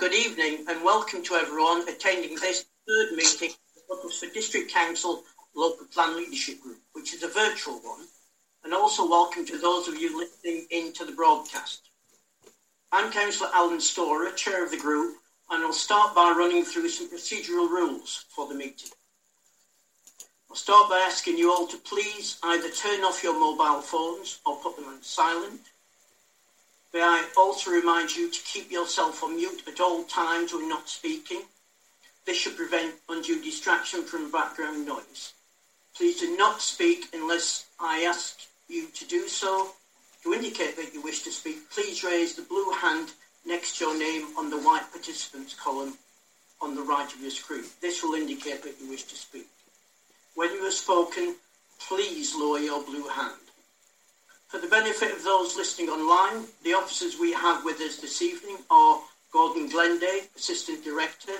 good evening and welcome to everyone attending this third meeting of the Uttlesford District Council Local Plan Leadership Group, which is a virtual one, and also welcome to those of you listening into the broadcast. I'm Councillor Alan Storer, Chair of the group, and I'll start by running through some procedural rules for the meeting. I'll start by asking you all to please either turn off your mobile phones or put them on silent. May I also remind you to keep yourself on mute at all times when not speaking. This should prevent undue distraction from background noise. Please do not speak unless I ask you to do so. To indicate that you wish to speak, please raise the blue hand next to your name on the white participants column on the right of your screen. This will indicate that you wish to speak. When you have spoken, please lower your blue hand. For the benefit of those listening online, the officers we have with us this evening are Gordon Glenday, Assistant Director,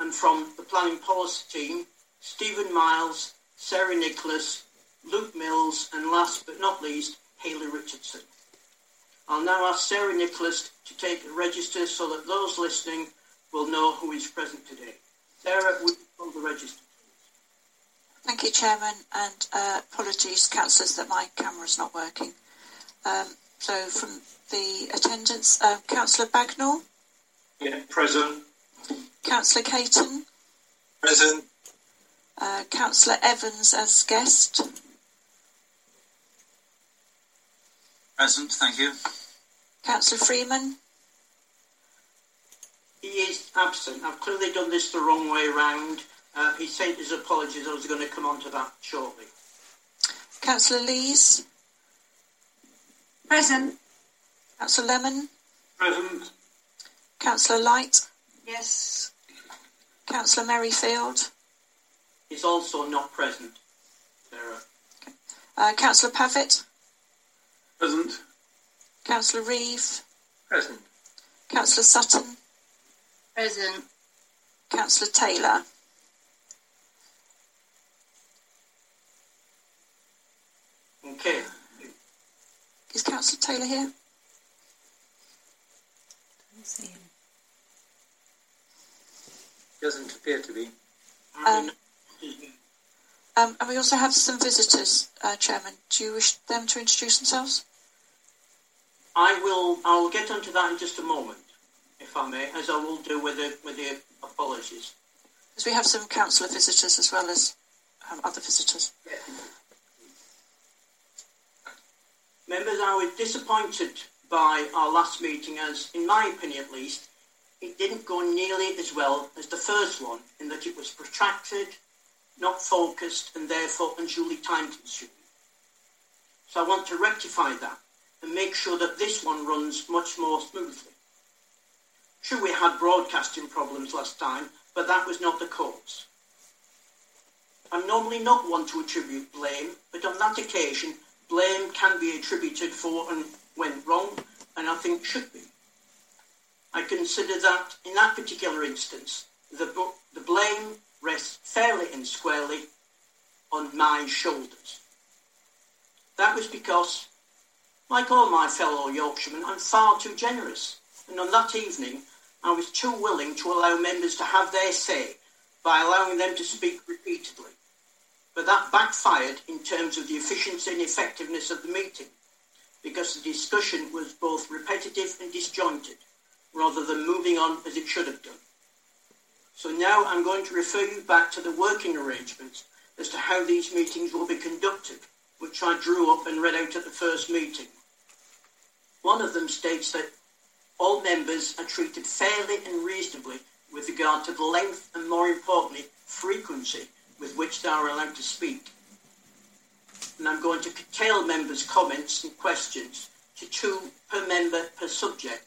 and from the Planning Policy Team, Stephen Miles, Sarah Nicholas, Luke Mills, and last but not least, Haley Richardson. I'll now ask Sarah Nicholas to take the register so that those listening will know who is present today. Sarah, would you hold the register? Thank you, Chairman, and uh, apologies, councillors, that my camera is not working. Um, so, from the attendance, uh, Councillor Bagnall? Yeah, present. Councillor Caton? Present. Uh, Councillor Evans as guest? Present, thank you. Councillor Freeman? He is absent. I've clearly done this the wrong way around. Uh, he sent his apologies. I was going to come on to that shortly. Councillor Lees? Present. Councillor Lemon? Present. Councillor Light? Yes. Councillor Merrifield? He's also not present, Sarah. Uh, Councillor Pavitt? Present. Councillor Reeve? Present. Councillor Sutton? Present. Councillor Taylor? Okay. Is Councillor Taylor here? Don't see him. Doesn't appear to be. Um, Um, and we also have some visitors, uh, Chairman. Do you wish them to introduce themselves? I will. I will get onto that in just a moment, if I may, as I will do with the with the apologies. Because we have some councillor visitors as well as um, other visitors. Members, I was disappointed by our last meeting, as in my opinion at least, it didn't go nearly as well as the first one, in that it was protracted, not focused, and therefore unduly time consuming. So I want to rectify that and make sure that this one runs much more smoothly. True, we had broadcasting problems last time, but that was not the cause. I'm normally not one to attribute blame, but on that occasion, blame can be attributed for what went wrong, and I think should be. I consider that in that particular instance, the, the blame rests fairly and squarely on my shoulders. That was because, like all my fellow Yorkshiremen, I'm far too generous, and on that evening, I was too willing to allow members to have their say by allowing them to speak repeatedly. But that backfired in terms of the efficiency and effectiveness of the meeting, because the discussion was both repetitive and disjointed, rather than moving on as it should have done. So now I'm going to refer you back to the working arrangements as to how these meetings will be conducted, which I drew up and read out at the first meeting. One of them states that all members are treated fairly and reasonably with regard to the length and, more importantly, frequency with which they are allowed to speak. And I'm going to curtail members' comments and questions to two per member per subject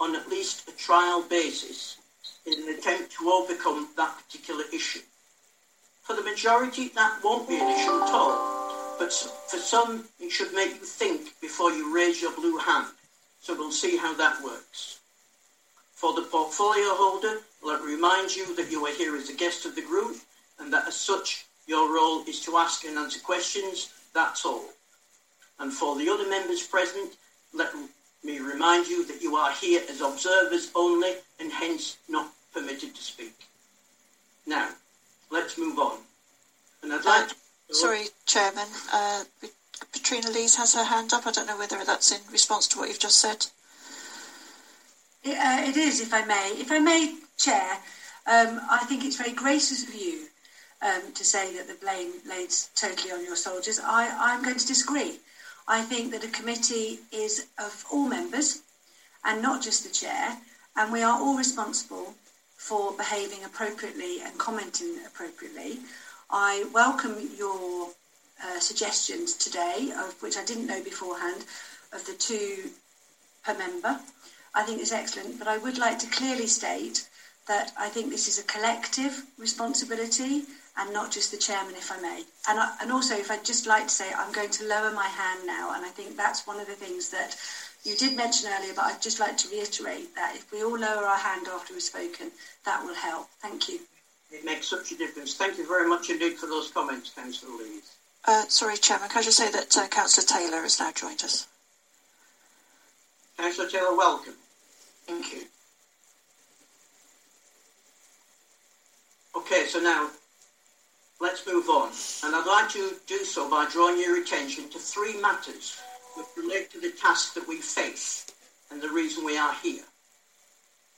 on at least a trial basis in an attempt to overcome that particular issue. For the majority, that won't be an issue at all. But for some, it should make you think before you raise your blue hand. So we'll see how that works. For the portfolio holder, let me remind you that you are here as a guest of the group and that as such, your role is to ask and answer questions. That's all. And for the other members present, let me remind you that you are here as observers only and hence not permitted to speak. Now, let's move on. And I'd like uh, Sorry, Chairman. Uh, Katrina Lees has her hand up. I don't know whether that's in response to what you've just said. Uh, it is, if I may. If I may, Chair, um, I think it's very gracious of you um, to say that the blame lays totally on your soldiers. I, I'm going to disagree. I think that a committee is of all members and not just the chair, and we are all responsible for behaving appropriately and commenting appropriately. I welcome your uh, suggestions today, of which I didn't know beforehand, of the two per member. I think it's excellent, but I would like to clearly state that I think this is a collective responsibility and not just the chairman, if I may. And, I, and also, if I'd just like to say, I'm going to lower my hand now, and I think that's one of the things that you did mention earlier, but I'd just like to reiterate that if we all lower our hand after we've spoken, that will help. Thank you. It makes such a difference. Thank you very much indeed for those comments, Councillor Lees. Uh, sorry, Chairman, can I just say that uh, Councillor Taylor has now joined us? Councillor Taylor, welcome. Thank you. Okay, so now let's move on. And I'd like to do so by drawing your attention to three matters which relate to the task that we face and the reason we are here.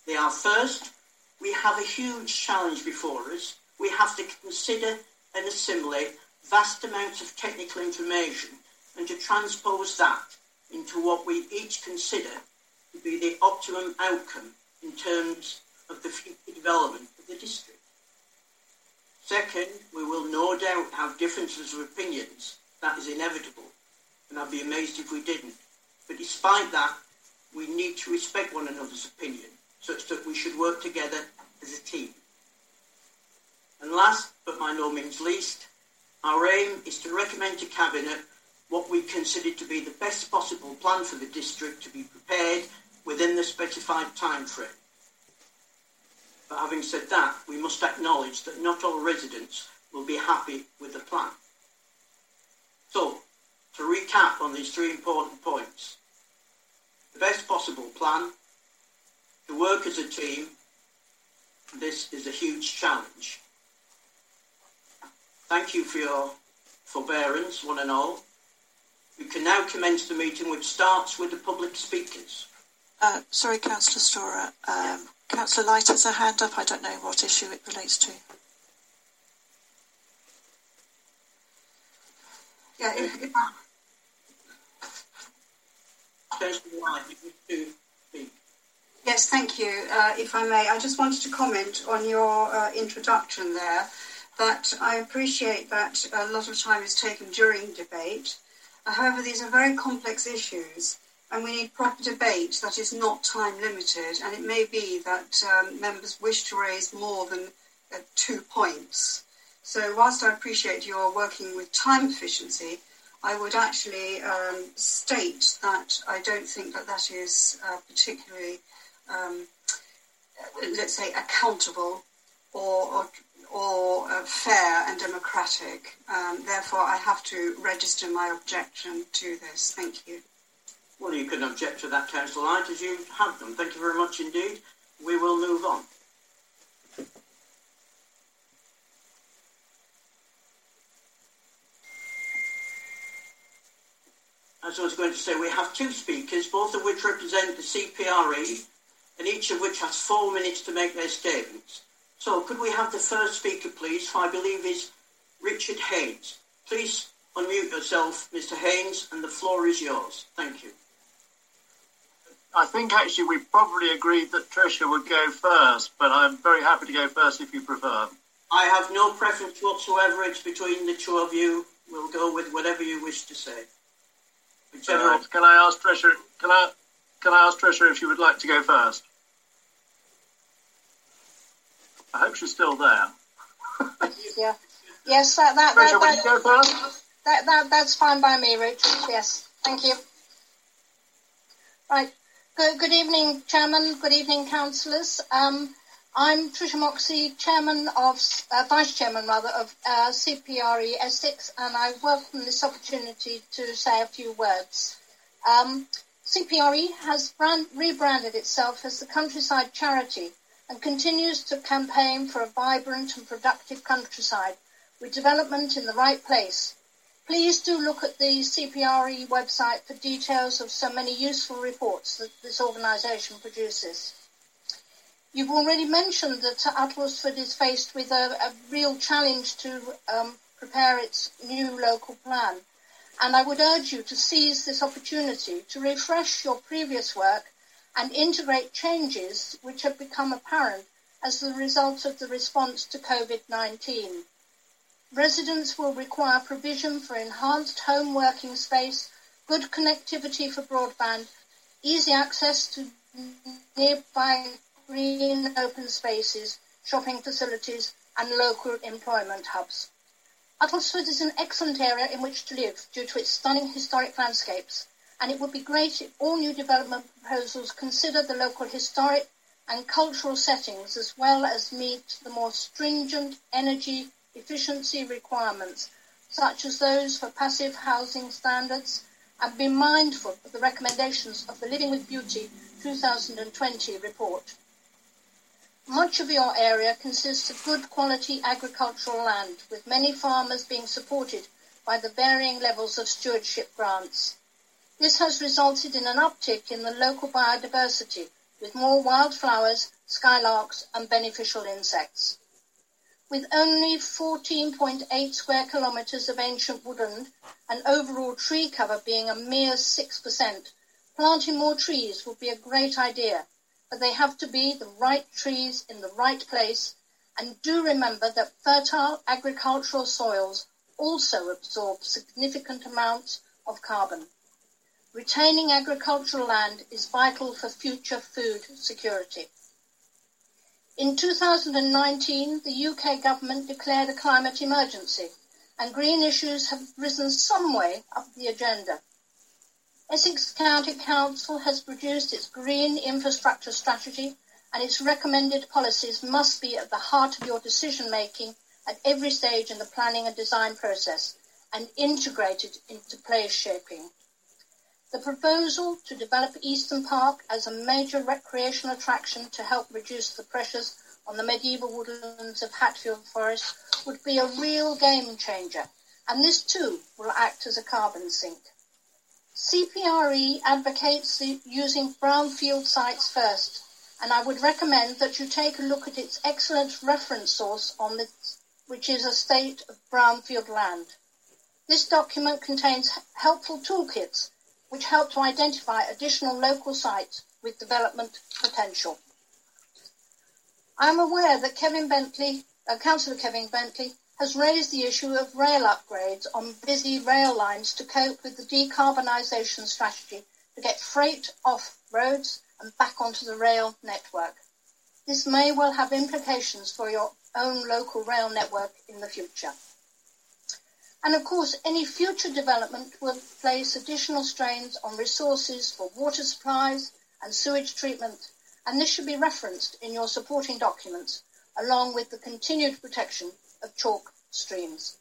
They are first, we have a huge challenge before us. We have to consider and assimilate vast amounts of technical information and to transpose that into what we each consider to be the optimum outcome in terms of the future development of the district. Second, we will no doubt have differences of opinions. That is inevitable, and I'd be amazed if we didn't. But despite that, we need to respect one another's opinion, such that we should work together as a team. And last, but by no means least, our aim is to recommend to Cabinet what we consider to be the best possible plan for the district to be prepared within the specified time frame. But having said that, we must acknowledge that not all residents will be happy with the plan. So, to recap on these three important points, the best possible plan, to work as a team, this is a huge challenge. Thank you for your forbearance, one and all. We can now commence the meeting, which starts with the public speakers. Uh, sorry, Councillor Storer. Um, yeah. Councillor Light has a hand up. I don't know what issue it relates to. Yeah, if, Yes, thank you. Uh, if I may, I just wanted to comment on your uh, introduction there that I appreciate that a lot of time is taken during debate. However, these are very complex issues and we need proper debate that is not time limited. And it may be that um, members wish to raise more than uh, two points. So, whilst I appreciate your working with time efficiency, I would actually um, state that I don't think that that is uh, particularly, um, let's say, accountable or, or, or uh, fair and democratic. Um, therefore, I have to register my objection to this. Thank you. Well, you can object to that, Councillor Light, as you have done. Thank you very much indeed. We will move on. As I was going to say, we have two speakers, both of which represent the CPRE, and each of which has four minutes to make their statements. So could we have the first speaker, please, who I believe is Richard Haynes. Please unmute yourself, Mr Haynes, and the floor is yours. Thank you. I think actually we probably agreed that Tricia would go first, but I'm very happy to go first if you prefer. I have no preference whatsoever. It's between the two of you. We'll go with whatever you wish to say. Whichever. Right. Can I ask Tricia? Can I can I ask Tricia if she would like to go first? I hope she's still there. yeah. Yes, that that, Tricia, that, that, you go first? That, that that's fine by me, Richard. Yes. Thank you. Right. Good, good evening, Chairman. Good evening, Councillors. Um, I'm Tricia Moxey, Chairman of, uh, Vice Chairman rather, of uh, CPRE Essex, and I welcome this opportunity to say a few words. Um, CPRE has brand, rebranded itself as the Countryside Charity and continues to campaign for a vibrant and productive countryside with development in the right place. Please do look at the CPRE website for details of so many useful reports that this organisation produces. You've already mentioned that Uttlesford is faced with a, a real challenge to um, prepare its new local plan. And I would urge you to seize this opportunity to refresh your previous work and integrate changes which have become apparent as the result of the response to COVID-19. Residents will require provision for enhanced home working space, good connectivity for broadband, easy access to nearby green open spaces, shopping facilities and local employment hubs. Uttlesford is an excellent area in which to live due to its stunning historic landscapes and it would be great if all new development proposals consider the local historic and cultural settings as well as meet the more stringent energy efficiency requirements, such as those for passive housing standards, and be mindful of the recommendations of the Living with Beauty 2020 report. Much of your area consists of good quality agricultural land, with many farmers being supported by the varying levels of stewardship grants. This has resulted in an uptick in the local biodiversity with more wildflowers, skylarks and beneficial insects. With only 14.8 square kilometres of ancient woodland and overall tree cover being a mere 6%, planting more trees would be a great idea, but they have to be the right trees in the right place and do remember that fertile agricultural soils also absorb significant amounts of carbon. Retaining agricultural land is vital for future food security. In 2019, the UK government declared a climate emergency and green issues have risen some way up the agenda. Essex County Council has produced its green infrastructure strategy and its recommended policies must be at the heart of your decision making at every stage in the planning and design process and integrated into place shaping. The proposal to develop Easton Park as a major recreational attraction to help reduce the pressures on the medieval woodlands of Hatfield Forest would be a real game changer, and this too will act as a carbon sink. CPRE advocates using brownfield sites first, and I would recommend that you take a look at its excellent reference source on this, which is a state of brownfield land. This document contains helpful toolkits which help to identify additional local sites with development potential. I am aware that Kevin Bentley, uh, Councillor Kevin Bentley, has raised the issue of rail upgrades on busy rail lines to cope with the decarbonisation strategy to get freight off roads and back onto the rail network. This may well have implications for your own local rail network in the future. And of course, any future development will place additional strains on resources for water supplies and sewage treatment, and this should be referenced in your supporting documents, along with the continued protection of chalk streams.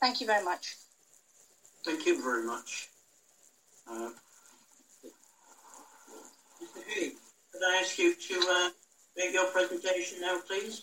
Thank you very much. Thank you very much. Uh, Mr. Hay, could I ask you to uh, make your presentation now, please?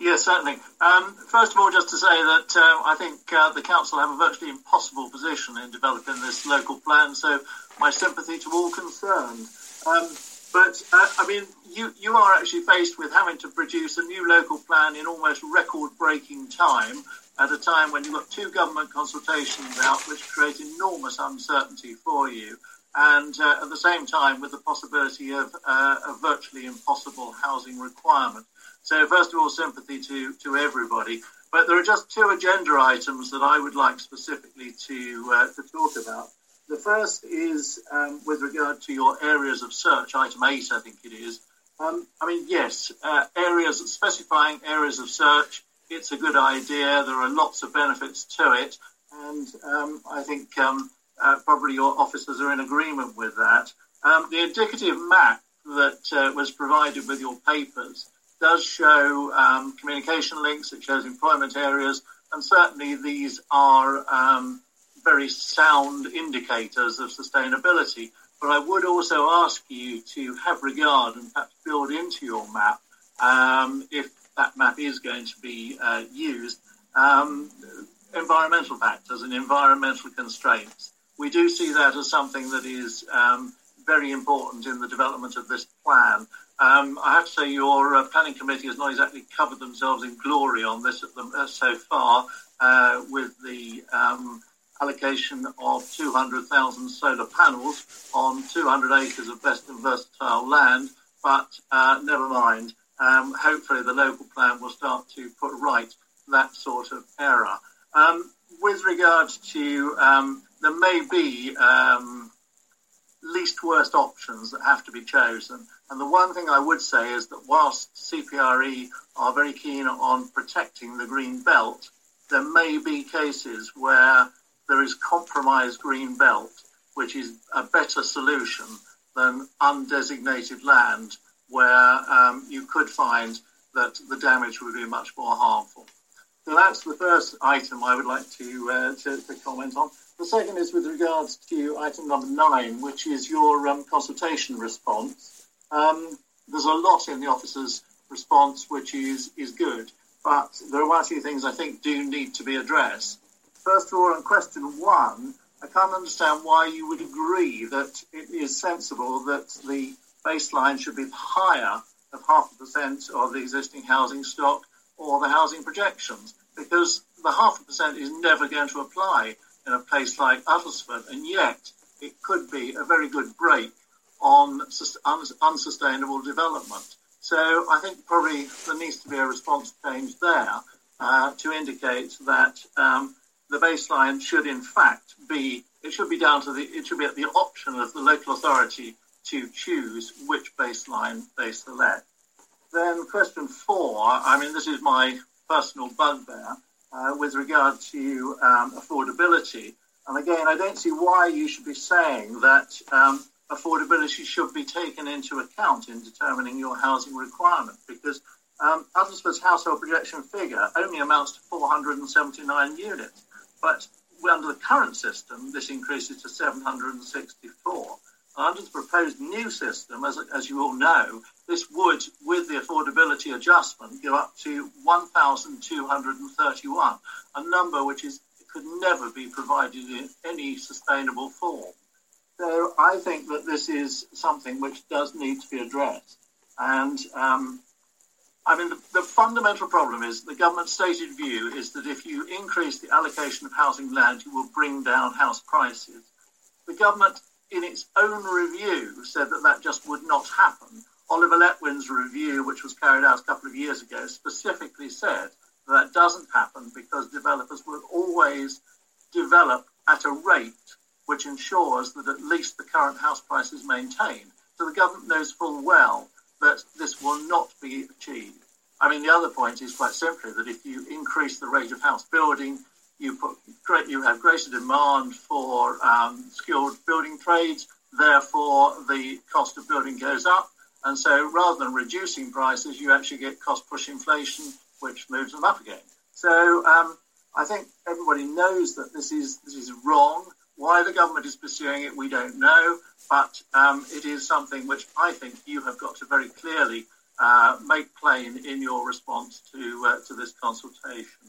Yes, certainly. Um, first of all, just to say that uh, I think uh, the council have a virtually impossible position in developing this local plan, so my sympathy to all concerned. Um, but uh, I mean, you you are actually faced with having to produce a new local plan in almost record-breaking time at a time when you've got two government consultations out, which create enormous uncertainty for you, and uh, at the same time with the possibility of uh, a virtually impossible housing requirement. So first of all, sympathy to, to everybody. But there are just two agenda items that I would like specifically to, uh, to talk about. The first is um, with regard to your areas of search, item eight, I think it is. Um, I mean, yes, uh, areas specifying areas of search. It's a good idea. There are lots of benefits to it, and um, I think um, uh, probably your officers are in agreement with that. Um, the indicative map that uh, was provided with your papers does show um, communication links, it shows employment areas, and certainly these are um, very sound indicators of sustainability. But I would also ask you to have regard and perhaps build into your map, um, if that map is going to be uh, used, um, environmental factors and environmental constraints. We do see that as something that is um, very important in the development of this plan. Um, I have to say, your uh, planning committee has not exactly covered themselves in glory on this the, uh, so far, uh, with the um, allocation of 200,000 solar panels on 200 acres of best and versatile land. But uh, never mind. Um, hopefully, the local plan will start to put right that sort of error. Um, with regard to, um, there may be um, least worst options that have to be chosen. And the one thing I would say is that whilst CPRE are very keen on protecting the green belt, there may be cases where there is compromised green belt, which is a better solution than undesignated land where um, you could find that the damage would be much more harmful. So that's the first item I would like to, uh, to, to, comment on. The second is with regards to item number nine, which is your um, consultation response. Um, there's a lot in the officer's response which is, is good, but there are one or two things I think do need to be addressed. First of all, on question one, I can't understand why you would agree that it is sensible that the baseline should be higher of half a percent of the existing housing stock or the housing projections, because the half a percent is never going to apply in a place like Uttlesford, and yet it could be a very good break on unsustainable development. So I think probably there needs to be a response change there uh, to indicate that um, the baseline should in fact be it should be down to the it should be at the option of the local authority to choose which baseline they select. Then question four, I mean this is my personal bugbear uh, with regard to um, affordability. And again, I don't see why you should be saying that um, affordability should be taken into account in determining your housing requirement because um, household projection figure only amounts to 479 units. But under the current system, this increases to 764. Under the proposed new system, as, as you all know, this would, with the affordability adjustment, go up to 1,231, a number which is could never be provided in any sustainable form. So I think that this is something which does need to be addressed. And um, I mean, the, the, fundamental problem is the government's stated view is that if you increase the allocation of housing land, you will bring down house prices. The government, in its own review, said that that just would not happen. Oliver Letwin's review, which was carried out a couple of years ago, specifically said that, that doesn't happen because developers will always develop at a rate which ensures that at least the current house price is maintained. So the government knows full well that this will not be achieved. I mean, the other point is quite simply that if you increase the rate of house building, you put great, you have greater demand for um, skilled building trades. Therefore, the cost of building goes up, and so rather than reducing prices, you actually get cost push inflation, which moves them up again. So um, I think everybody knows that this is this is wrong. Why the government is pursuing it, we don't know but um, it is something which I think you have got to very clearly uh, make plain in your response to uh, to this consultation.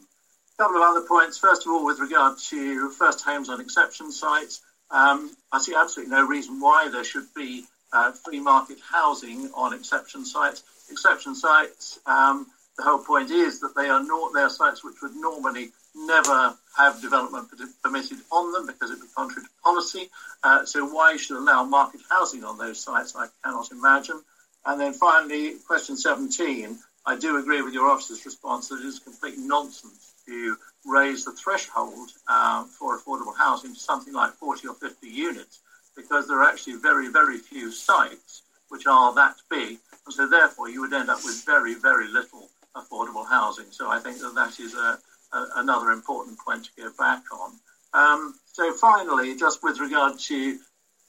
A couple of other points. First of all, with regard to first homes on exception sites, um, I see absolutely no reason why there should be uh, free market housing on exception sites. Exception sites. Um, the whole point is that they are not they are sites which would normally never have development permitted on them because it would be contrary to policy. Uh, so why should allow market housing on those sites, I cannot imagine. And then finally, question 17. I do agree with your officer's response that it is complete nonsense to raise the threshold uh, for affordable housing to something like 40 or 50 units because there are actually very, very few sites which are that big. And so therefore you would end up with very, very little affordable housing. So I think that that is a, another important point to go back on. Um, so finally, just with regard to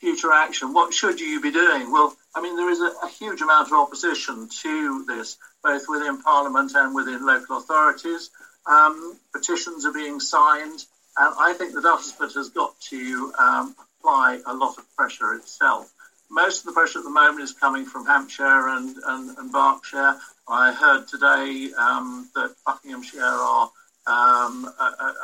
future action, what should you be doing? Well, I mean, there is a, a huge amount of opposition to this, both within Parliament and within local authorities. Um, petitions are being signed. And I think that Uttlesford has got to um, apply a lot of pressure itself. Most of the pressure at the moment is coming from Hampshire and, and, and Berkshire. I heard today um, that Buckinghamshire are, um, are, are,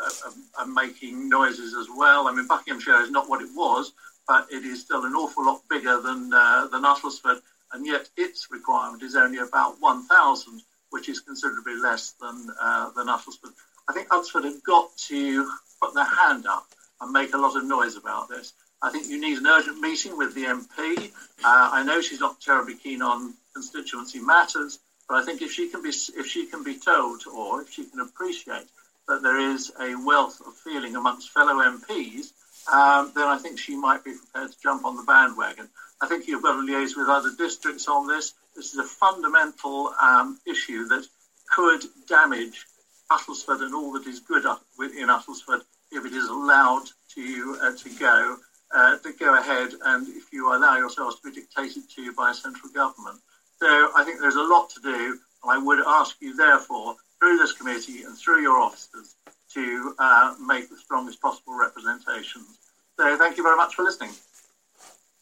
are, making noises as well. I mean, Buckinghamshire is not what it was, but it is still an awful lot bigger than uh, than Uttlesford, and yet its requirement is only about 1,000, which is considerably less than uh, than Uttlesford. I think Uttlesford have got to put their hand up and make a lot of noise about this. I think you need an urgent meeting with the MP. Uh, I know she's not terribly keen on constituency matters, but I think if she can be if she can be told or if she can appreciate that there is a wealth of feeling amongst fellow MPs, um, then I think she might be prepared to jump on the bandwagon. I think you've got to liaise with other districts on this. This is a fundamental um, issue that could damage Uttlesford and all that is good in Uttlesford if it is allowed to uh, to go uh, to go ahead and if you allow yourselves to be dictated to by a central government. So I think there's a lot to do. I would ask you, therefore, through this committee and through your officers, to uh, make the strongest possible representations. So thank you very much for listening.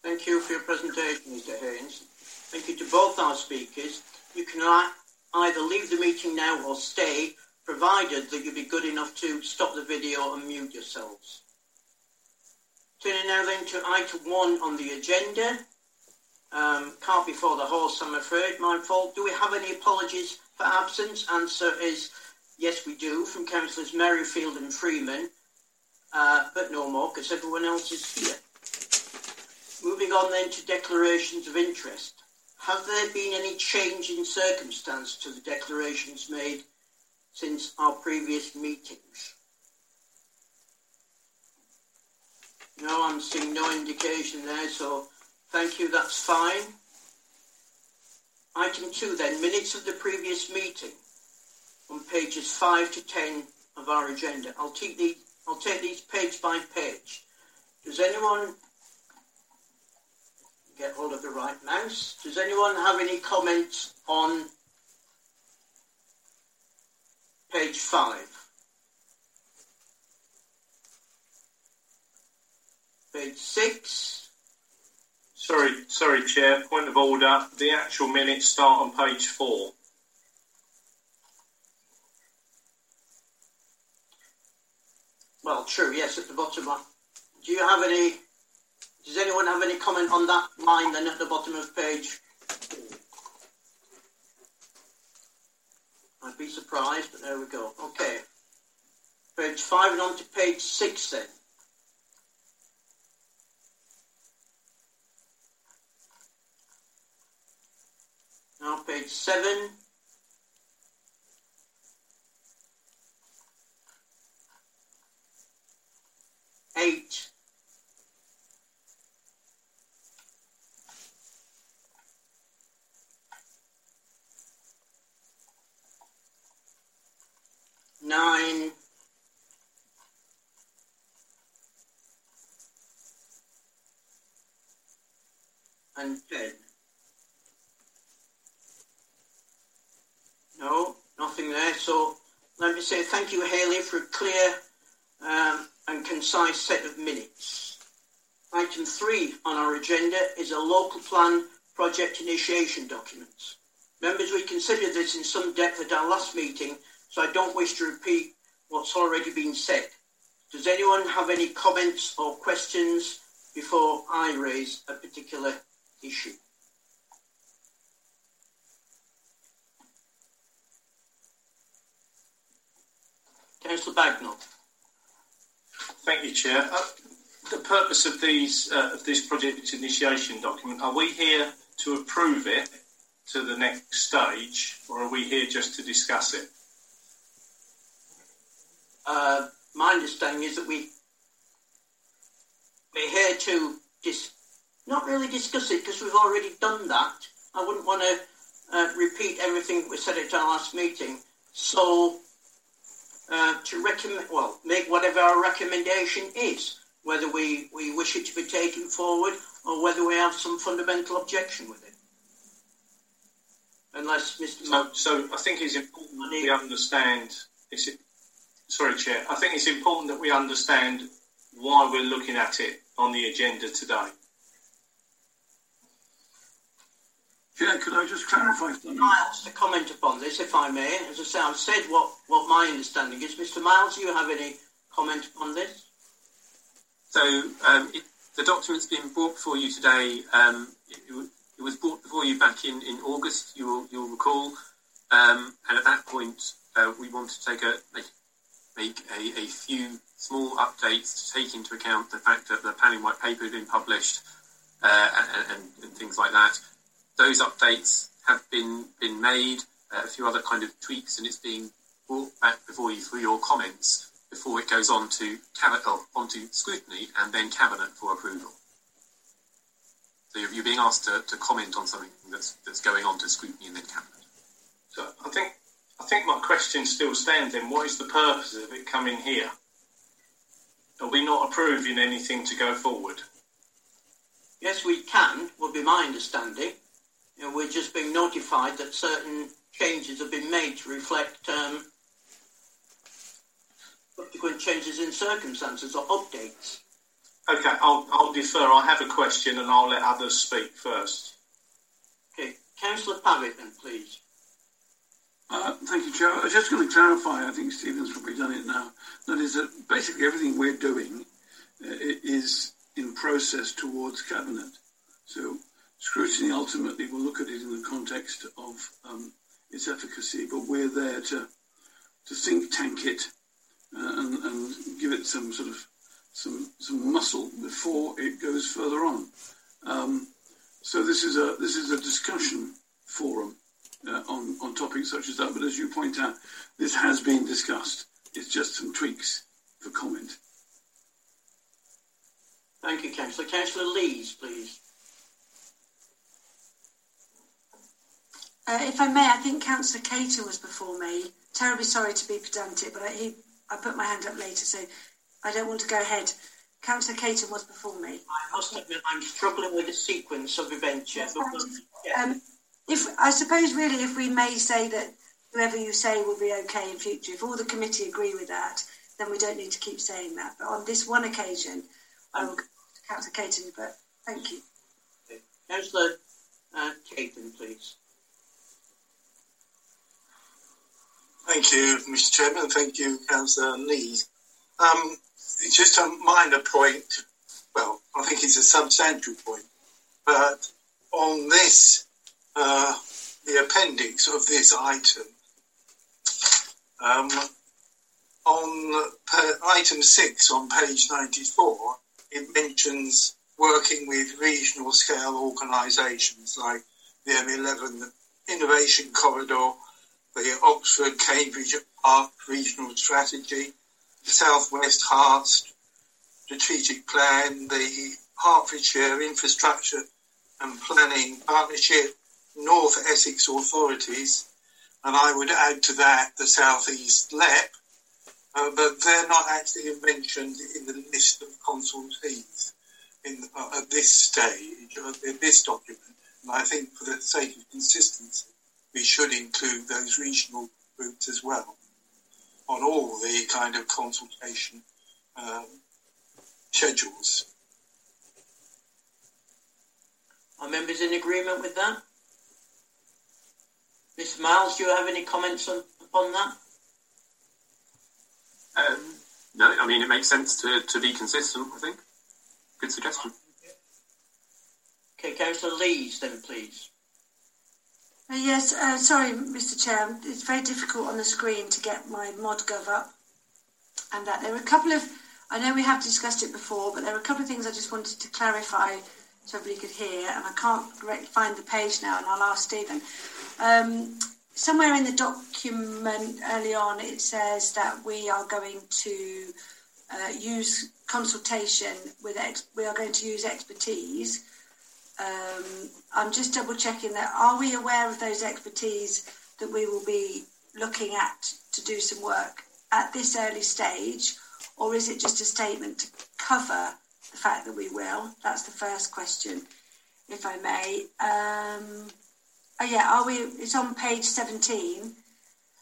Thank you for your presentation, Mr Haynes. Thank you to both our speakers. You can either leave the meeting now or stay, provided that you be good enough to stop the video and mute yourselves. Turning now then to item one on the agenda. Um, can't before the horse, I'm afraid. My fault. Do we have any apologies for absence? Answer is yes, we do, from Councillors Merrifield and Freeman, uh, but no more because everyone else is here. Moving on then to declarations of interest. Have there been any change in circumstance to the declarations made since our previous meetings? No, I'm seeing no indication there, so thank you, that's fine. Item two then, minutes of the previous meeting on pages 5 to 10 of our agenda. I'll take, these, I'll take these page by page. Does anyone get hold of the right mouse? Does anyone have any comments on page 5? Page 6. Sorry, sorry, Chair. Point of order. The actual minutes start on page 4. Well, true, yes, at the bottom. Do you have any, does anyone have any comment on that line then at the bottom of page? I'd be surprised, but there we go. Okay. Page 5 and on to page 6 then. Now page 7. eight. Nine. And ten. No, nothing there. So let me say thank you, Haley, for a clear um, and concise set of minutes. Item three on our agenda is a local plan project initiation document. Members, we considered this in some depth at our last meeting, so I don't wish to repeat what's already been said. Does anyone have any comments or questions before I raise a particular issue? Councillor Bagnall. Thank you, Chair. Uh, the purpose of these uh, of this project initiation document are we here to approve it to the next stage, or are we here just to discuss it? Uh, my understanding is that we we're here to dis- not really discuss it because we've already done that. I wouldn't want to uh, repeat everything that we said at our last meeting. So uh, to recommend, well, make whatever our recommendation is, whether we, we wish it to be taken forward or whether we have some fundamental objection with it. Unless Mr. So, so I think it's important that we understand. It's, sorry, Chair. I think it's important that we understand why we're looking at it on the agenda today. Chair, could I just clarify something? Miles, to comment upon this, if I may. As I say, I've said what, what my understanding is. Mr. Miles, do you have any comment on this? So um, it, the document's been brought before you today. Um, it, it, was brought before you back in, in August, you will, you'll recall. Um, and at that point, uh, we wanted to take a, make, make a, a, few small updates to take into account the fact that the planning white paper had been published uh, and, and, and, things like that. Those updates have been, been made, uh, a few other kind of tweaks, and it's being brought back before you for your comments before it goes on to cabinet, oh, onto scrutiny and then cabinet for approval. So you're, you're being asked to, to, comment on something that's, that's going on to scrutiny and then cabinet. So I think I think my question still stands. Then, what is the purpose of it coming here? Are we not approving anything to go forward? Yes, we can. Would be my understanding. You know, we're just being notified that certain changes have been made to reflect um, subsequent changes in circumstances or updates. Okay, I'll, I'll defer. I have a question and I'll let others speak first. Okay, Councillor Pavitt then, please. Uh, thank you, Chair. I was just going to clarify, I think Stephen's probably done it now, that is that basically everything we're doing uh, is in process towards Cabinet. So scrutiny ultimately will look at it in the context of um, its efficacy, but we're there to, to think tank it uh, and, and, give it some sort of some some muscle before it goes further on. Um, so this is a this is a discussion forum uh, on on topics such as that. But as you point out, this has been discussed. It's just some tweaks for comment. Thank you, Councillor. Councillor Lees, please. Uh, if I may, I think Councillor Cater was before me. Terribly sorry to be pedantic, but he I put my hand up later, so I don't want to go ahead. Councillor Caton was before me. I must admit I'm struggling with the sequence of events. Yes, yeah. um, if I suppose really, if we may say that whoever you say will be okay in future, if all the committee agree with that, then we don't need to keep saying that. But on this one occasion, I will go to Councillor Caton. But thank you. Okay. Councillor uh, Caton, please. Thank you, Mr. Chairman. Thank you, Councillor Lee. Um, it's just a minor point. Well, I think it's a substantial point, but on this, uh, the appendix of this item, um, on item six on page 94, it mentions working with regional scale organisations like the M11 Innovation Corridor the Oxford Cambridge Arc Regional Strategy, the Southwest Herts Strategic Plan, the Hertfordshire Infrastructure and Planning Partnership, North Essex Authorities, and I would add to that the Southeast LEP, uh, but they're not actually mentioned in the list of consultees in, uh, at this stage, uh, in this document. And I think for the sake of consistency, we should include those regional groups as well on all the kind of consultation um, schedules. Are members in agreement with that? Mr. Miles, do you have any comments on, upon that? Um, no, I mean, it makes sense to, to be consistent, I think. Good suggestion. Okay, Councillor Lees, then, please. Uh, yes, uh, sorry, Mr. Chair. It's very difficult on the screen to get my ModGov up. And that there are a couple of, I know we have discussed it before, but there are a couple of things I just wanted to clarify so everybody could hear. And I can't find the page now, and I'll ask Stephen. Um, somewhere in the document early on, it says that we are going to uh, use consultation with, ex- we are going to use expertise um, I'm just double checking that. Are we aware of those expertise that we will be looking at to do some work at this early stage, or is it just a statement to cover the fact that we will? That's the first question, if I may. Um, oh yeah, are we? It's on page 17.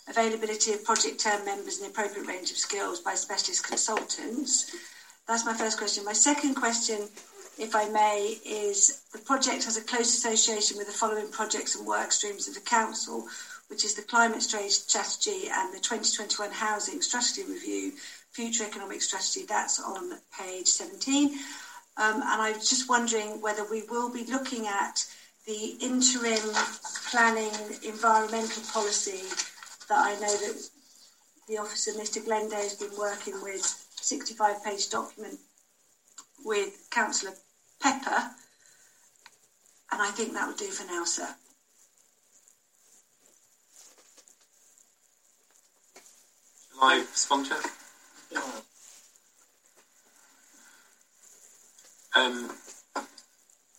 availability of project term members and the appropriate range of skills by specialist consultants. That's my first question. My second question, if I may, is the project has a close association with the following projects and work streams of the Council, which is the Climate Strategy and the 2021 Housing Strategy Review, Future Economic Strategy. That's on page 17. Um, and I'm just wondering whether we will be looking at the interim planning environmental policy that I know that the officer, Mr Glenday has been working with, 65 page document with Councillor Pepper. And I think that will do for now, sir. Shall I respond to Um,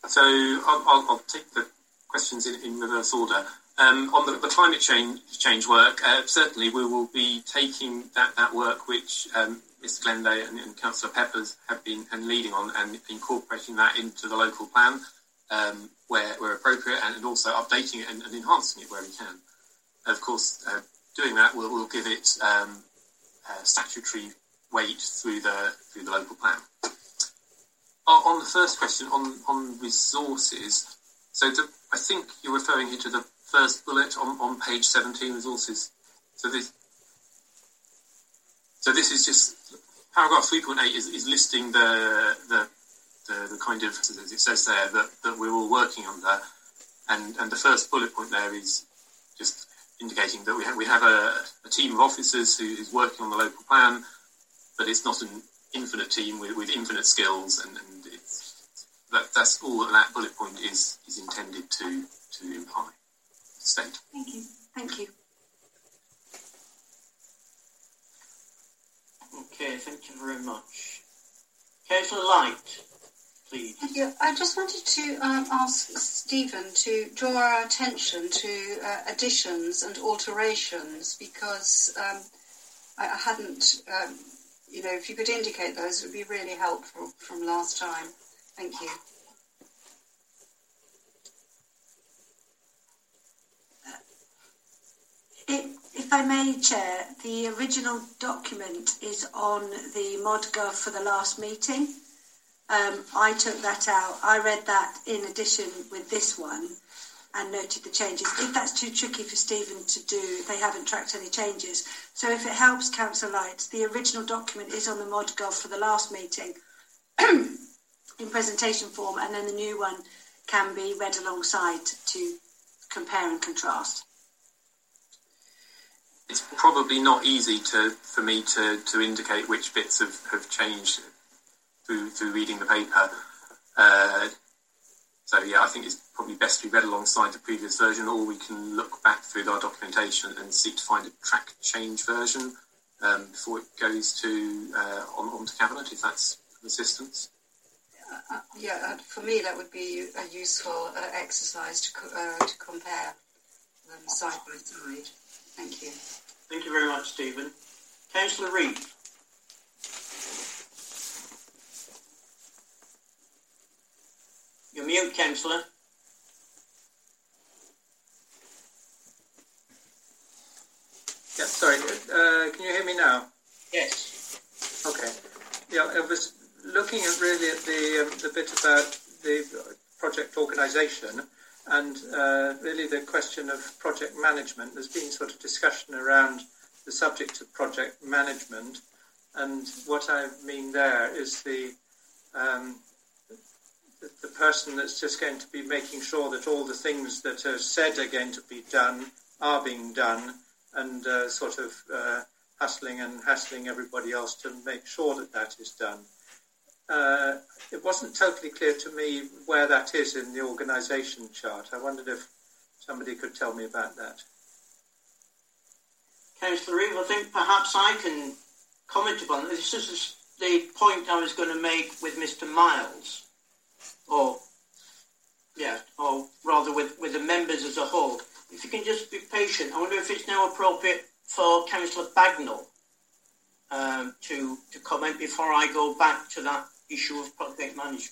so I'll, I'll, I'll, take the questions in, in reverse order. Um, on the, the, climate change, change work, uh, certainly we will be taking that, that work which um, Mr Glenday and, and Councillor Peppers have been and leading on and incorporating that into the local plan um, where, where appropriate and, and also updating it and, and, enhancing it where we can. Of course, uh, doing that will, will give it um, statutory weight through the through the local plan. Uh, on the first question on on resources, so the, I think you're referring here to the first bullet on, on page 17, resources. So this so this is just paragraph 3.8 is, is listing the, the the the kind of as it says there that, that we're all working on there, and and the first bullet point there is just indicating that we have, we have a, a team of officers who is working on the local plan, but it's not an infinite team with, with infinite skills, and, and that, that's all that that bullet point is is intended to to imply. State. Thank you. Thank you. Okay, thank you very much. Councillor Light please. Thank you. I just wanted to um, ask Stephen to draw our attention to uh, additions and alterations because um, I, I, hadn't, um, you know, if you could indicate those, it would be really helpful from last time. Thank you. If I may, Chair, the original document is on the ModGov for the last meeting. Um, I took that out. I read that in addition with this one and noted the changes. If that's too tricky for Stephen to do, they haven't tracked any changes. So if it helps Council Light, the original document is on the ModGov for the last meeting in presentation form, and then the new one can be read alongside to compare and contrast. It's probably not easy to for me to, to indicate which bits have, have changed through through reading the paper. Uh, so yeah, I think it's probably best to be read alongside the previous version, or we can look back through our documentation and seek to find a track change version um, before it goes to uh, on, on to cabinet, if that's assistance. Uh, yeah, uh, for me that would be a useful uh, exercise to, co- uh, to compare them side by side. Thank you. Thank you very much, Stephen. Councillor Reeve. You're mute, Councillor. Yeah, sorry. Uh, can you hear me now? Yes. Okay. Yeah, I was looking at really at the um, the bit about the project organisation and uh, really the question of project management. There's been sort of discussion around the subject of project management, and what I mean there is the um, the, person that's just going to be making sure that all the things that are said are going to be done are being done and uh, sort of uh, hustling and hassling everybody else to make sure that that is done. Uh, it wasn't totally clear to me where that is in the organisation chart. I wondered if somebody could tell me about that. Councillor Reeve, I think perhaps I can comment upon this. This is the point I was going to make with Mr Miles or yeah, or rather with, with the members as a whole. If you can just be patient, I wonder if it's now appropriate for Councillor Bagnall um, to to comment before I go back to that issue of project management.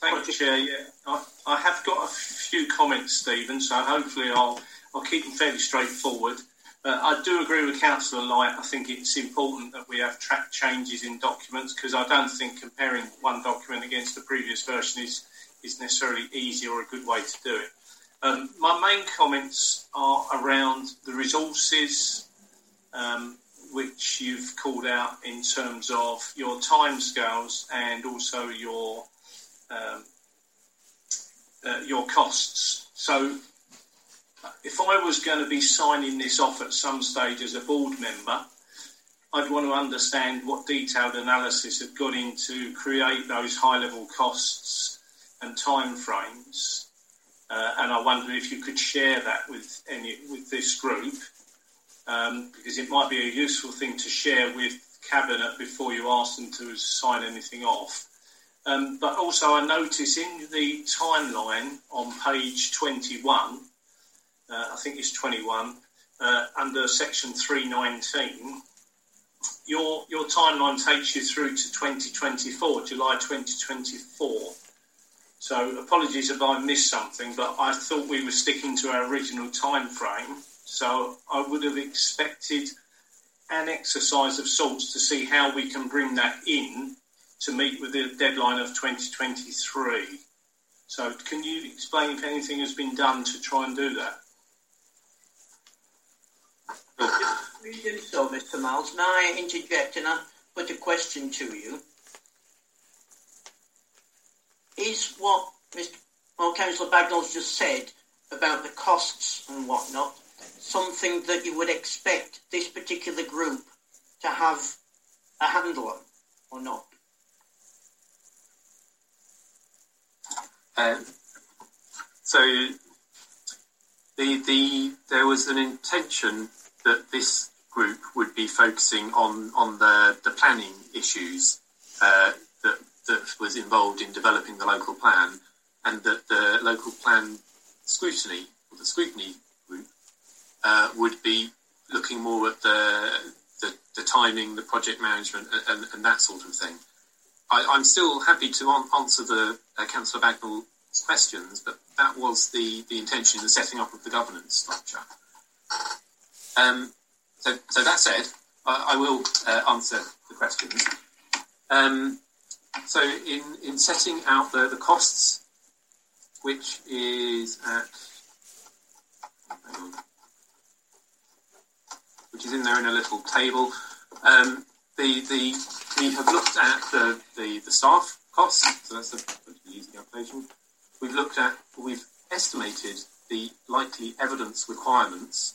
Thank you, Chair. Yeah, I, I, have got a few comments, Stephen. So hopefully I'll I'll keep them fairly straightforward. Uh, I do agree with Councillor Light. I think it's important that we have track changes in documents because I don't think comparing one document against the previous version is, is necessarily easy or a good way to do it. Um, my main comments are around the resources um, which you've called out in terms of your timescales and also your um, uh, your costs. So if I was going to be signing this off at some stage as a board member, I'd want to understand what detailed analysis had gone into create those high level costs and timeframes. Uh, and I wonder if you could share that with any with this group, um, because it might be a useful thing to share with cabinet before you ask them to sign anything off. Um, but also, I notice in the timeline on page 21 uh, I think it's 21, uh, under section 319, your, your timeline takes you through to 2024, July 2024. So apologies if I missed something, but I thought we were sticking to our original time frame. So I would have expected an exercise of sorts to see how we can bring that in to meet with the deadline of 2023. So can you explain if anything has been done to try and do that? so, Mr. Miles, may I interject and I put a question to you? Is what Mr. Well, Councillor Bagnall's just said about the costs and whatnot something that you would expect this particular group to have a handle on, or not? Um, so the the there was an intention that this group would be focusing on on the, the planning issues uh, that that was involved in developing the local plan, and that the local plan scrutiny or the scrutiny uh, would be looking more at the, the, the timing, the project management, and, and, that sort of thing. I, am still happy to on, answer the uh, Councillor Bagnall's questions, but that was the, the intention in the setting up of the governance structure. Um, so, so that said, I, I will uh, answer the questions. Um, so, in, in setting out the, the costs, which is at which is in there in a little table. Um, the, the, we have looked at the, the, the staff costs, so that's the, the application. We've looked at, we've estimated the likely evidence requirements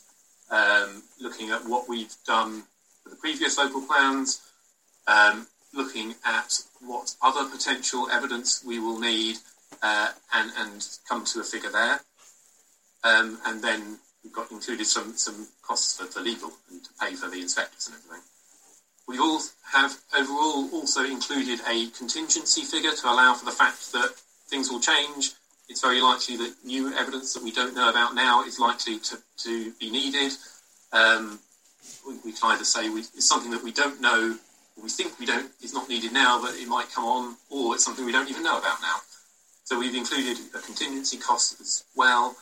um, looking at what we've done for the previous local plans, um, looking at what other potential evidence we will need, uh, and, and come to a figure there. Um, and then we've got included some, some costs for, for legal and to pay for the inspectors and everything. We all have overall also included a contingency figure to allow for the fact that things will change it's very likely that new evidence that we don't know about now is likely to, to be needed. Um, we, we can either say we, it's something that we don't know, we think we don't, is not needed now, but it might come on, or it's something we don't even know about now. So we've included a contingency cost as well.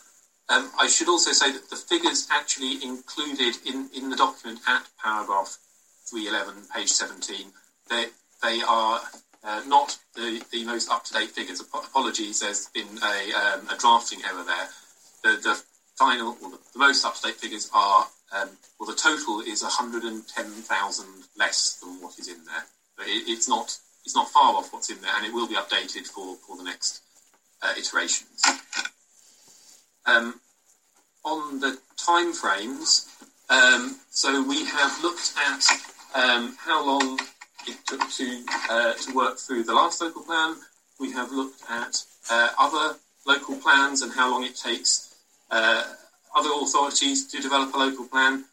Um, I should also say that the figures actually included in, in the document at paragraph 311, page 17, they, they are uh, not the, the most up to date figures. Apologies, there's been a, um, a drafting error there. The, the final, or the, the most up to date figures are, um, well, the total is 110,000 less than what is in there. But it, it's not it's not far off what's in there, and it will be updated for, for the next uh, iterations. Um, on the time frames, um, so we have looked at um, how long it took to, uh, to work through the last local plan. We have looked at uh, other local plans and how long it takes uh, other authorities to develop a local plan.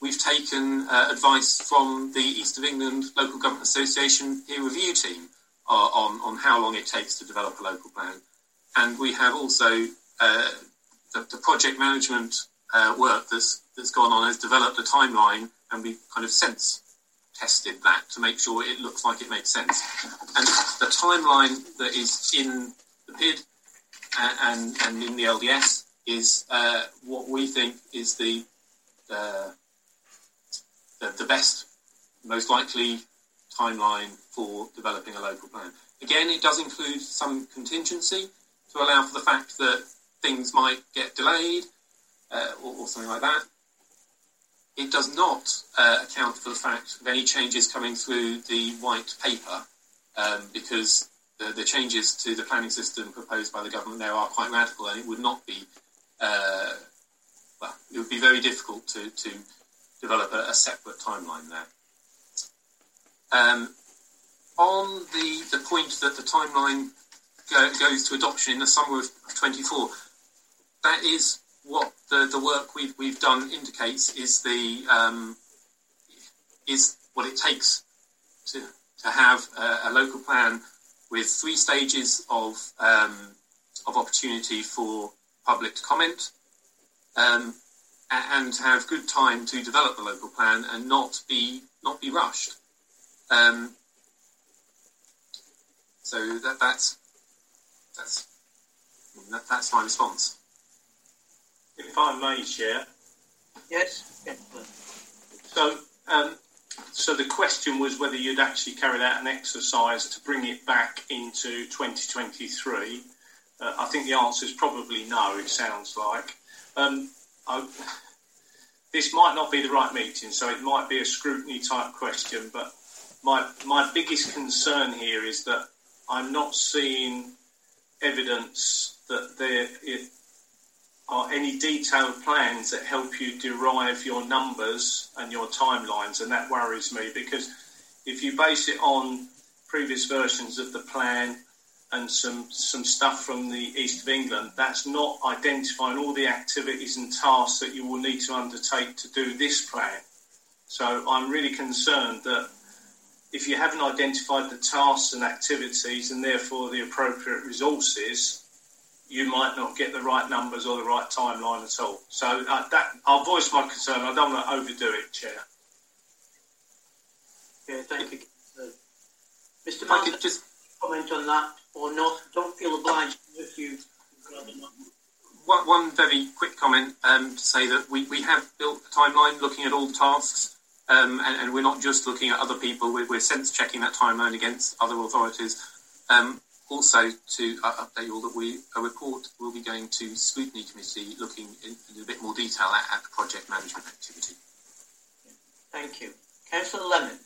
We've taken uh, advice from the East of England Local Government Association peer review team on, on how long it takes to develop a local plan. And we have also uh, the, the, project management work that's, that's gone on has developed a timeline and we've kind of sense tested that to make sure it looks like it makes sense. And the timeline that is in the PID and, and, in the LDS is uh, what we think is the uh, the, the best, most likely timeline for developing a local plan. Again, it does include some contingency to allow for the fact that things might get delayed uh, or, or, something like that. It does not uh, account for the fact of any changes coming through the white paper um, because the, the, changes to the planning system proposed by the government there are quite radical and it would not be, uh, well, it would be very difficult to, to develop a, a separate timeline there. Um, on the, the point that the timeline go, goes to adoption in the summer of 24, that is what the, the work we've, we've done indicates is the um, is what it takes to, to have a, a, local plan with three stages of um, of opportunity for public to comment um, and have good time to develop the local plan and not be not be rushed. Um, so that, that's that's that, that's my response. If I may, Chair. Yes. So, um, so the question was whether you'd actually carried out an exercise to bring it back into 2023. Uh, I think the answer is probably no. It sounds like. Um, I, this might not be the right meeting, so it might be a scrutiny type question. But my my biggest concern here is that I'm not seeing evidence that there are any detailed plans that help you derive your numbers and your timelines, and that worries me because if you base it on previous versions of the plan and some some stuff from the east of England, that's not identifying all the activities and tasks that you will need to undertake to do this plan. So I'm really concerned that if you haven't identified the tasks and activities and therefore the appropriate resources, you might not get the right numbers or the right timeline at all. So uh, that I'll voice my concern. I don't want to overdo it, Chair. Yeah, thank you. Uh, Mr. Martin, just comment on that or not. Don't feel obliged if you. One, one very quick comment um, to say that we, we have built a timeline looking at all the tasks um, and, and, we're not just looking at other people, we're, we're sense checking that timeline against other authorities. Um, also, to uh, update you all that we a report will be going to scrutiny committee, looking in, in a bit more detail at, at, the project management activity. Thank you, Councillor Lemon.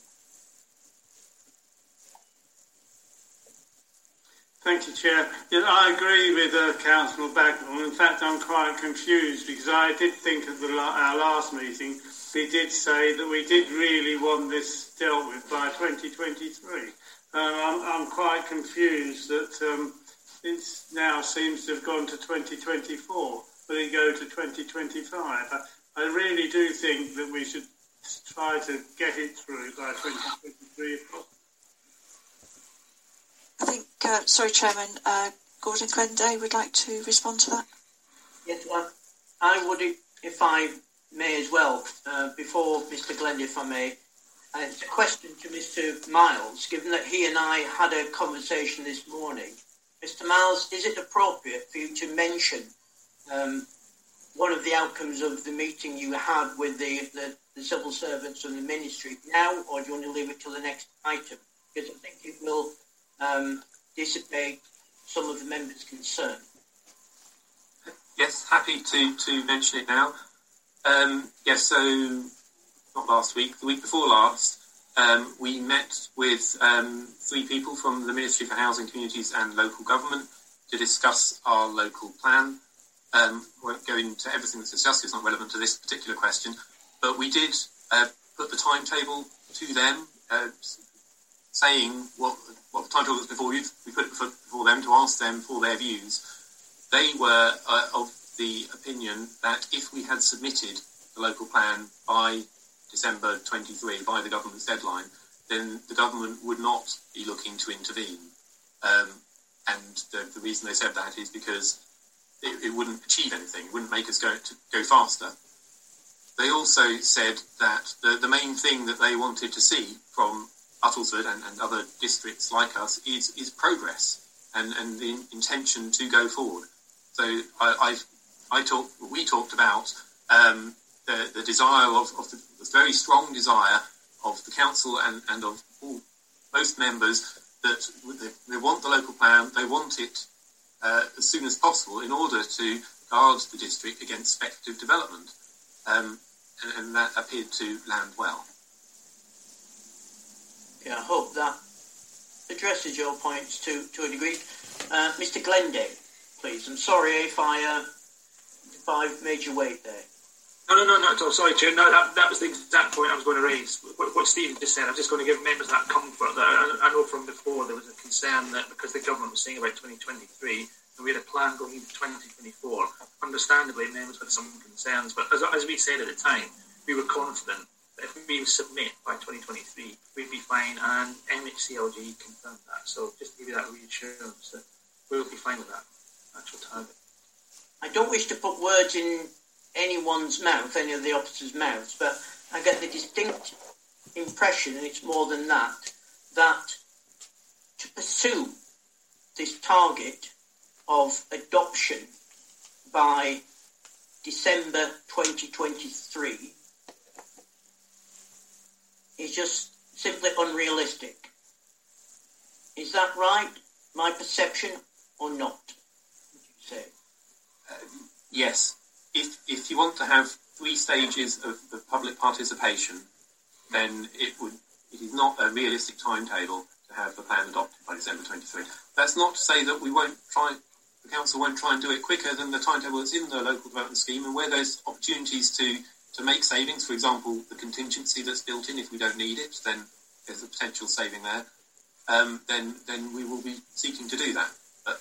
Thank you, Chair. Yeah, I agree with uh, Councillor Bagnall. In fact, I'm quite confused because I did think at the, our last meeting we did say that we did really want this dealt with by 2023. Um, I'm, I'm, quite confused that um, it now seems to have gone to 2024. Will it go to 2025? I, I really do think that we should try to get it through by 2023 if possible. I think, uh, sorry, Chairman, uh, Gordon Glenday would like to respond to that. Yes, well, I would, if I may as well, uh, before Mr. Glenday, if I may, uh, it's a question to Mr. Miles, given that he and I had a conversation this morning. Mr. Miles, is it appropriate for you to mention um, one of the outcomes of the meeting you had with the, the, the, civil servants and the ministry now, or do you want to leave it till the next item? Because I think it will um, dissipate some of the members' concern. Yes, happy to, to mention it now. Um, yes, so not last week, the week before last, um, we met with um, three people from the Ministry for Housing, Communities and Local Government to discuss our local plan. Um, won't go into everything that's discussed, it's not relevant to this particular question, but we did uh, put the timetable to them, uh, saying what, what the timetable was before you, we put it before them to ask them for their views. They were uh, of the opinion that if we had submitted the local plan by December 23, by the government's deadline, then the government would not be looking to intervene. Um, and the, the, reason they said that is because it, it, wouldn't achieve anything, it wouldn't make us go, go faster. They also said that the, the main thing that they wanted to see from Uttlesford and, and other districts like us is, is progress and, and the intention to go forward. So I, I, talked, we talked about um, the, the desire of, of the, the, very strong desire of the council and, and of all, most members that they, they, want the local plan, they want it uh, as soon as possible in order to guard the district against speculative development. Um, and, and, that appeared to land well. Yeah, I hope that addresses your points to, to a degree. Uh, Mr. Glenday, please. I'm sorry if I uh, if I've made you wait there. No, no, no. Sorry, Chair. No, that, that was the exact point I was going to raise. What, what Stephen just said, I'm just going to give members that comfort. That I, I know from before there was a concern that because the government was saying about 2023 and we had a plan going into 2024, understandably members had some concerns. But as, as we said at the time, we were confident that if we submit by 2023, we'd be fine, and MHCLG confirmed that. So just to give you that reassurance that we'll be fine with that actual target. I don't wish to put words in anyone's mouth, any of the officers' mouths, but I get the distinct impression, and it's more than that, that to pursue this target of adoption by December 2023 is just simply unrealistic. Is that right? My perception or not? Would you say? Uh, yes if if you want to have three stages of, of public participation, then it would it is not a realistic timetable to have the plan adopted by December 23. That's not to say that we won't try, the council won't try and do it quicker than the timetable that's in the local development scheme, and where there's opportunities to to make savings, for example, the contingency that's built in, if we don't need it, then there's a potential saving there. Um, then then we will be seeking to do that. But.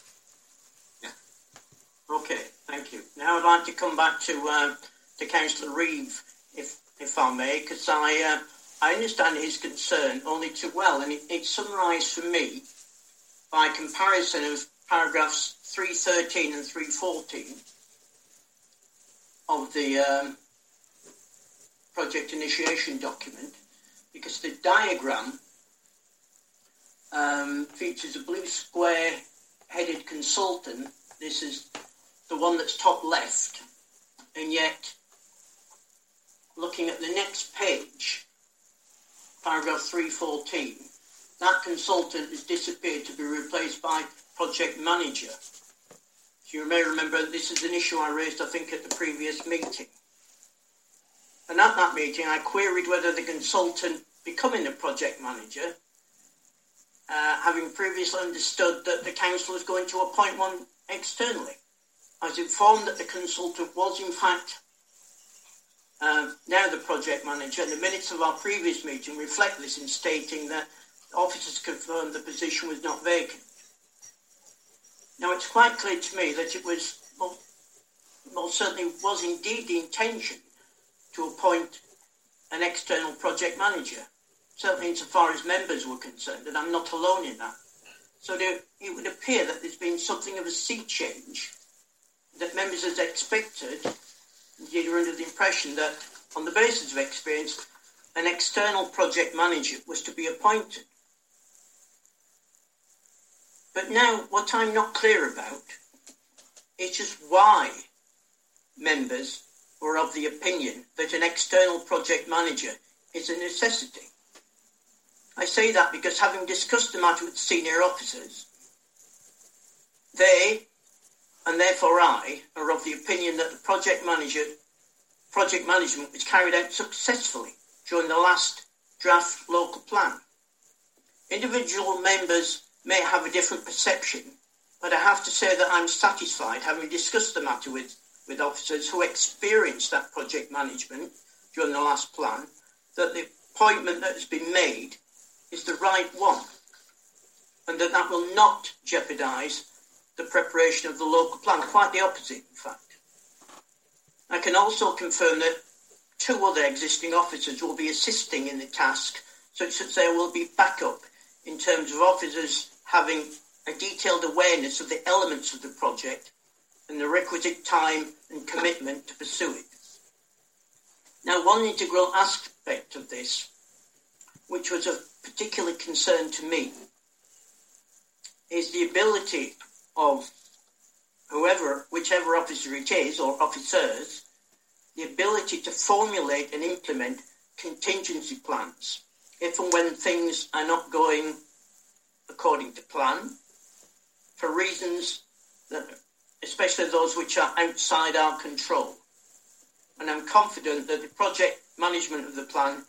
Okay. Thank you. Now I'd like to come back to uh, to Councillor Reeve, if if I may, because I uh, I understand his concern only too well, and it, it's summarised for me by comparison of paragraphs 313 and 314 of the um, project initiation document, because the diagram um, features a blue square headed consultant. This is the one that's top left, and yet looking at the next page, paragraph 314, that consultant has disappeared to be replaced by project manager. So you may remember this is an issue I raised, I think, at the previous meeting. And at that meeting, I queried whether the consultant becoming a project manager, uh, having previously understood that the council was going to appoint one externally. I was informed that the consultant was in fact uh, now the project manager, and the minutes of our previous meeting reflect this in stating that officers confirmed the position was not vacant. Now it's quite clear to me that it was, well, certainly was indeed the intention to appoint an external project manager, certainly insofar as members were concerned, and I'm not alone in that. So there, it would appear that there's been something of a sea change that members had expected, are under the impression that on the basis of experience, an external project manager was to be appointed. But now, what I'm not clear about is just why members were of the opinion that an external project manager is a necessity. I say that because having discussed the matter with senior officers, they and therefore I are of the opinion that the project manager project management was carried out successfully during the last draft local plan. Individual members may have a different perception, but I have to say that I'm satisfied, having discussed the matter with, with officers who experienced that project management during the last plan, that the appointment that has been made is the right one, and that that will not jeopardise the preparation of the local plan. Quite the opposite, in fact. I can also confirm that two other existing officers will be assisting in the task, such that there will be backup in terms of officers having a detailed awareness of the elements of the project and the requisite time and commitment to pursue it. Now, one integral aspect of this, which was of particular concern to me, is the ability of whoever, whichever officer it is or officers, the ability to formulate and implement contingency plans if and when things are not going according to plan for reasons that, especially those which are outside our control. And I'm confident that the project management of the plan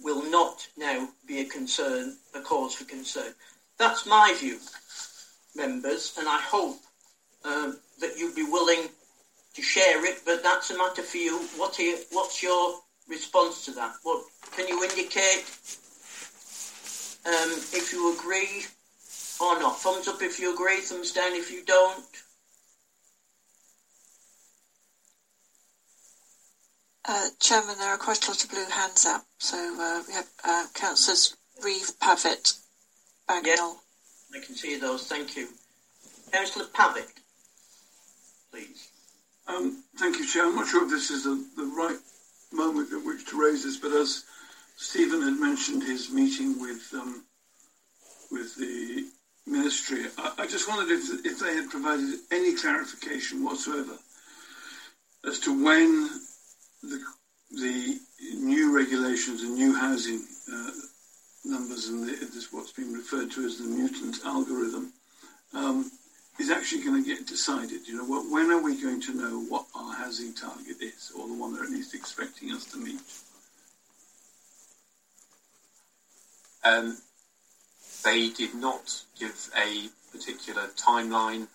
will not now be a concern, a cause for concern. That's my view, members, and I hope um, that you'd be willing to share it, but that's a matter for you. What you, what's your response to that? What can you indicate um, if you agree or not? Thumbs up if you agree, thumbs down if you don't. Uh, Chairman, there are quite a lot of blue hands up. So uh, we have uh, Councillors Reeve, Pavitt, Bagnall. Yes, I can see those. Thank you. Councillor Pavitt, please. Um, thank you, Chair. I'm not sure if this is the, the right moment at which to raise this, but as Stephen had mentioned his meeting with um, with the ministry, I, I just wondered if, if they had provided any clarification whatsoever as to when the, the new regulations and new housing uh, numbers and the, this what's been referred to as the mutant algorithm um, is actually going to get decided. You know, what, when are we going to know what our housing target is, or the one that at least expecting us to meet? Um, they did not give a particular timeline.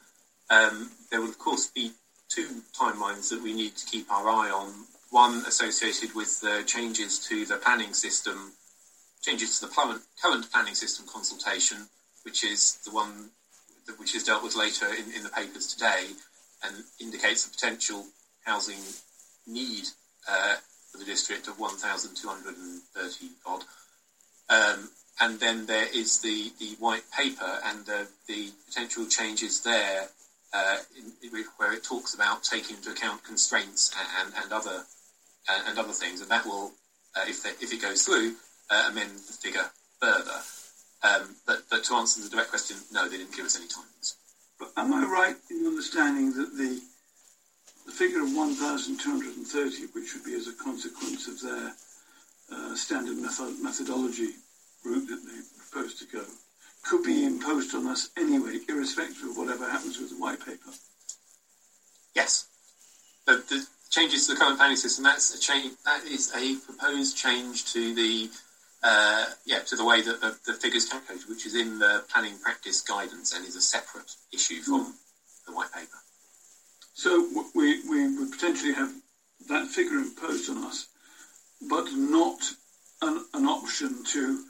Um, there will, of course, be two timelines that we need to keep our eye on. One associated with the changes to the planning system, changes to the current planning system consultation, which is the one which is dealt with later in, in the papers today and indicates the potential housing need uh, for the district of 1,230 odd. Um, and then there is the, the white paper and the, the potential changes there uh, in, where it talks about taking into account constraints and, and other and, and other things, and that will, uh, if, if it goes through, uh, amend the figure further. Um, but, but to answer the direct question, no, they didn't give us any times. But am I right in understanding that the the figure of 1,230, which would be as a consequence of their uh, standard method- methodology route that they propose to go, could be imposed on us anyway, irrespective of whatever happens with the white paper? Yes. The, the changes to the current planning system, that's a change, that is a proposed change to the uh, yeah, to the way that the, the figures calculated, which is in the planning practice guidance and is a separate issue from mm. the white paper. So we, we would potentially have that figure imposed on us, but not an, an option to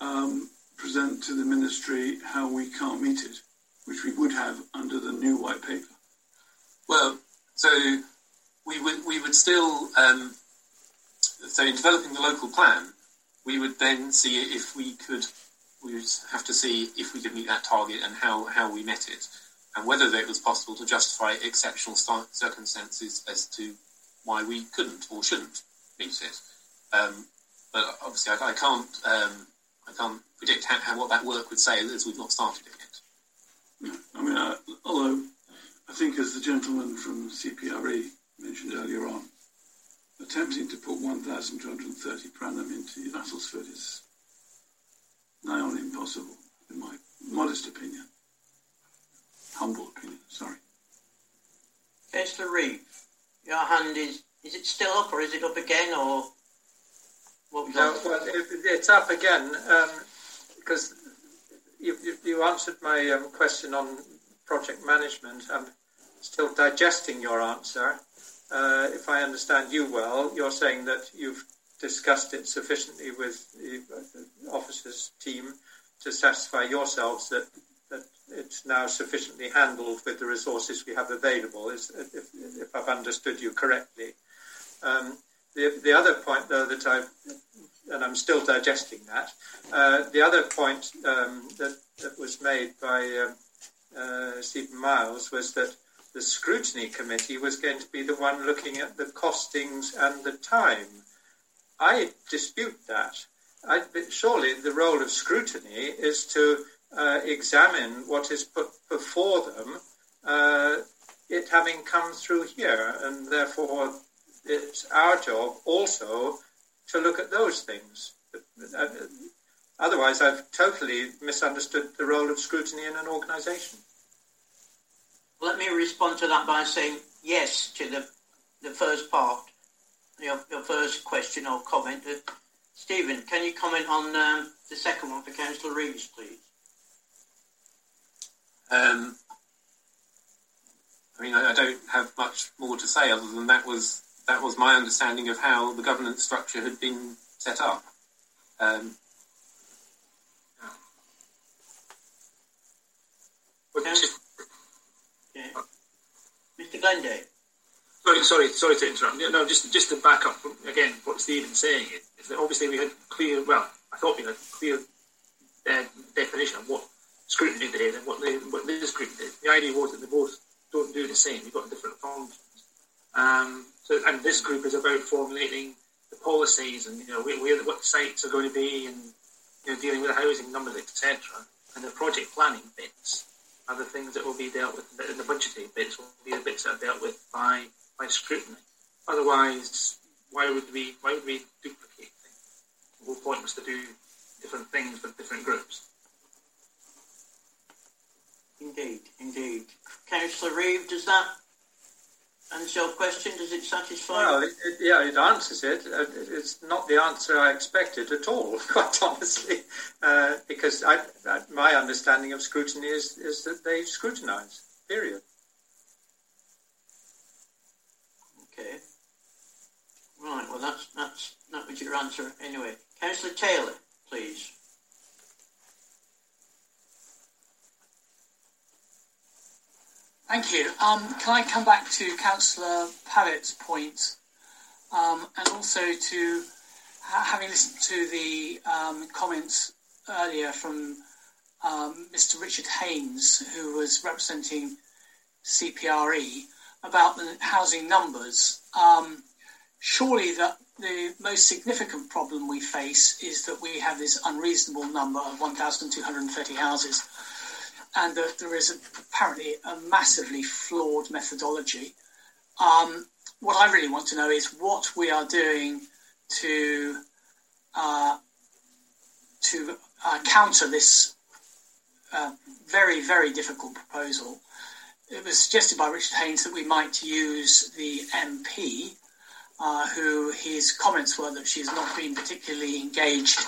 um, present to the ministry how we can't meet it, which we would have under the new white paper. Well, so we would we would still um, so in developing the local plan, we would then see if we could, we would have to see if we could meet that target and how, how we met it, and whether it was possible to justify exceptional circumstances as to why we couldn't or shouldn't meet it. Um, but obviously, I, I can't, um, I can't predict how, how, what that work would say as we've not started it yet. I mean, uh, although I think, as the gentleman from CPRE mentioned earlier on, attempting to put 1,230 per annum into Uttlesford is nigh on impossible, in my modest opinion. Humble opinion, sorry. Councillor Reeve, your hand is, is it still up or is it up again or what no, well, it, it's up again um, because you, you, you, answered my um, question on project management. I'm still digesting your answer uh, if I understand you well, you're saying that you've discussed it sufficiently with the officers' team to satisfy yourselves that, that it's now sufficiently handled with the resources we have available, if, if I've understood you correctly. Um, the, the other point, though, that I and I'm still digesting that. Uh, the other point um, that, that was made by uh, uh, Stephen Miles was that the scrutiny committee was going to be the one looking at the costings and the time. I dispute that. I, surely the role of scrutiny is to uh, examine what is put before them, uh, it having come through here, and therefore it's our job also to look at those things. Uh, otherwise, I've totally misunderstood the role of scrutiny in an organisation. Let me respond to that by saying yes to the, the first part, your, your first question or comment. Uh, Stephen, can you comment on um, the second one for Councillor Reeves, please? Um, I mean, I, I, don't have much more to say other than that was that was my understanding of how the governance structure had been set up. Um, Mr. Glenday. Sorry, sorry, sorry to interrupt. No, just just to back up again what Stephen's saying is that obviously we had clear. Well, I thought we had clear uh, definition of what scrutiny did and what, the, what this group did. The idea was that they both don't do the same. You've got different functions. Um, so, and this group is about formulating the policies and you know where, where what sites are going to be and you know dealing with the housing numbers, etc. And the project planning bits are the things that will be dealt with. And the budgeting bits will be the bits that are dealt with by by scrutiny. Otherwise, why would we why would we duplicate things? The whole point was to do different things for different groups. Indeed, indeed. Councillor Reeve, does that answer your question? Does it satisfy? Well, it, it, yeah, it answers it. Uh, it's not the answer I expected at all, quite honestly, uh, because I, my understanding of scrutiny is, is that they scrutinise, period. Okay. Right, well, that's, that's, that was your answer anyway. Councillor Taylor, please. Thank you. Um, can I come back to Councillor Pavitt's point um, and also to having listened to the um, comments earlier from Mr. Um, Richard Haynes, who was representing CPRE, about the housing numbers. Um, surely that the most significant problem we face is that we have this unreasonable number of 1,230 houses and that there is apparently a massively flawed methodology. Um, what I really want to know is what we are doing to uh, to uh, counter this uh, very very difficult proposal. It was suggested by Richard Haynes that we might use the MP, uh, who his comments were that she's not been particularly engaged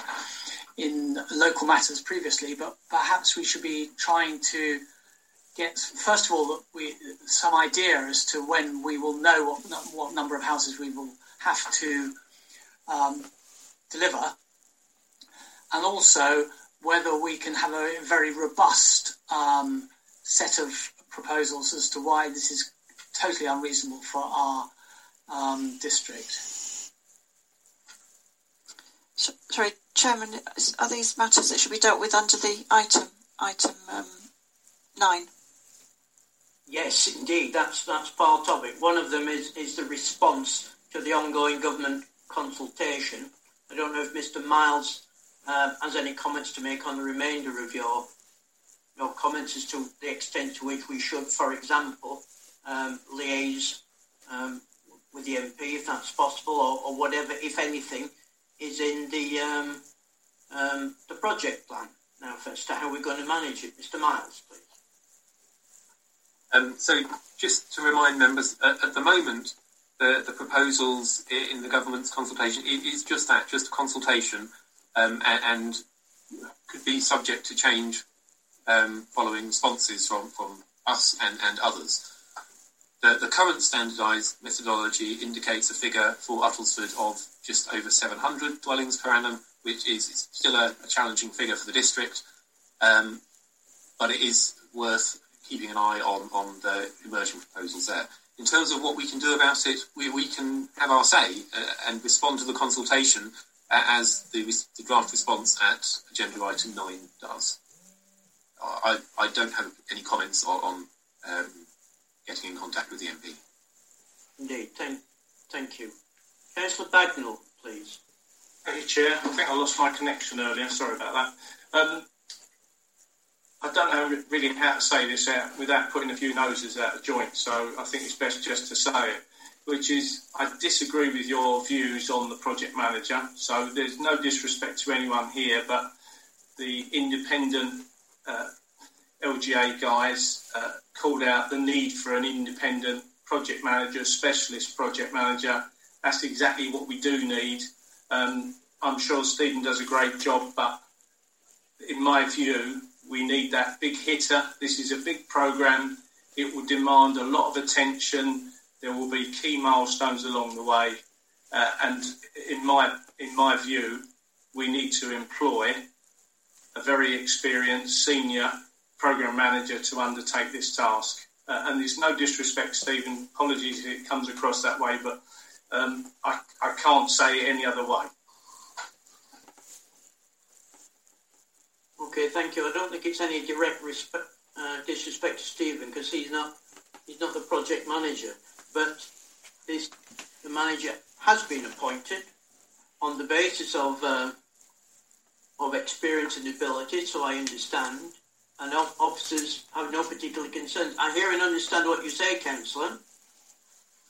in local matters previously, but perhaps we should be trying to get, first of all, we, some idea as to when we will know what, what number of houses we will have to um, deliver, and also whether we can have a very robust um, set of proposals as to why this is totally unreasonable for our um, district. So, sorry, Chairman, are these matters that should be dealt with under the item item um, nine? Yes, indeed, that's that's part of it. One of them is is the response to the ongoing government consultation. I don't know if Mr. Miles uh, has any comments to make on the remainder of your your comments as to the extent to which we should, for example, um, liaise um, with the MP if that's possible, or, or whatever, if anything, is in the um, um, the project plan now as to how we're going to manage it. Mr. Miles, please. Um, so, just to remind members, at the moment, the, the, proposals in the government's consultation is just that, just a consultation, um, and, and, could be subject to change um, following responses from, from us and, and others. The, the current standardised methodology indicates a figure for Uttlesford of just over 700 dwellings per annum, which is still a, a challenging figure for the district, um, but it is worth keeping an eye on, on the emerging proposals there. In terms of what we can do about it, we, we can have our say uh, and respond to the consultation uh, as the, the, draft response at agenda item 9 does. I, I don't have any comments on, on um, getting in contact with the MP. Indeed, thank, thank you. Councillor Bagnall, please. Thank you, Chair. I think I lost my connection earlier. Sorry about that. Um, I don't know really how to say this out without putting a few noses out of joint, so I think it's best just to say it. Which is, I disagree with your views on the project manager. So there's no disrespect to anyone here, but the independent uh, LGA guys uh, called out the need for an independent project manager, specialist project manager. That's exactly what we do need. Um, I'm sure Stephen does a great job, but in my view, we need that big hitter. This is a big program. It will demand a lot of attention. There will be key milestones along the way, uh, and in my in my view, we need to employ a very experienced senior program manager to undertake this task. Uh, and there's no disrespect, Stephen. Apologies if it comes across that way, but um, I, I can't say it any other way. Okay, thank you. I don't think it's any direct respect, uh, disrespect to Stephen because he's not he's not the project manager, but this the manager has been appointed on the basis of uh, of experience and ability, so I understand. And officers have no particular concerns. I hear and understand what you say, Councillor.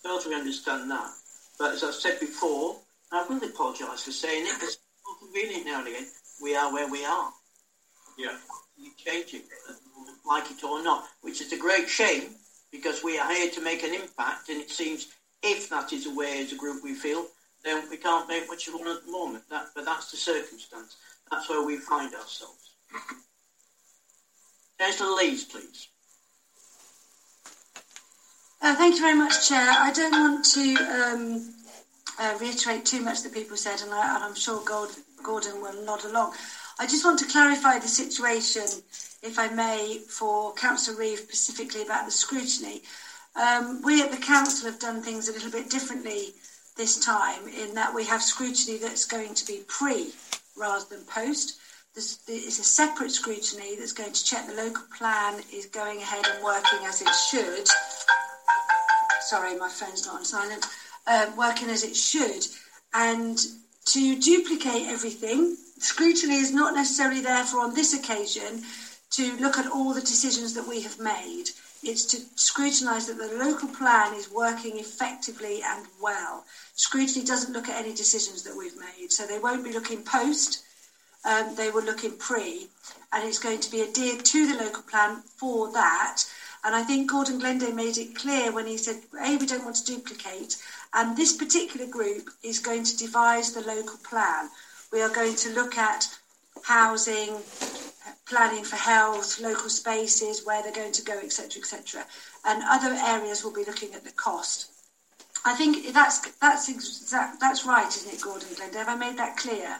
Totally understand that. But as I've said before, I will apologise for saying it because it's convenient now and again. We are where we are. Yeah. You change it, like it or not, which is a great shame because we are here to make an impact, and it seems if that is the way as a group we feel, then we can't make much of one at the moment. That, but that's the circumstance. That's where we find ourselves. Councillor Lees, please. Uh, thank you very much, Chair. I don't want to um, uh, reiterate too much that people said, and, I, am sure Gold, Gordon will nod along. I just want to clarify the situation, if I may, for Councillor Reeve specifically about the scrutiny. Um, we at the Council have done things a little bit differently this time in that we have scrutiny that's going to be pre rather than post. It's a separate scrutiny that's going to check the local plan is going ahead and working as it should. Sorry, my phone's not on silent. Uh, working as it should. And to duplicate everything scrutiny is not necessarily there for on this occasion to look at all the decisions that we have made. It's to scrutinise that the local plan is working effectively and well. Scrutiny doesn't look at any decisions that we've made, so they won't be looking post, um, they were looking pre, and it's going to be adhered to the local plan for that. And I think Gordon Glenday made it clear when he said, A, we don't want to duplicate, and this particular group is going to devise the local plan. We are going to look at housing, planning for health, local spaces, where they're going to go, etc., etc. And other areas will be looking at the cost. I think that's that's exact, that's right, isn't it, Gordon Glenday? Have I made that clear?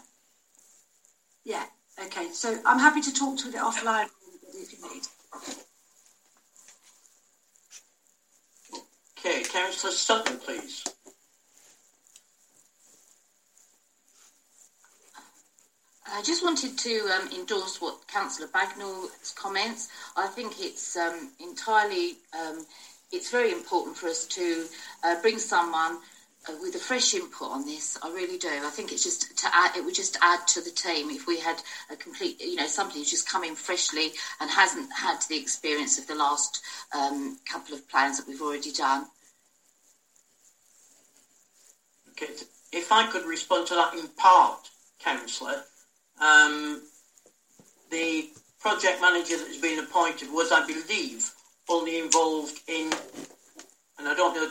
Yeah. Okay. So I'm happy to talk to it offline if you need. Okay, Councillor Sutton, please. I just wanted to um, endorse what Councillor Bagnall's comments. I think it's um, entirely, um, it's very important for us to uh, bring someone with a fresh input on this. I really do. I think it's just to add, it would just add to the team if we had a complete, you know, somebody who's just come in freshly and hasn't had the experience of the last um, couple of plans that we've already done. Okay, if I could respond to that in part, Councillor um, the project manager that has been appointed was, I believe, only involved in, and I don't know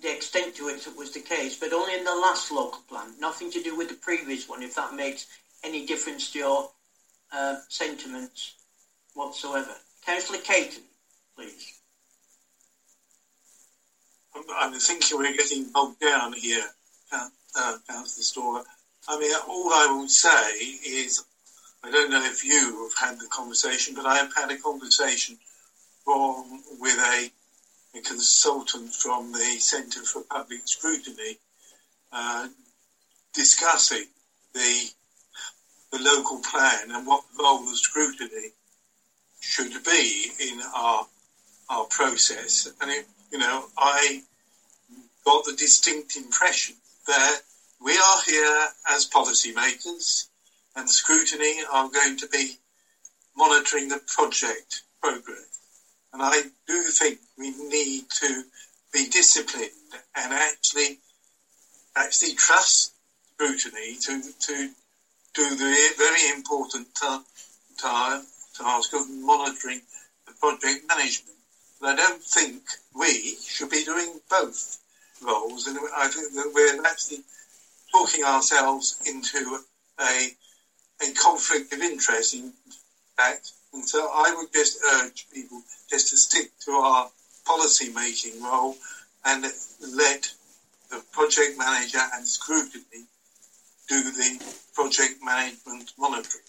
the extent to which it was the case, but only in the last local plan, nothing to do with the previous one, if that makes any difference to your uh, sentiments whatsoever. Councillor Caton, please. I'm thinking we're getting bogged down here, uh, Councillor Storer. I mean, all I will say is, I don't know if you have had the conversation, but I have had a conversation from with a, a consultant from the Centre for Public Scrutiny uh, discussing the the local plan and what role the scrutiny should be in our our process. And it, you know, I got the distinct impression that we are here as policymakers, and scrutiny are going to be monitoring the project progress. And I do think we need to be disciplined and actually actually trust scrutiny to, to do the very important ta- ta- task of monitoring the project management. But I don't think we should be doing both roles, and I think that we're actually talking ourselves into a a conflict of interest in fact. And so I would just urge people just to stick to our policy making role and let the project manager and scrutiny do the project management monitoring.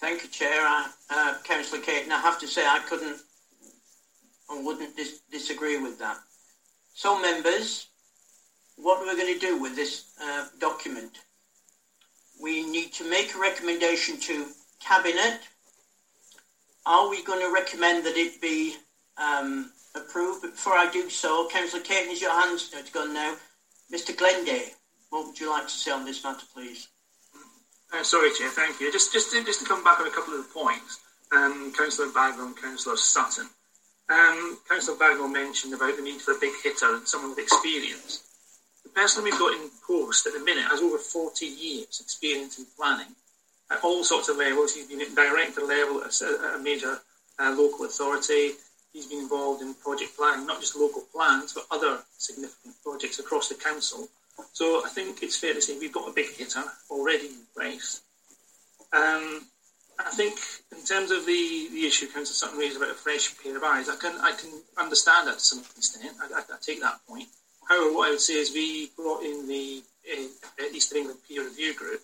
Thank you, Chair. Uh, uh, Councillor Caton, I have to say I couldn't and wouldn't dis- disagree with that. So, members, what are we going to do with this uh, document? We need to make a recommendation to Cabinet. Are we going to recommend that it be um, approved? But before I do so, Councillor Caton, is your hands no, it's gone now. Mr. Glenday, what would you like to say on this matter, please? Uh, sorry, Chair, thank you. Just, just, to, just to come back on a couple of the points, um, Councillor Bagnall and Councillor Sutton. Um, Councillor Bagnall mentioned about the need for a big hitter and someone with experience. Person we've got in post at the minute has over 40 years experience in planning at all sorts of levels. He's been at director level at a major uh, local authority. He's been involved in project planning, not just local plans, but other significant projects across the council. So I think it's fair to say we've got a big hitter already in place. Um, I think in terms of the, the issue Councillor Sutton raised about a fresh pair of eyes, I can I can understand that to some extent. I, I, I take that point. However, what I would say is we brought in the uh, East England peer review group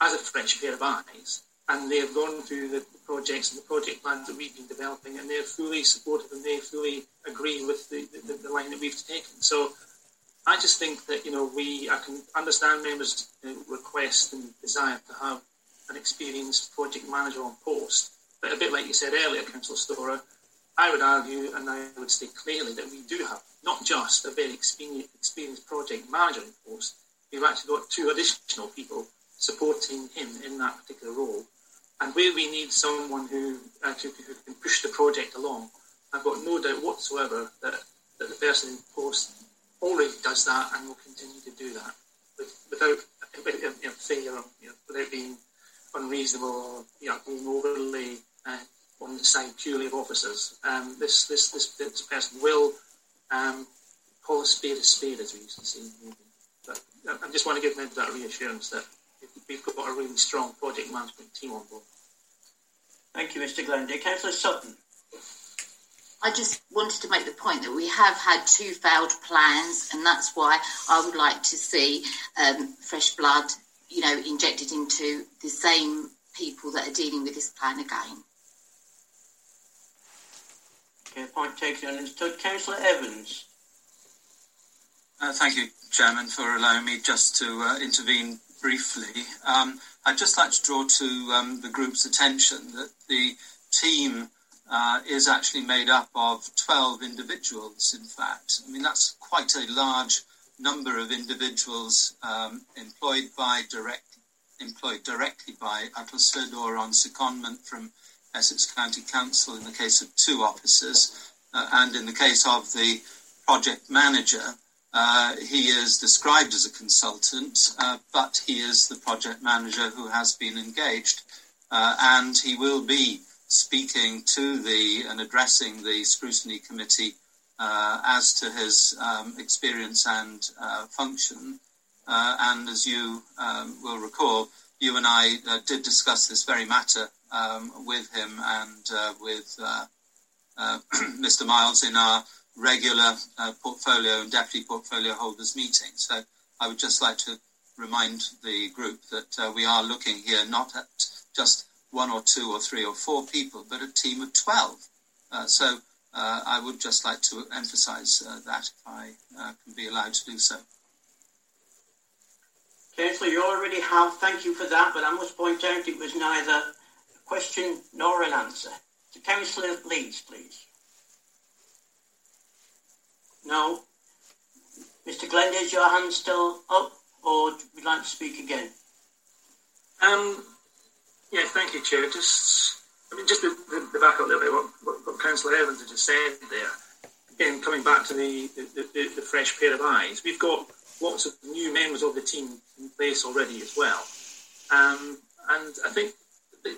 as a fresh pair of eyes, and they have gone through the projects and the project plans that we've been developing, and they're fully supportive and they fully agree with the, the, the line that we've taken. So I just think that you know we I can understand members' request and desire to have an experienced project manager on post, but a bit like you said earlier, Councillor Storer, I would argue and I would state clearly that we do have not just a very experienced project manager in post, we've actually got two additional people supporting him in that particular role. And where we need someone who, uh, who can push the project along, I've got no doubt whatsoever that, that the person in post already does that and will continue to do that with, without you know, failure, you know, without being unreasonable or you know, being overly uh, on the side purely of officers. Um, this, this, this, this person will um, call a spade a spade, as we used to say. But I just want to give them that reassurance that we've got a really strong project management team on board. Thank you, Mr. Glenday. Councillor Sutton. I just wanted to make the point that we have had two failed plans, and that's why I would like to see um, fresh blood, you know, injected into the same people that are dealing with this plan again. Okay, point taken and understood. Councillor Evans. Uh, thank you, Chairman, for allowing me just to uh, intervene briefly. Um, I'd just like to draw to um, the group's attention that the team uh, is actually made up of 12 individuals, in fact. I mean, that's quite a large number of individuals um, employed by direct, employed directly by Uttlesford or on secondment from Essex County Council in the case of two officers, uh, and in the case of the project manager, uh, he is described as a consultant, uh, but he is the project manager who has been engaged, uh, and he will be speaking to the and addressing the scrutiny committee uh, as to his um, experience and uh, function. and as you um, will recall, you and I did discuss this very matter um, with him and with Mr. Miles in our regular uh, portfolio and deputy portfolio holders meeting. So I would just like to remind the group that uh, we are looking here not at just one or two or three or four people, but a team of 12. Uh, so I would just like to emphasise that if I can be allowed to do so. Councillor, you already have. Thank you for that, but I must point out it was neither a question nor an answer. So Councillor Lees, please. No. Mr. Glenn, is your hand still up, or would you like to speak again? Um, Yeah, thank you, Chair. Just, I mean, just to, to back up a little bit what, what, what Councillor Evans has just said there. Again, coming back to the, the, the, the fresh pair of eyes, we've got lots of new members of the team in place already as well. Um, and I think to,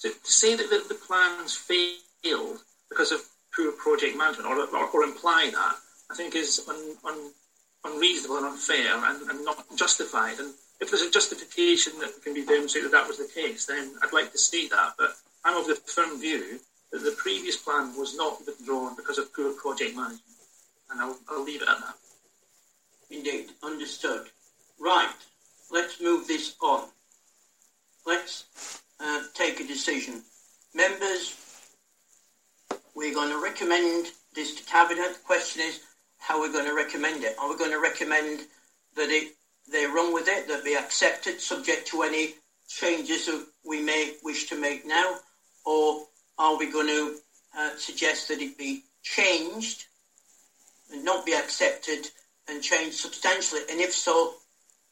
to, say that the, the, plans failed because of poor project management or, or, or imply that, I think is un, un, unreasonable and unfair and, and, not justified. And if there's a justification that can be demonstrated that that was the case, then I'd like to see that. But I'm of the firm view that the previous plan was not withdrawn because of poor project management. And I'll, I'll leave it at that. Indeed, understood. Right, let's move this on. Let's uh, take a decision. Members, we're going to recommend this to Cabinet. The question is how we're going to recommend it. Are we going to recommend that it they run with it, that be accepted, subject to any changes that we may wish to make now, or are we going to uh, suggest that it be changed and not be accepted and changed substantially? And if so,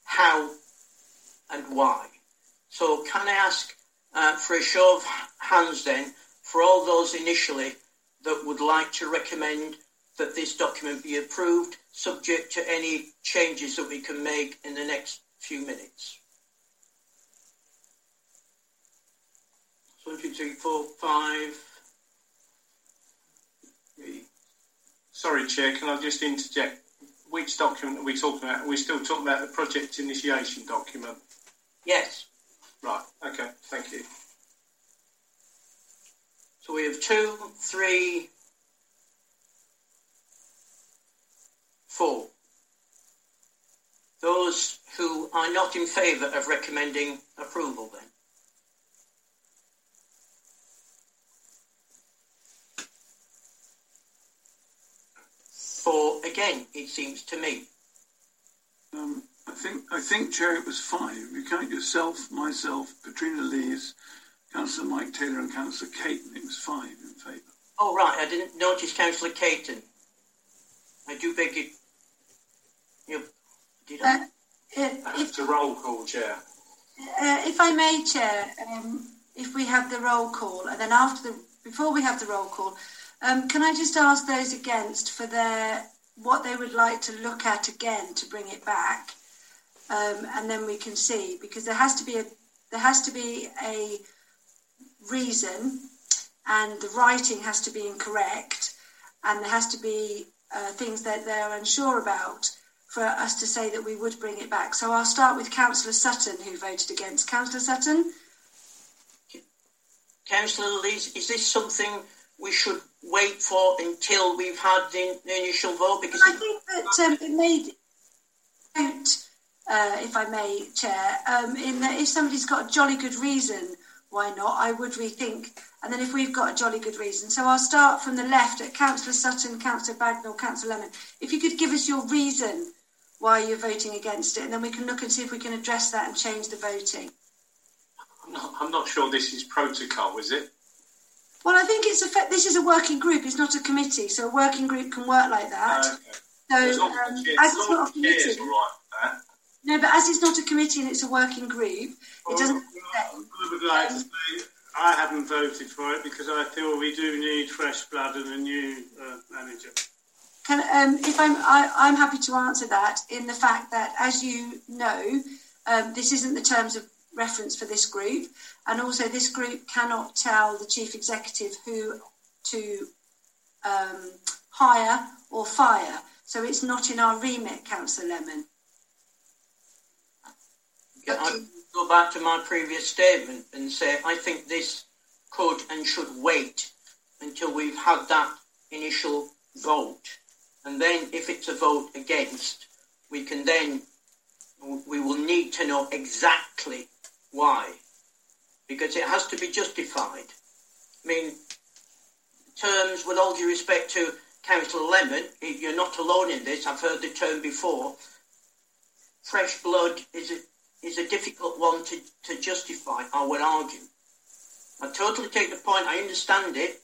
how and why? So can I ask uh, for a show of hands then for all those initially that would like to recommend that this document be approved subject to any changes that we can make in the next few minutes. One, two, three, four, five. Three. Sorry, Chair, can I just interject? Which document are we talking about? Are we still talking about the project initiation document? Yes. Right, okay, thank you. So we have two, three, four. Those who are not in favour of recommending approval then? Four again, it seems to me. Um, I think, I think, Chair, it was five. You count yourself, myself, Katrina Lees, Councillor Mike Taylor, and Councillor Caton. It was five in favour. Oh, right. I didn't notice Councillor Caton. I do beg you. you did I? Uh, if, a roll call, Chair. Uh, if I may, Chair, um, if we have the roll call, and then after the, before we have the roll call, um, can I just ask those against for their what they would like to look at again to bring it back? um, and then we can see because there has to be a there has to be a reason, and the writing has to be incorrect, and there has to be uh, things that they're unsure about for us to say that we would bring it back. So I'll start with Councillor Sutton, who voted against. Councillor Sutton. Councillor is this something we should wait for until we've had the, the initial vote? Because I think that um, it made uh, if I may, Chair, um, in that if somebody's got a jolly good reason, why not? I would rethink. And then if we've got a jolly good reason. So I'll start from the left at Councillor Sutton, Councillor Bagnall, Councillor Lemon. If you could give us your reason why you're voting against it, and then we can look and see if we can address that and change the voting. I'm not, I'm not sure this is protocol, is it? Well, I think it's a this is a working group. It's not a committee, so a working group can work like that. Okay. So, um, as it's not a committee, no, but as it's not a committee and it's a working group, it doesn't. Well, I would like to say I haven't voted for it because I feel we do need fresh blood and a new uh, manager. Can, um, if I'm, I, am i am happy to answer that in the fact that, as you know, um, this isn't the terms of reference for this group, and also this group cannot tell the chief executive who to um, hire or fire. So it's not in our remit, Councillor Lemon. I go back to my previous statement and say I think this could and should wait until we've had that initial vote. And then if it's a vote against, we can then, we will need to know exactly why. Because it has to be justified. I mean, terms, with all due respect to Councillor Lemon, you're not alone in this, I've heard the term before. Fresh blood is a is a difficult one to, to justify, I would argue. I totally take the point, I understand it.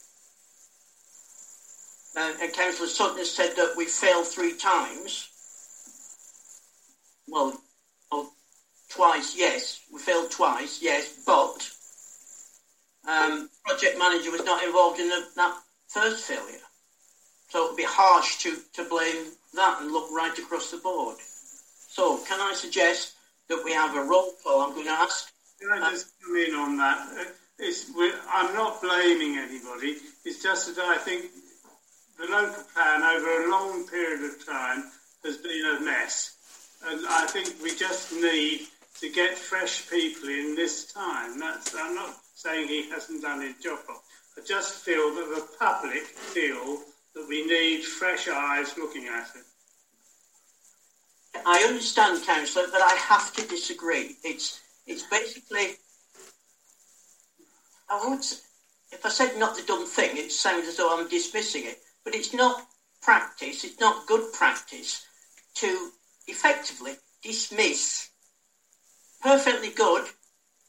Uh, and Councillor Sutton has said that we failed three times. Well, twice, yes. We failed twice, yes, but um, project manager was not involved in the, that first failure. So it would be harsh to, to blame that and look right across the board. So can I suggest that we have a roll call? I'm going to ask. Can I just come in on that? It's, I'm not blaming anybody. It's just that I think the local plan over a long period of time has been a mess. And I think we just need to get fresh people in this time. That's, I'm not saying he hasn't done his job. I just feel that the public feel that we need fresh eyes looking at it. I understand, Councillor, but I have to disagree. It's it's basically I would if I said not the dumb thing, it sounds as though I'm dismissing it. But it's not practice, it's not good practice to effectively dismiss perfectly good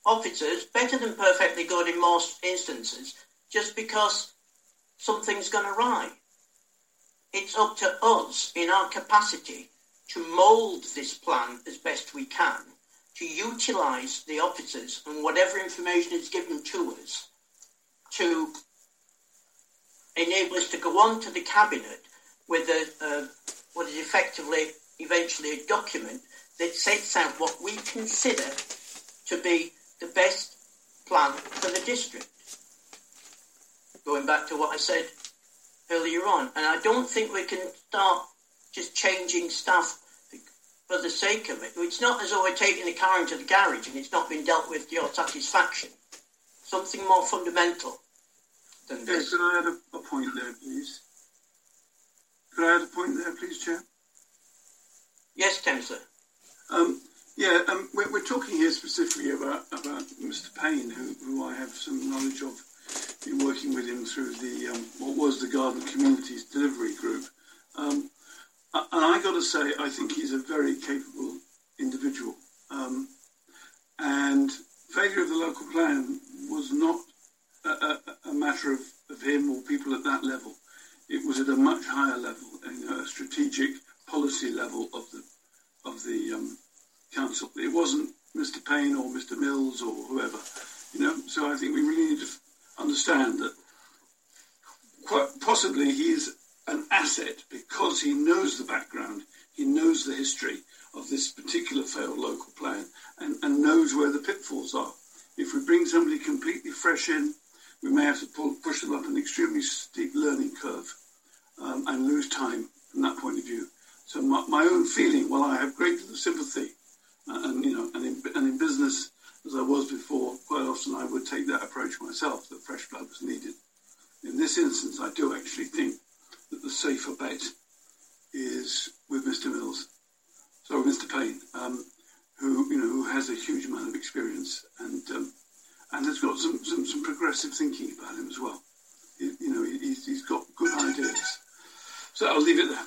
officers, better than perfectly good in most instances, just because something's gone awry. It's up to us in our capacity to mould this plan as best we can, to utilise the officers and whatever information is given to us to enable us to go on to the cabinet with a, a, what is effectively eventually a document that sets out what we consider to be the best plan for the district. Going back to what I said earlier on, and I don't think we can start just changing stuff for the sake of it. It's not as though we're taking the car into the garage and it's not been dealt with to your satisfaction. Something more fundamental than this. could I add a, a, point there, please? Could I add a point there, please, Chair? Yes, Councillor. Um, yeah, um, we're, we're, talking here specifically about, about Mr. Payne, who, who I have some knowledge of in working with him through the um, what was the Garden Communities Delivery Group. Um, and I got to say, I think he's a very capable individual. Um, and failure of the local plan was not a, a, a matter of, of, him or people at that level. It was at a much higher level, a strategic policy level of the of the um, council. It wasn't Mr. Payne or Mr. Mills or whoever, you know. So I think we really need to understand that quite possibly he's an asset because he knows the background, he knows the history of this particular failed local plan, and, and knows where the pitfalls are. If we bring somebody completely fresh in, we may have to pull, push them up an extremely steep learning curve um, and lose time from that point of view. So my, my own feeling, while I have great sympathy, uh, and you know, and in, and in business as I was before, quite often I would take that approach myself that fresh blood was needed. In this instance, I do actually think that the safer bet is with Mr. Mills, so Mr. Payne, um, who you know who has a huge amount of experience and um, and has got some, some, some progressive thinking about him as well. He, you know, he's, he's got good ideas. So I'll leave it there.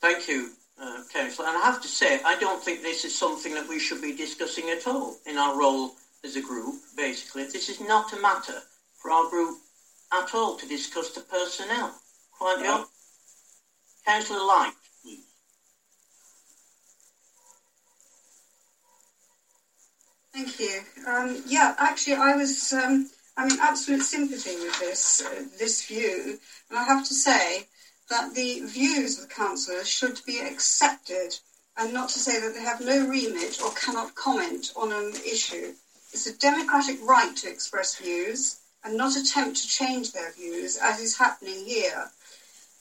Thank you, uh, Councillor. And I have to say, I don't think this is something that we should be discussing at all in our role as a group, basically. This is not a matter for our group at all to discuss the personnel. Quite the opposite. Councillor Light, Thank you. Um, yeah, actually, I was. Um, I'm in absolute sympathy with this uh, this view, and I have to say that the views of the councillors should be accepted, and not to say that they have no remit or cannot comment on an issue. It's a democratic right to express views and not attempt to change their views, as is happening here.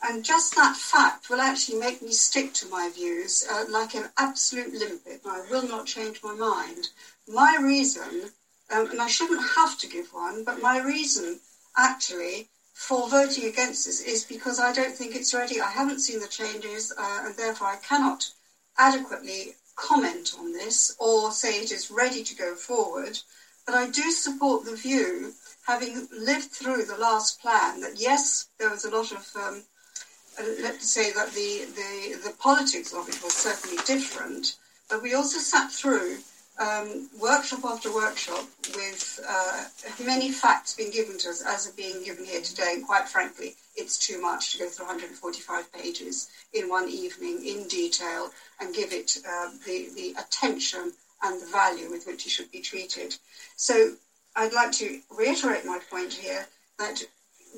And just that fact will actually make me stick to my views uh, like an absolute limpet, and I will not change my mind. My reason, um, and I shouldn't have to give one, but my reason actually for voting against this is because I don't think it's ready. I haven't seen the changes, uh, and therefore I cannot adequately comment on this or say it is ready to go forward. But I do support the view having lived through the last plan, that yes, there was a lot of, um, let's say that the, the, the politics of it was certainly different, but we also sat through um, workshop after workshop with uh, many facts being given to us as are being given here today. And quite frankly, it's too much to go through 145 pages in one evening in detail and give it uh, the, the attention and the value with which it should be treated. So I'd like to reiterate my point here that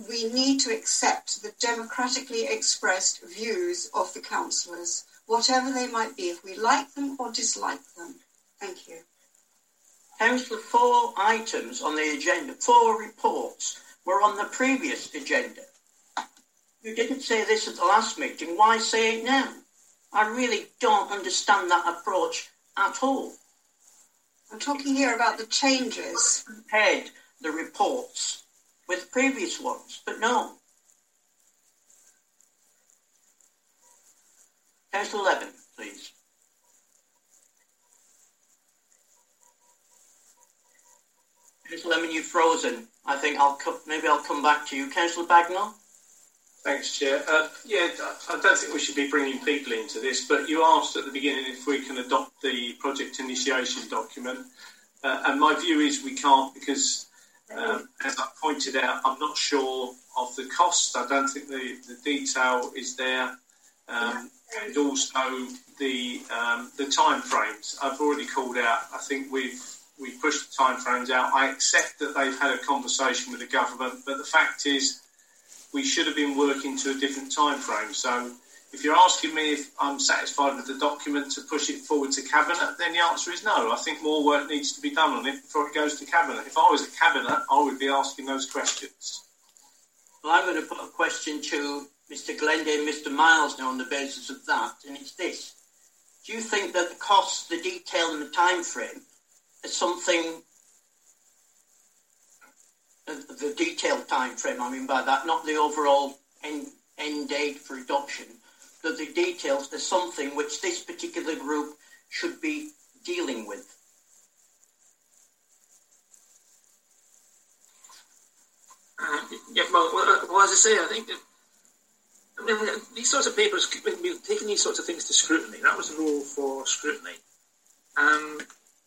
we need to accept the democratically expressed views of the councillors, whatever they might be, if we like them or dislike them. Thank you. Councillor, four items on the agenda, four reports were on the previous agenda. You didn't say this at the last meeting. Why say it now? I really don't understand that approach at all. I'm talking here about the changes. Compared the reports with previous ones, but no. Councillor Lemon, please. Councillor Lemon, you've frozen. I think I'll co- maybe I'll come back to you. Councillor Bagnall? Thanks, Chair. Uh, yeah, I don't think we should be bringing people into this, but you asked at the beginning if we can adopt the project initiation document, uh, and my view is we can't because, um, as I pointed out, I'm not sure of the cost. I don't think the, the detail is there, um, and also the um, the time frames. I've already called out. I think we've we pushed the timeframes out. I accept that they've had a conversation with the government, but the fact is we should have been working to a different time frame. So if you're asking me if I'm satisfied with the document to push it forward to cabinet, then the answer is no. I think more work needs to be done on it before it goes to cabinet. If I was a cabinet, I would be asking those questions. Well, I'm going to put a question to Mr. Glenday and Mr. Miles now on the basis of that, and it's this: Do you think that the costs, the detail, and the time frame is something the detailed time frame. I mean by that, not the overall end, end date for adoption, but the details. is something which this particular group should be dealing with. Uh, yeah, well, well, as I say, I think that, I mean, these sorts of papers, we've taken these sorts of things to scrutiny. That was the rule for scrutiny. Um,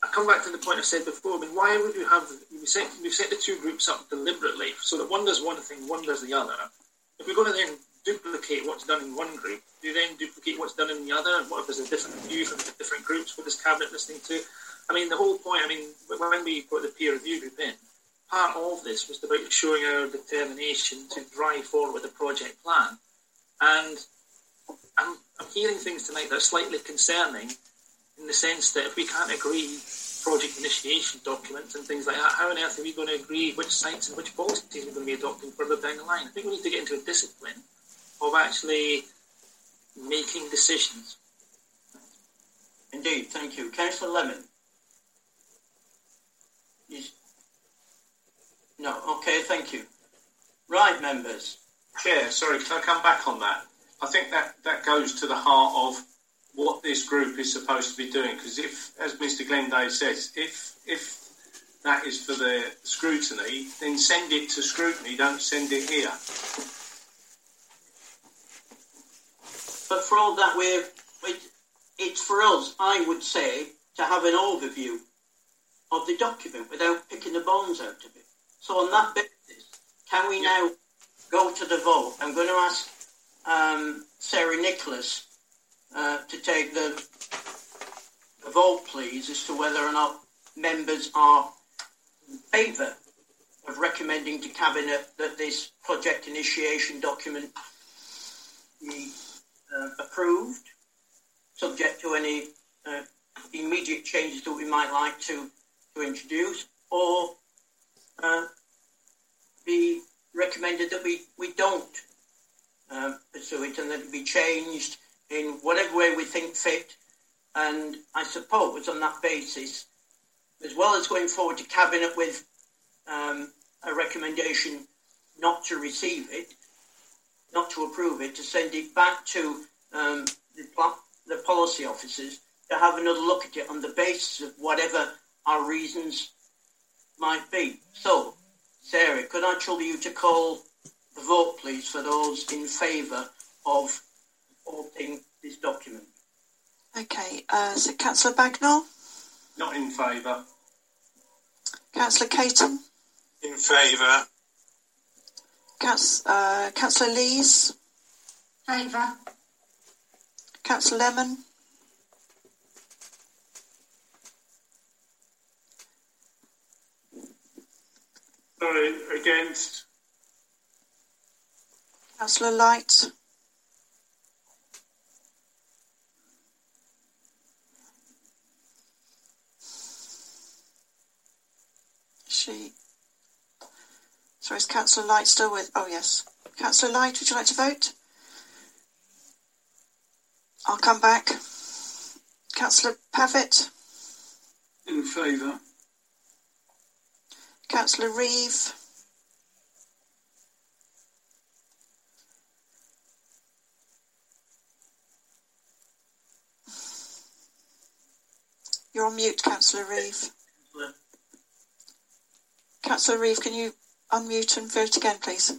I come back to the point I said before. I mean, why would you have we set we set the two groups up deliberately so that one does one thing, one does the other? If we're going to then duplicate what's done in one group, do you then duplicate what's done in the other? What if there's a different view from the different groups? What is cabinet listening to? I mean, the whole point. I mean, when we put the peer review group in, part of this was about showing our determination to drive forward a project plan, and I'm, I'm hearing things tonight that are slightly concerning in the sense that if we can't agree project initiation documents and things like that, how on earth are we going to agree which sites and which policies we're going to be adopting further down the line? I think we need to get into a discipline of actually making decisions. Indeed, thank you. Councillor Lemon. No, okay, thank you. Right, members. Chair, sorry, can I come back on that? I think that, that goes to the heart of what this group is supposed to be doing. Because if, as Mr. Glenday says, if if that is for the scrutiny, then send it to scrutiny. Don't send it here. But for all that, we're it, it's for us. I would say to have an overview of the document without picking the bones out of it. So on that basis, can we now go to the vote? I'm going to ask um, Sarah Nicholas uh, to take the, the vote, please, as to whether or not members are in favour of recommending to Cabinet that this project initiation document be uh, approved, subject to any uh, immediate changes that we might like to, to introduce, or uh, be recommended that we, we don't uh, pursue it and that it be changed in whatever way we think fit. And I suppose on that basis, as well as going forward to Cabinet with um, a recommendation not to receive it, not to approve it, to send it back to um, the, the policy officers to have another look at it on the basis of whatever our reasons might be. So, Sarah, could I trouble you to call the vote, please, for those in favour of supporting this document. Okay, uh, so Councillor Bagnall? Not in favour. Councillor Caton? In favour. Council, uh, Councillor Lees? Favour. Councillor Lemon? Sorry, against. Councillor Light? She. Sorry, is Councillor Light still with? Oh, yes. Councillor Light, would you like to vote? I'll come back. Councillor Pavitt? In favour. Councillor Reeve? You're on mute, Councillor Reeve. Councillor Reeve, can you unmute and vote again, please?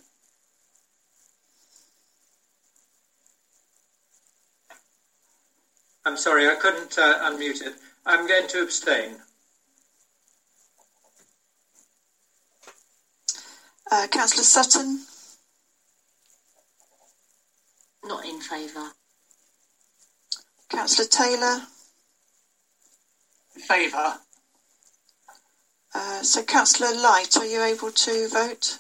I'm sorry, I couldn't uh, unmute it. I'm going to abstain. Uh, Councillor Sutton? Not in favour. Councillor Taylor? In favour. Uh, so, Councillor Light, are you able to vote?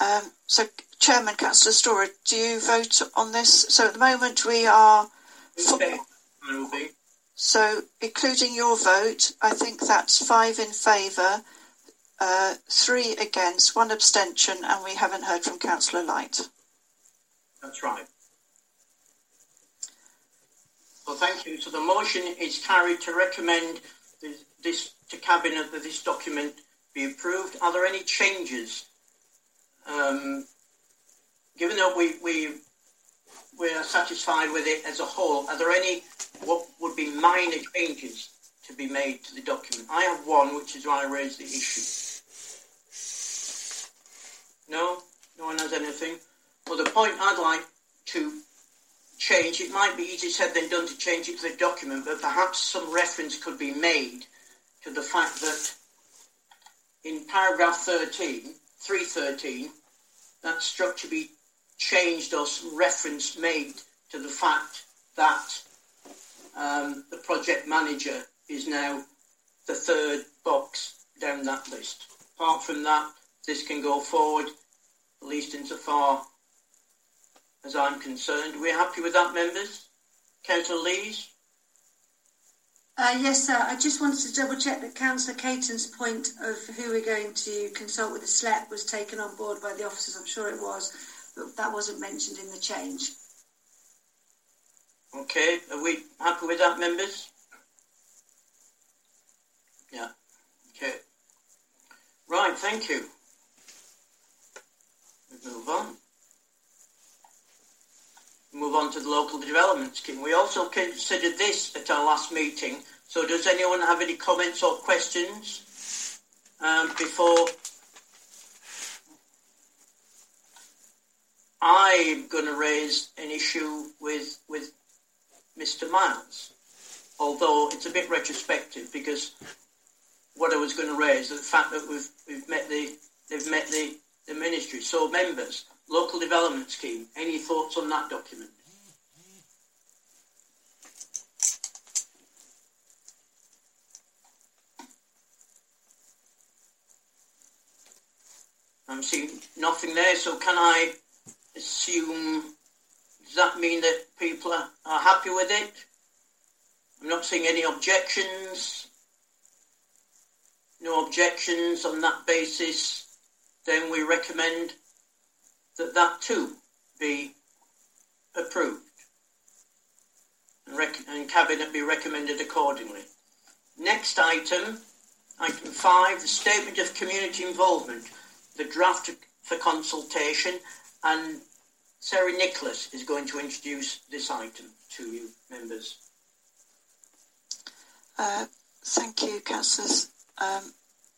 Um, so, Chairman, Councillor Storer, do you vote on this? So, at the moment, we are. Okay. So, including your vote, I think that's five in favour, uh, three against, one abstention, and we haven't heard from Councillor Light. That's right. So thank you. So the motion is carried to recommend this, this to Cabinet that this document be approved. Are there any changes? Um, given that we, we we are satisfied with it as a whole, are there any what would be minor changes to be made to the document? I have one, which is why I raised the issue. No, no one has anything. Well, the point I'd like to change, it might be easier said than done to change it to the document, but perhaps some reference could be made to the fact that in paragraph 13, 313, that structure be changed or some reference made to the fact that um, the project manager is now the third box down that list. Apart from that, this can go forward, at least insofar as I'm concerned. We're happy with that, members? Councillor Lees? Uh, yes, sir. I just wanted to double check that Councillor Caton's point of who we're going to consult with the SLEP was taken on board by the officers. I'm sure it was, but that wasn't mentioned in the change. Okay, are we happy with that, members? Yeah. Okay. Right, thank you. We move on. Move on to the local development scheme. We also considered this at our last meeting. So, does anyone have any comments or questions um, before I'm going to raise an issue with with Mr. Miles, although it's a bit retrospective because what I was going to raise is the fact that we've we've met the they've met the, the ministry. So members, local development scheme. Any thoughts on that document? I'm seeing nothing there. So can I assume? Does that mean that people are, happy with it? I'm not seeing any objections. No objections on that basis. Then we recommend that that too be approved and, rec- and cabinet be recommended accordingly. Next item, item five, the statement of community involvement, the draft for consultation, and Sarah Nicholas is going to introduce this item to you, members. Uh, thank you, councillors. Um,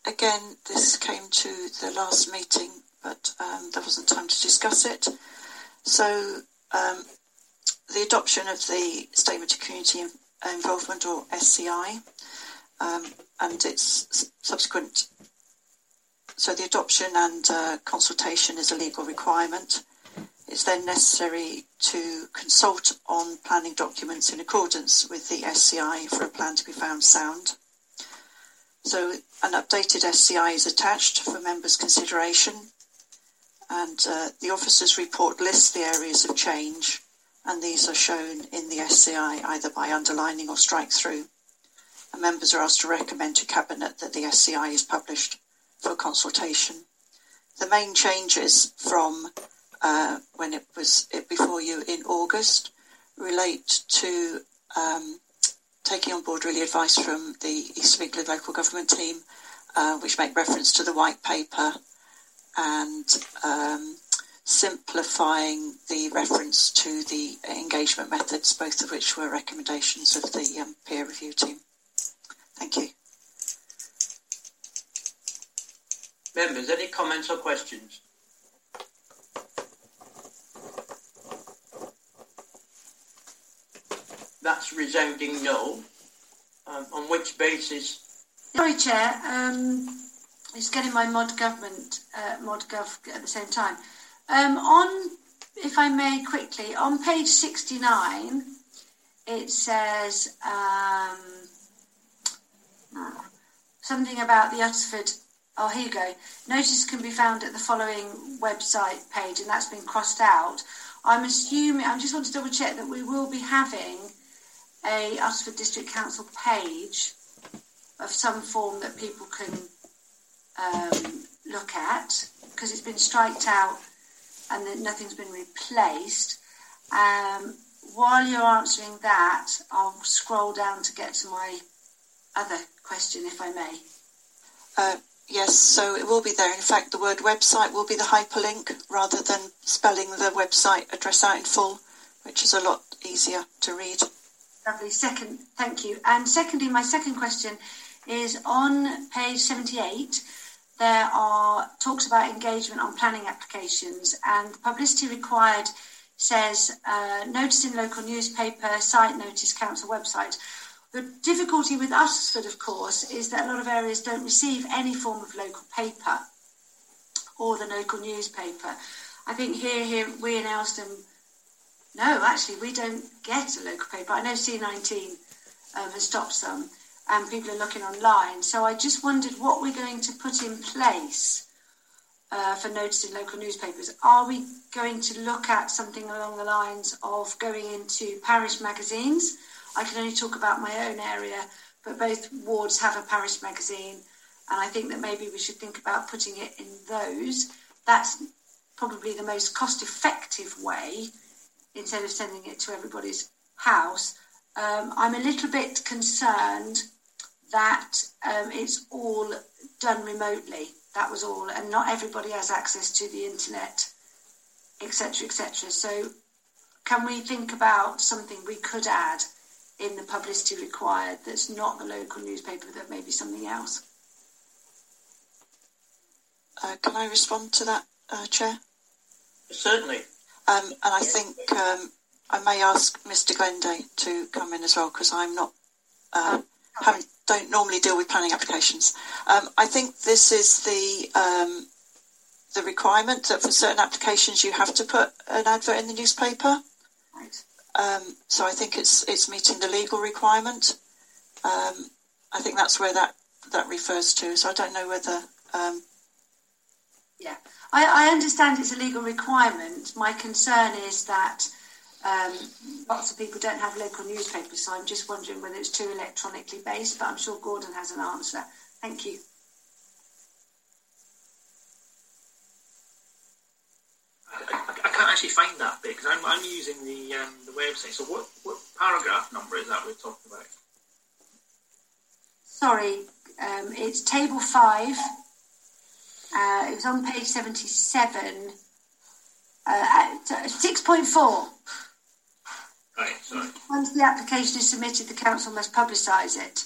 again, this came to the last meeting, but um, there wasn't time to discuss it. So, um, the adoption of the Statement of Community Involvement or SCI um, and its subsequent. So the adoption and uh, consultation is a legal requirement. It's then necessary to consult on planning documents in accordance with the SCI for a plan to be found sound. So an updated SCI is attached for members' consideration, and uh, the officers' report lists the areas of change, and these are shown in the SCI either by underlining or strike through. And members are asked to recommend to Cabinet that the SCI is published for consultation. The main changes from uh, when it was before you in August relate to um, taking on board really advice from the East England local government team, uh, which make reference to the white paper and um, simplifying the reference to the engagement methods, both of which were recommendations of the um, peer review team. Thank you. Members, any comments or questions? That's resounding no. Um, on which basis? Sorry, Chair. Um, it's getting my mod government, uh, mod gov at the same time. Um, on, if I may quickly, on page 69, it says um, something about the Uttlesford. Oh, here you go. Notice can be found at the following website page, and that's been crossed out. I'm assuming, I just want to double check that we will be having a Uttlesford District Council page of some form that people can um, look at because it's been striked out and that nothing's been replaced. Um, while you're answering that, I'll scroll down to get to my other question, if I may. Uh, yes, so it will be there. In fact, the word website will be the hyperlink rather than spelling the website address out in full, which is a lot easier to read. Lovely. Second, thank you. And secondly, my second question is on page 78. There are talks about engagement on planning applications, and the publicity required says uh, notice in local newspaper, site notice, council website. The difficulty with Uttlesford, of course, is that a lot of areas don't receive any form of local paper or the local newspaper. I think here, here we in Elsdon no, actually, we don't get a local paper. I know C19 um, has stopped some, and people are looking online. So I just wondered what we're going to put in place uh, for in local newspapers. Are we going to look at something along the lines of going into parish magazines? I can only talk about my own area, but both wards have a parish magazine, and I think that maybe we should think about putting it in those. That's probably the most cost effective way instead of sending it to everybody's house. Um, I'm a little bit concerned that um, it's all done remotely. That was all, and not everybody has access to the internet, etc., etc. So, can we think about something we could add in the publicity required that's not the local newspaper, that may be something else? Uh, can I respond to that, uh, Chair? Certainly. Um, and I think um, I may ask Mr. Glenday to come in as well because I'm not uh, don't normally deal with planning applications. Um, I think this is the um, the requirement that for certain applications you have to put an advert in the newspaper. Right. Um, so I think it's it's meeting the legal requirement. Um, I think that's where that that refers to. So I don't know whether. yeah. I, I understand it's a legal requirement. My concern is that um, lots of people don't have local newspapers, so I'm just wondering whether it's too electronically based, but I'm sure Gordon has an answer. Thank you. I, I can't actually find that bit because I'm, I'm using the um, the website. So what, what paragraph number is that we're talking about? Sorry, um, it's table five, uh, it was on page 77, uh, 6.4. Right, sorry. Once the application is submitted, the council must publicise it.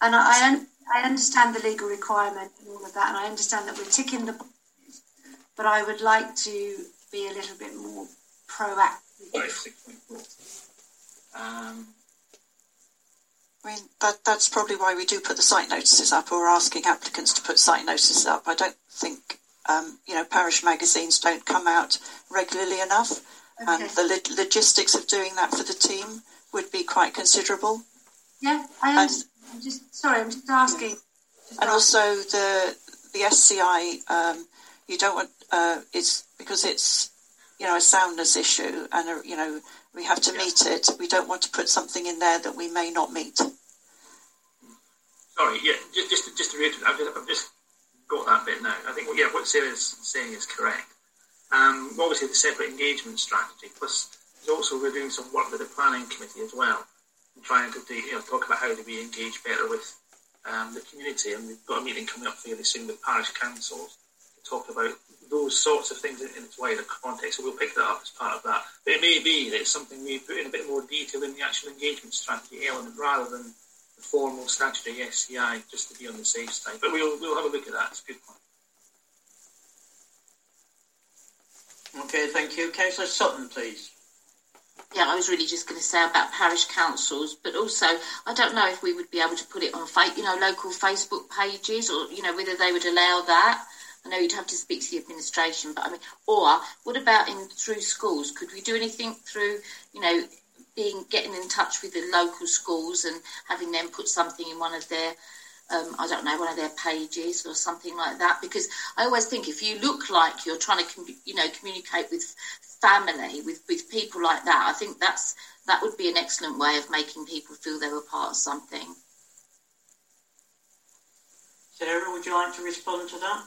And I, I, un- I understand the legal requirement and all of that, and I understand that we're ticking the boxes, but I would like to be a little bit more proactive. Um, I mean, that, that's probably why we do put the site notices up, or asking applicants to put site notices up. I don't think, um, you know, parish magazines don't come out regularly enough, okay. and the lo- logistics of doing that for the team would be quite considerable. Yeah, I am. I'm just sorry, I'm just asking. Just and asking. also the the SCI, um, you don't want uh, it's because it's you know a soundness issue, and a, you know we have to meet it. We don't want to put something in there that we may not meet. Sorry, yeah, just just, just to reiterate, I've just, I've just got that bit now. I think yeah, what Sarah's saying is correct. Um, obviously, the separate engagement strategy, plus also we're doing some work with the planning committee as well, trying to do, you know, talk about how do we engage better with um, the community. And we've got a meeting coming up fairly soon with parish councils to talk about those sorts of things in, in its wider context. So we'll pick that up as part of that. But it may be that it's something we put in a bit more detail in the actual engagement strategy element rather than the formal statutory SCI, just to be on the safe side. But we'll, we'll have a look at that. It's a good point. Okay, thank you. Councillor Sutton, please. Yeah, I was really just going to say about parish councils, but also I don't know if we would be able to put it on, you know, local Facebook pages, or you know, whether they would allow that. I know you'd have to speak to the administration, but I mean, or what about in through schools? Could we do anything through, you know, being getting in touch with the local schools and having them put something in one of their, um, I don't know, one of their pages or something like that? Because I always think if you look like you're trying to, you know, communicate with family, with with people like that, I think that's that would be an excellent way of making people feel they were part of something. Sarah, would you like to respond to that?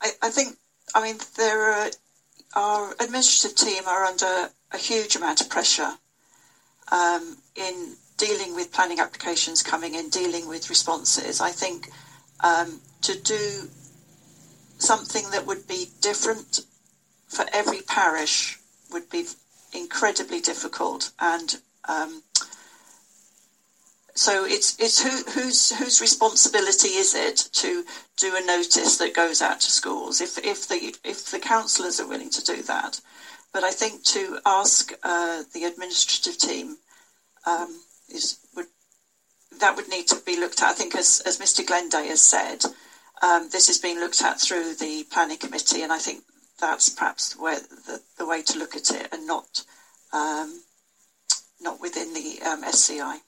I, I think, I mean, there are, our administrative team are under a huge amount of pressure um, in dealing with planning applications coming in, dealing with responses. I think um, to do something that would be different for every parish would be incredibly difficult and um, so it's it's who, whose whose responsibility is it to do a notice that goes out to schools if if the if the councillors are willing to do that, but I think to ask uh, the administrative team um, is would that would need to be looked at. I think as as Mr Glenday has said, um, this is being looked at through the planning committee, and I think that's perhaps where the, the way to look at it, and not um, not within the um, SCI.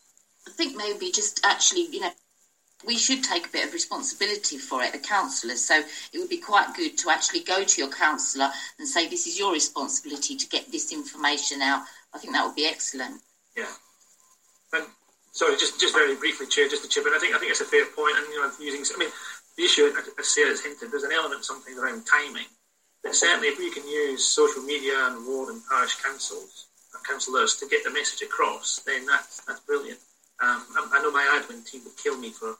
I think maybe just actually, you know, we should take a bit of responsibility for it, the councillors. So it would be quite good to actually go to your councillor and say, this is your responsibility to get this information out. I think that would be excellent. Yeah. And sorry, just just very briefly, Chair, just to chip in. I think I think it's a fair point, and you know, using. I mean, the issue, as Sarah's hinted, there's an element something around timing. But certainly, if we can use social media and ward and parish councils, councillors to get the message across, then that's that's brilliant. Um, I, I, know my admin team would kill me for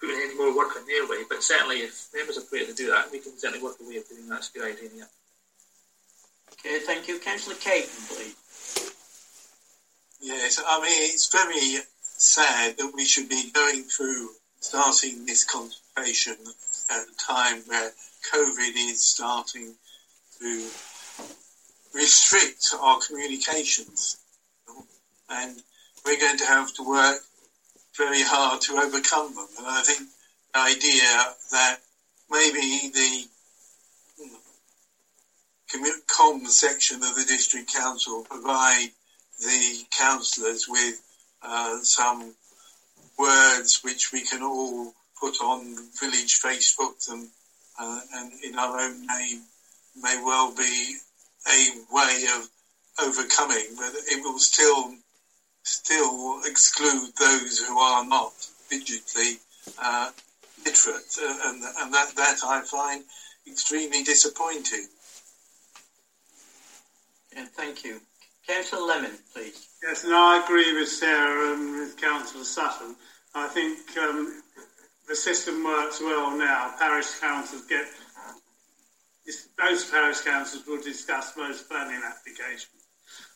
putting any more work on their way, but certainly if members are prepared to do that, we can certainly work a way of doing that. It's a good idea, yeah. Okay, thank you. Councillor Caton, please. Yes, I mean, it's very sad that we should be going through starting this consultation at a time where COVID is starting to restrict our communications. And we're going to have to work very hard to overcome them. And I think the idea that maybe the com section of the district council provide the councillors with uh, some words which we can all put on village Facebook them uh, and in our own name may well be a way of overcoming, but it will still still exclude those who are not digitally uh, literate, uh, and, and that, that I find extremely disappointing. Yeah, thank you. Councillor Lemon, please. Yes, and I agree with Sarah and with Councillor Sutton. I think um, the system works well now. Parish councils get most parish councils will discuss most planning applications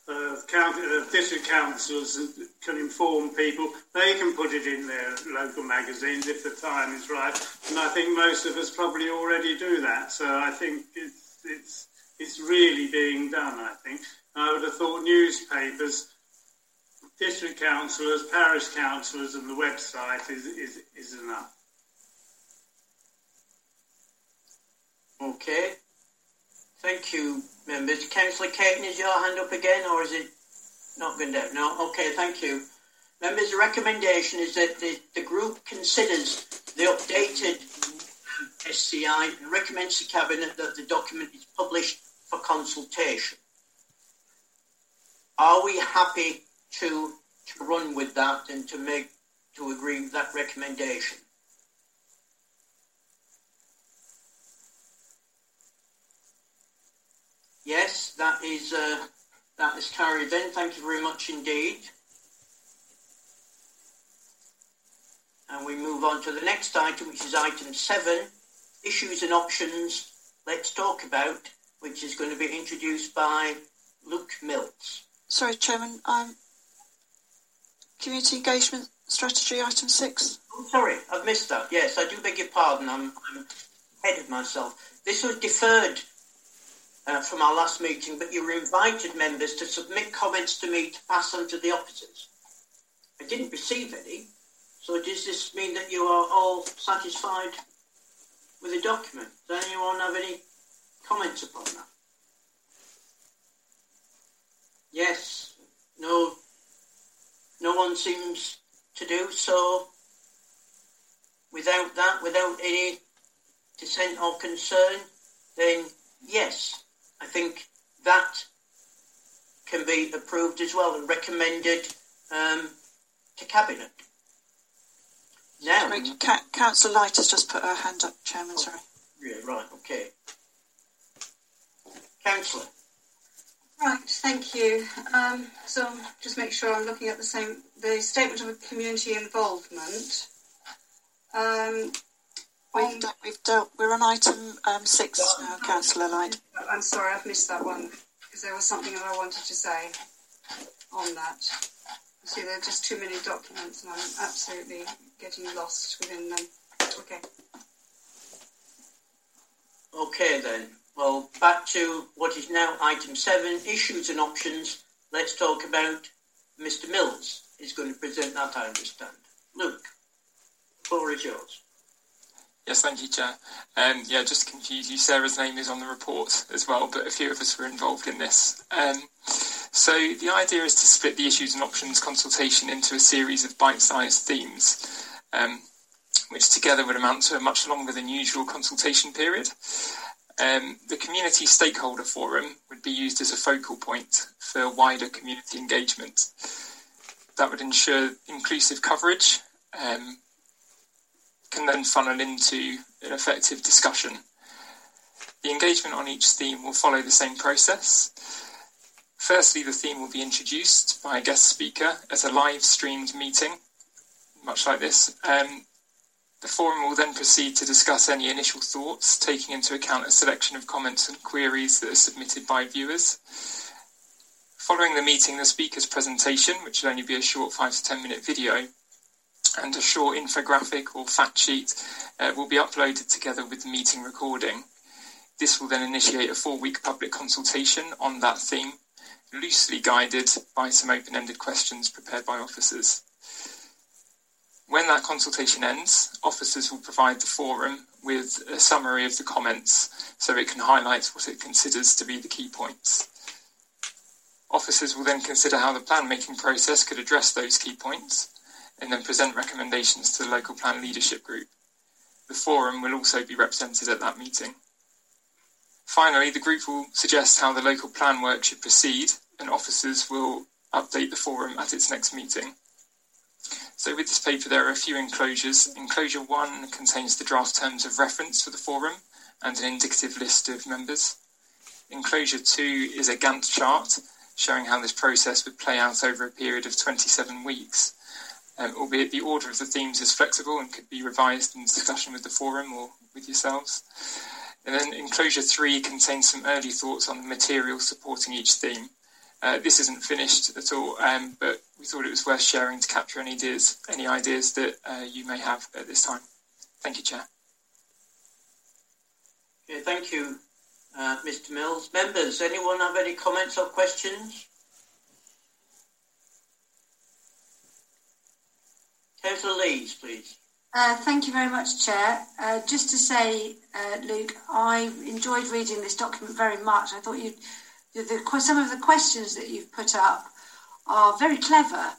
uh, county, uh, district councils can inform people. They can put it in their local magazines if the time is right. And I think most of us probably already do that. So I think it's it's, it's really being done, I think. I would have thought newspapers, district councillors, parish councillors, and the website is, is, is enough. Okay. Thank you, members. Councillor Caton, is your hand up again, or is it not going down? No? Okay, thank you. Members, the recommendation is that the, the group considers the updated SCI and recommends to Cabinet that the document is published for consultation. Are we happy to, to run with that and to make to agree with that recommendation? Yes, that is uh, that is carried then. Thank you very much indeed. And we move on to the next item, which is item seven, issues and options. Let's talk about, which is going to be introduced by Luke Mills. Sorry, Chairman. Um, community engagement strategy, item six. Oh, sorry, I've missed that. Yes, I do beg your pardon. I'm, I'm ahead of myself. This was deferred uh, from our last meeting, but you were invited members to submit comments to me to pass on to the officers. I didn't receive any, so does this mean that you are all satisfied with the document? Does anyone have any comments upon that? Yes, no, no one seems to do so. Without that, without any dissent or concern, then yes, I think that can be approved as well and recommended um, to Cabinet. Now, Ca- Councillor Light has just put her hand up, Chairman, sorry. yeah, right, okay. Councillor. Right, thank you. Um, so just make sure I'm looking at the same, the statement of community involvement. Um, We've, de- we've dealt, we're on item um, six now, Councillor Light. I'm sorry, I've missed that one because there was something that I wanted to say on that. You see, there are just too many documents and I'm absolutely getting lost within them. Okay. Okay then. Well, back to what is now item seven, issues and options. Let's talk about Mr. Mills is going to present that, I understand. Luke, the floor is yours. Yes, thank you, Chair. Um, yeah, just to confuse you, Sarah's name is on the report as well, but a few of us were involved in this. Um, so the idea is to split the issues and options consultation into a series of bite-sized themes, um, which together would amount to a much longer than usual consultation period. Um, the community stakeholder forum would be used as a focal point for wider community engagement. That would ensure inclusive coverage, um, can then funnel into an effective discussion. The engagement on each theme will follow the same process. Firstly, the theme will be introduced by a guest speaker as a live streamed meeting, much like this. Um, the forum will then proceed to discuss any initial thoughts, taking into account a selection of comments and queries that are submitted by viewers. Following the meeting, the speaker's presentation, which will only be a short 5 to 10 minute video, and a short infographic or fact sheet uh, will be uploaded together with the meeting recording. This will then initiate a four week public consultation on that theme, loosely guided by some open ended questions prepared by officers. When that consultation ends, officers will provide the forum with a summary of the comments so it can highlight what it considers to be the key points. Officers will then consider how the plan making process could address those key points and then present recommendations to the local plan leadership group. The forum will also be represented at that meeting. Finally, the group will suggest how the local plan work should proceed, and officers will update the forum at its next meeting. So, with this paper, there are a few enclosures. Enclosure 1 contains the draft terms of reference for the forum and an indicative list of members. Enclosure 2 is a Gantt chart showing how this process would play out over a period of 27 weeks um, albeit the order of the themes is flexible and could be revised in discussion with the forum or with yourselves. And then enclosure three contains some early thoughts on the material supporting each theme. Uh, this isn't finished at all, um, but we thought it was worth sharing to capture any ideas, any ideas that uh, you may have at this time. Thank you, Chair. Okay, thank you, uh, Mr. Mills. Members, anyone have any comments or questions? Councillor Lees, please. Uh, thank you very much, Chair. Uh, just to say, uh, Luke, I enjoyed reading this document very much. I thought you, some of the questions that you've put up are very clever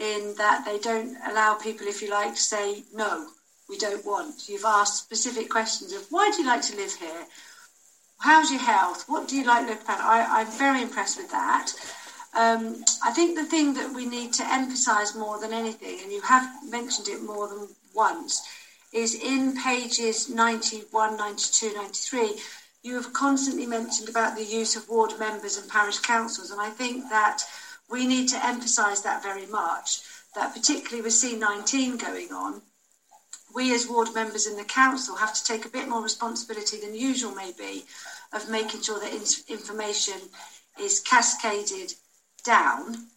in that they don't allow people, if you like, to say no, we don't want. You've asked specific questions of why do you like to live here? How's your health? What do you like look at? I, I'm very impressed with that. Um, I think the thing that we need to emphasise more than anything, and you have mentioned it more than once, is in pages 91, 92, 93, you have constantly mentioned about the use of ward members and parish councils, and I think that we need to emphasise that very much, that particularly with C19 going on, we as ward members in the council have to take a bit more responsibility than usual maybe of making sure that information is cascaded down,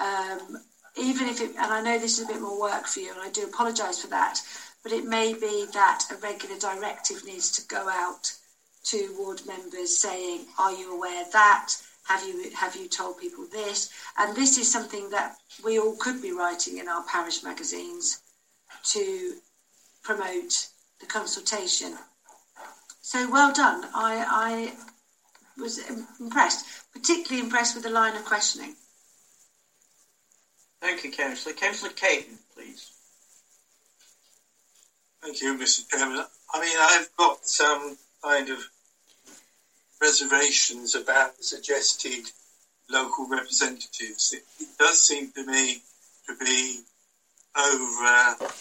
um, even if it, and I know this is a bit more work for you, and I do apologise for that, but it may be that a regular directive needs to go out to ward members saying, "Are you aware that? Have you have you told people this?" And this is something that we all could be writing in our parish magazines to promote the consultation. So well done. I, I was impressed, particularly impressed with the line of questioning. Thank you, Councillor. Councillor Caton, please. Thank you, Mr. Chairman. I mean, I've got some kind of reservations about the suggested local representatives. It, it does seem to me to be over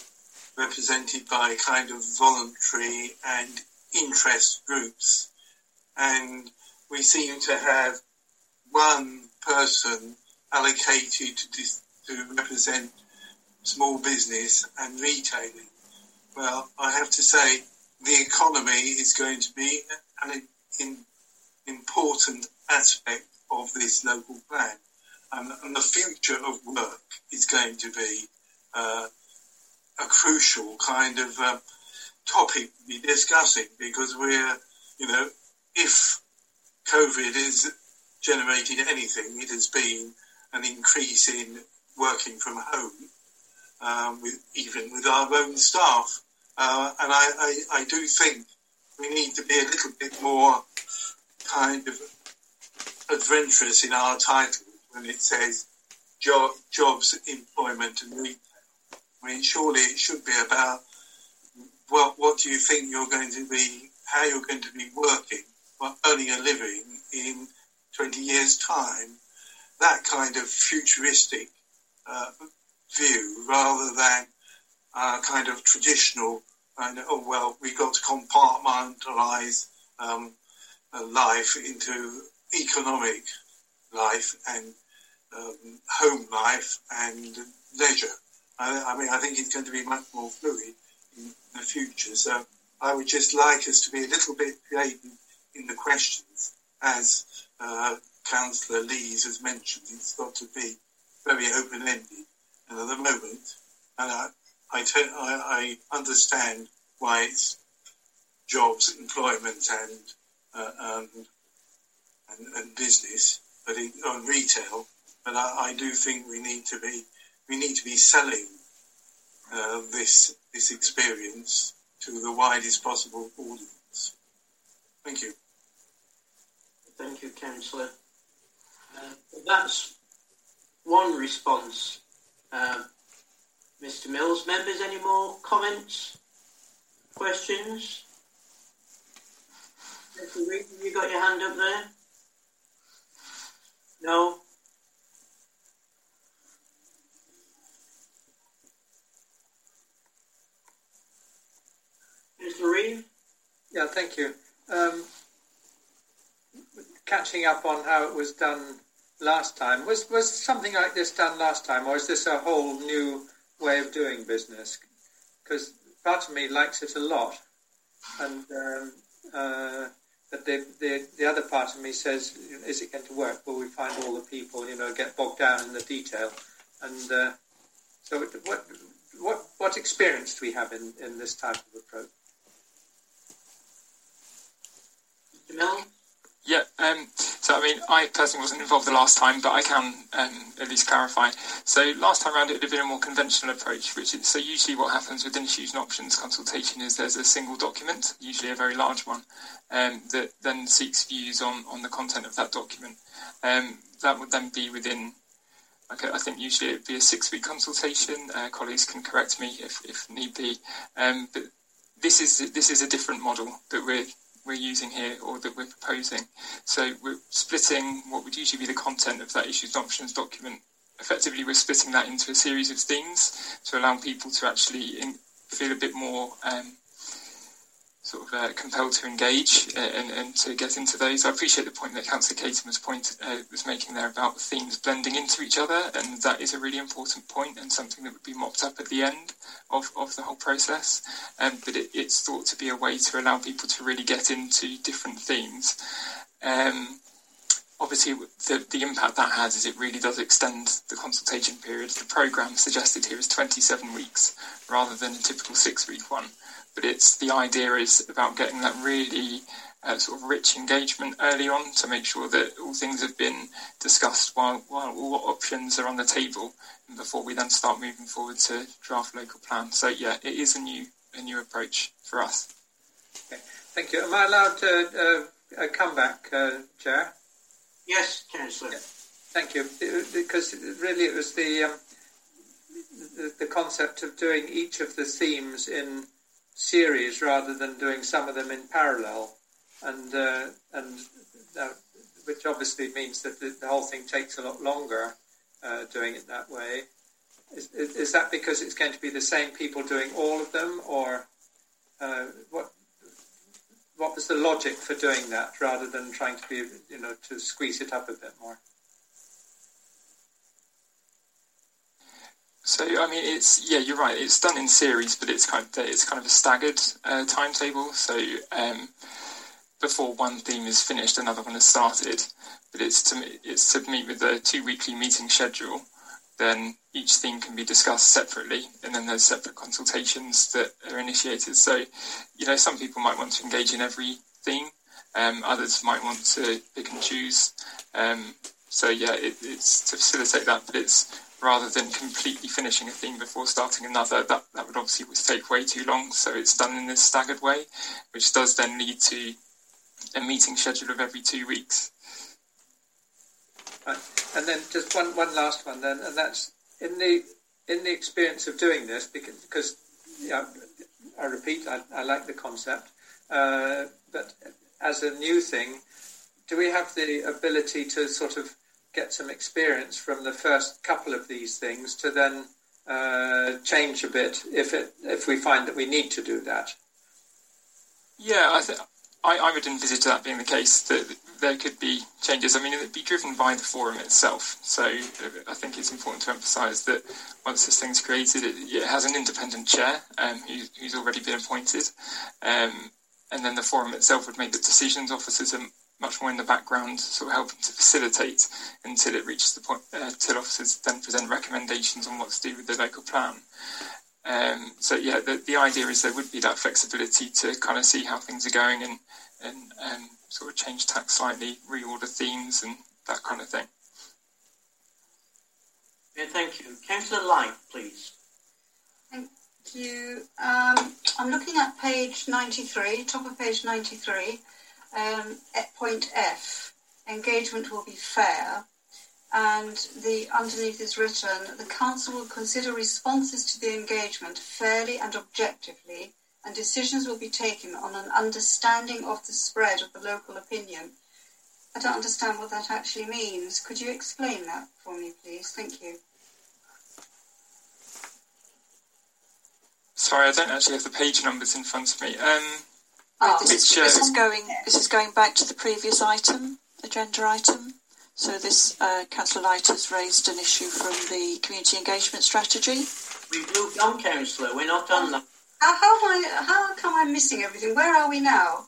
represented by kind of voluntary and interest groups. And we seem to have one person allocated to, dis- to represent small business and retailing. Well, I have to say the economy is going to be an in, important aspect of this local plan. Um, and the future of work is going to be uh, a crucial kind of uh, topic to be discussing because we're, you know, if COVID has generated anything, it has been an increase in working from home, um, with, even with our own staff. Uh, and I, I, I do think we need to be a little bit more kind of adventurous in our title when it says job, jobs, employment and retail. I mean, surely it should be about well, what do you think you're going to be, how you're going to be working, earning a living in 20 years' time? That kind of futuristic uh, view rather than uh, kind of traditional, and oh, well, we've got to compartmentalize um, life into economic life and um, home life and leisure. I, I, mean, I think it's going to be much more fluid in the future. So I would just like us to be a little bit creative in the questions, as uh, Councillor Lees has mentioned. It's got to be very open-ended. And at the moment, and I, I, I, I understand why it's jobs, employment, and uh, and, and business, but on retail. But I, I, do think we need to be we need to be selling uh, this this experience to the widest possible audience. Thank you. Thank you, Councillor. Uh, that's one response. Uh, Mr. Mills, members, any more comments, questions? You got your hand up there? No? Mr. Reeve? Yeah, thank you. Um, catching up on how it was done last time, was, was something like this done last time, or is this a whole new way of doing business? Because part of me likes it a lot, and um, uh, but the, the the other part of me says, is it going to work? Will we find all the people? You know, get bogged down in the detail, and uh, so what what what experience do we have in, in this type of approach? Mr. Yeah, um, so I mean, I personally wasn't involved the last time, but I can um, at least clarify. So last time around, it would have been a more conventional approach, which is so usually what happens with and options consultation is there's a single document, usually a very large one, um, that then seeks views on, on the content of that document. Um, that would then be within, I think usually it would be a six-week consultation. Uh, colleagues can correct me if, if need be, um, but this is this is a different model that we're we're using here or that we're proposing. So we're splitting what would usually be the content of that issues and options document. Effectively, we're splitting that into a series of themes to allow people to actually in, feel a bit more um, sort of uh, compelled to engage uh, and, and, to get into those. I appreciate the point that Councillor Caton was, point, uh, was making there about themes blending into each other, and that is a really important point and something that would be mopped up at the end of, of the whole process. Um, but it, it's thought to be a way to allow people to really get into different themes. Um, obviously, the, the impact that has is it really does extend the consultation period. The programme suggested here is 27 weeks rather than a typical six week one but it's the idea is about getting that really uh, sort of rich engagement early on to make sure that all things have been discussed while, while all options are on the table before we then start moving forward to draft local plan. So yeah, it is a new a new approach for us. Okay. Thank you. Am I allowed to uh, come back, uh, Chair? Yes, Councillor. Yeah. Thank you. Because really, it was the, um, the the concept of doing each of the themes in series rather than doing some of them in parallel, and uh, and uh, which obviously means that the, the, whole thing takes a lot longer uh, doing it that way. Is, is, is, that because it's going to be the same people doing all of them, or uh, what? What was the logic for doing that rather than trying to be, you know, to squeeze it up a bit more? So I mean, it's yeah, you're right. It's done in series, but it's kind of it's kind of a staggered uh, timetable. So um, before one theme is finished, another one has started. But it's to it's to meet with a two weekly meeting schedule. Then each theme can be discussed separately, and then there's separate consultations that are initiated. So, you know, some people might want to engage in every theme. Um, others might want to pick and choose. Um, so yeah, it, it's to facilitate that, but it's rather than completely finishing a theme before starting another. That, that would obviously take way too long, so it's done in this staggered way, which does then lead to a meeting schedule of every two weeks. Right. And then just one, one last one then, and that's in the in the experience of doing this, because, because yeah, I repeat, I, I like the concept, uh, but as a new thing, do we have the ability to sort of get some experience from the first couple of these things to then uh, change a bit if it if we find that we need to do that. Yeah, I think. I, I would envisage that being the case, that there could be changes. I mean, it would be driven by the forum itself. So I think it's important to emphasise that once this thing's created, it, it has an independent chair um, who, who's already been appointed. Um, and then the forum itself would make the decisions. Officers are much more in the background, sort of helping to facilitate until it reaches the point, uh, till officers then present recommendations on what to do with the local plan. Um, so yeah, the, the idea is there would be that flexibility to kind of see how things are going and and um, sort of change tack slightly, reorder themes and that kind of thing. Yeah, thank you. Councillor Light, please. Thank you. Um, I'm looking at page 93, top of page 93 um, at point F, engagement will be fair, and the underneath is written, the council will consider responses to the engagement fairly and objectively, and decisions will be taken on an understanding of the spread of the local opinion. I don't understand what that actually means. Could you explain that for me, please? Thank you. Sorry, I don't actually have the page numbers in front of me. Um, Oh, this, is, this is going. This is going back to the previous item, agenda item. So this uh, Councillor Light has raised an issue from the community engagement strategy. We've moved on, Councillor. We're not on that. How, how, am I, how come I'm missing everything? Where are we now?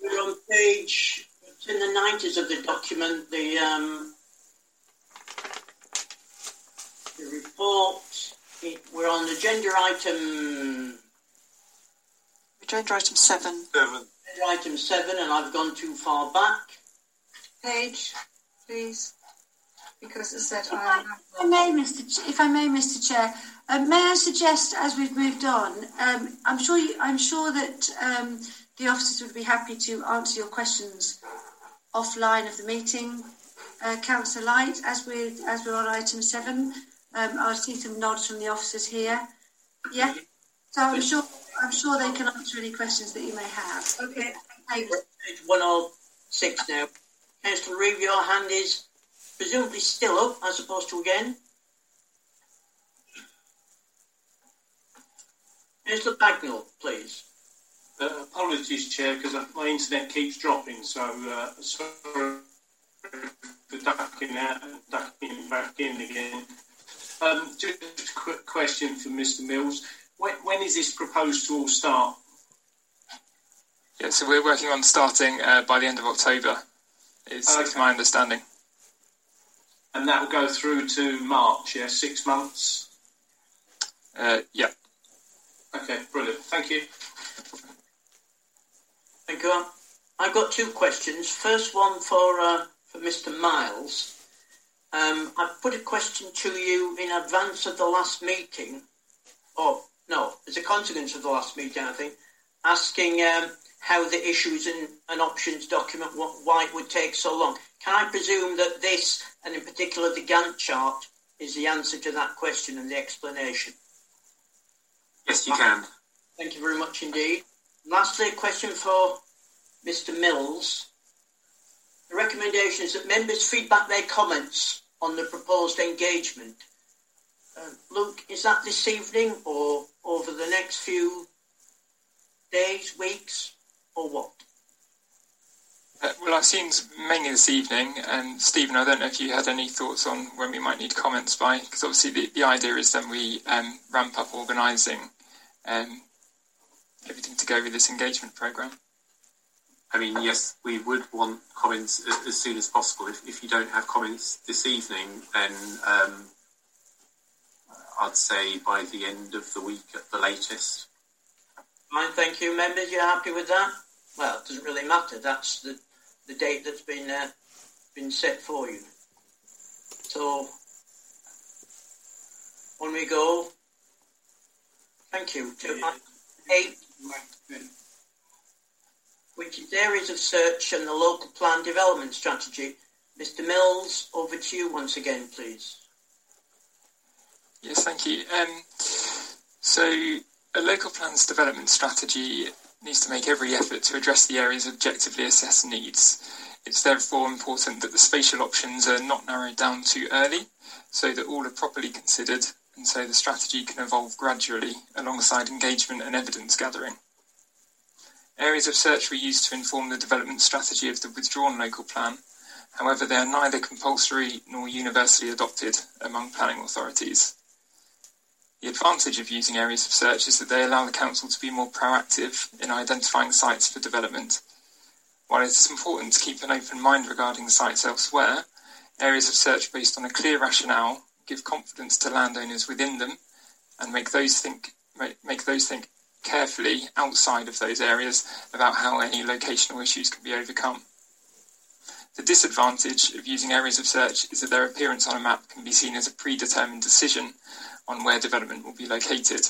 We're on page. It's in the nineties of the document. The um, the report. It, we're on the agenda item Agenda item seven. Seven. Item seven, and I've gone too far back. Page, please. Because as I said, if I, if I may, Mr. Ch- if I may, Mr. Chair, um, may I suggest, as we've moved on, um, I'm sure you, I'm sure that um, the officers would be happy to answer your questions offline of the meeting. Uh, Councillor Light, as we as we're on item seven, um, I see some nods from the officers here. Yeah, so I'm sure I'm sure they can answer any questions that you may have. Okay. Page 106 now. Councillor Reeve, your hand is presumably still up as opposed to again. Councillor Bagnall, please. Uh, apologies, Chair, because my internet keeps dropping, so uh, sorry for ducking out and ducking back in again. Um, just a quick question for Mr Mills. When, when is this proposed to all start? Yeah, so we're working on starting uh, by the end of October, is, Okay. is my understanding. And that will go through to March, yeah, six months? Uh, yeah. Okay, brilliant. Thank you. Thank you. I've got two questions. First one for uh, for Mr. Miles. Um, I put a question to you in advance of the last meeting. Oh no, as a consequence of the last meeting, I think, asking um, how the issues and, and options document what, why it would take so long. Can I presume that this, and in particular the Gantt chart, is the answer to that question and the explanation? Yes, you can. Thank you very much indeed. Lastly, a question for Mr. Mills. The recommendation is that members feedback their comments on the proposed engagement. Uh, Luke, is that this evening or over the next few days, weeks, or what? Uh, well, I've seen mainly this evening, and Stephen, I don't know if you had any thoughts on when we might need comments by, because obviously the, the idea is then we um, ramp up organising um, everything to go with this engagement programme. I mean, yes, we would want comments as, as soon as possible. If, if you don't have comments this evening, then um, I'd say by the end of the week at the latest. Fine, thank you. Members, You're happy with that? Well, it doesn't really matter. That's the, the date that's been uh, been set for you. So, on we go. Thank you. To item eight, which is areas of search and the local plan development strategy. Mr. Mills, over to you once again, please. Yes, thank you. Um, so, a local plans development strategy needs to make every effort to address the area's objectively assessed needs. It's therefore important that the spatial options are not narrowed down too early, so that all are properly considered, and so the strategy can evolve gradually alongside engagement and evidence gathering. Areas of search were used to inform the development strategy of the withdrawn local plan. However, they are neither compulsory nor universally adopted among planning authorities. The advantage of using areas of search is that they allow the council to be more proactive in identifying sites for development. While it is important to keep an open mind regarding sites elsewhere, areas of search based on a clear rationale give confidence to landowners within them and make those think make, those think carefully outside of those areas about how any locational issues can be overcome. The disadvantage of using areas of search is that their appearance on a map can be seen as a predetermined decision on where development will be located.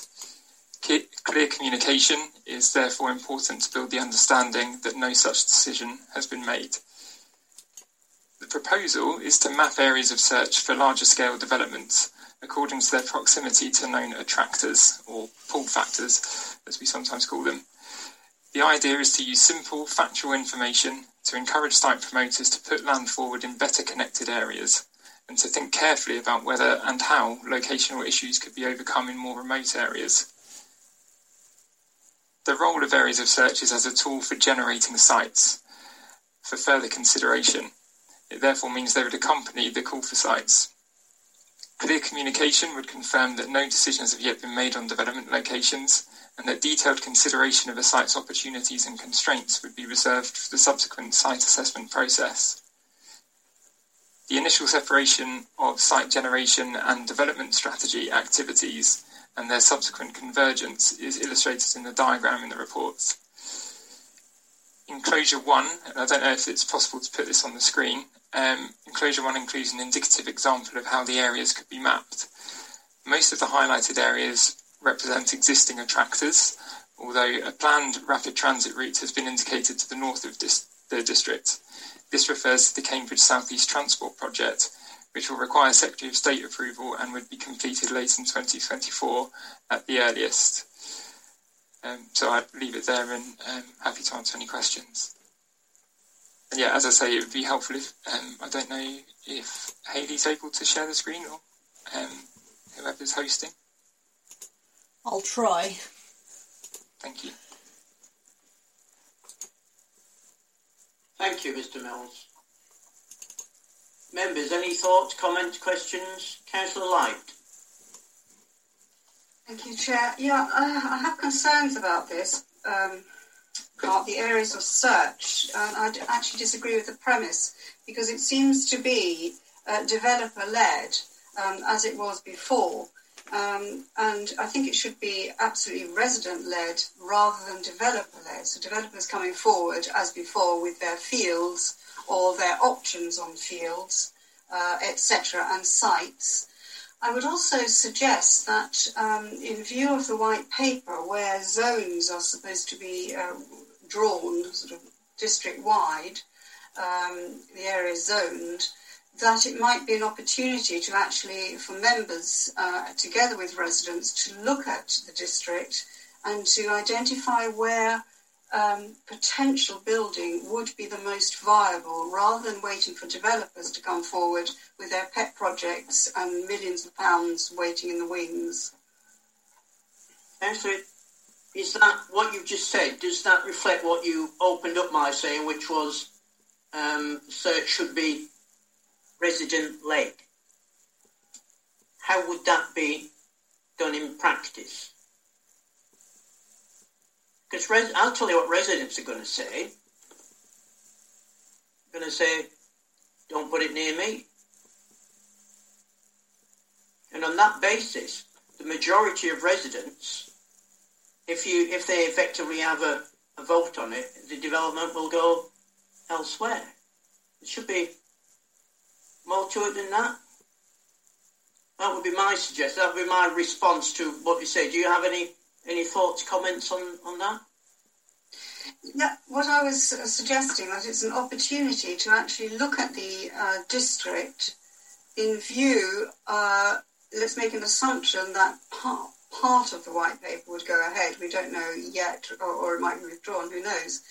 Clear communication is therefore important to build the understanding that no such decision has been made. The proposal is to map areas of search for larger scale developments according to their proximity to known attractors, or pull factors as we sometimes call them. The idea is to use simple, factual information to encourage site promoters to put land forward in better connected areas and to think carefully about whether and how locational issues could be overcome in more remote areas. The role of areas of search is as a tool for generating sites for further consideration. It therefore means they would accompany the call for sites. Clear communication would confirm that no decisions have yet been made on development locations and that detailed consideration of a site's opportunities and constraints would be reserved for the subsequent site assessment process. The initial separation of site generation and development strategy activities and their subsequent convergence is illustrated in the diagram in the reports. enclosure one, and I don't know if it's possible to put this on the screen. Um, enclosure one includes an indicative example of how the areas could be mapped. Most of the highlighted areas represent existing attractors, although a planned rapid transit route has been indicated to the north of this, the district. This refers to the Cambridge South East Transport Project, which will require Secretary of State approval and would be completed late in 2024 at the earliest. Um, so I'd leave it there and um, happy to answer any questions. And yeah, as I say, it would be helpful if um, I don't know if Haley's able to share the screen or um, whoever's hosting. I'll try. Thank you. Thank you, Mr. Mills. Members, any thoughts, comments, questions? Councillor Light. Thank you, Chair. Yeah, I have concerns about this, um, about the areas of search. And I actually disagree with the premise because it seems to be uh, developer led um, as it was before. Um, and I think it should be absolutely resident led rather than developer led. So developers coming forward as before with their fields or their options on fields, uh, etc., and sites. I would also suggest that, um, in view of the white paper, where zones are supposed to be uh, drawn sort of district wide, um, the area zoned, that it might be an opportunity to actually, for members, uh, together with residents, to look at the district and to identify where um, potential building would be the most viable rather than waiting for developers to come forward with their pet projects and millions of pounds waiting in the wings. Actually, is that what you've just said? Does that reflect what you opened up by saying, which was um, search should be resident led? How would that be done in practice? Because res- I'll tell you what residents are going to say. They're going to say, don't put it near me. And on that basis, the majority of residents, if you if they effectively have a, a vote on it, the development will go elsewhere. It should be more to it than that. That would be my suggestion. That would be my response to what you say. Do you have any any thoughts, comments on, on that? Yeah, what I was uh, suggesting that it's an opportunity to actually look at the uh, district in view. Uh, let's make an assumption that part, part of the white paper would go ahead. We don't know yet, or, or it might be withdrawn. Who knows?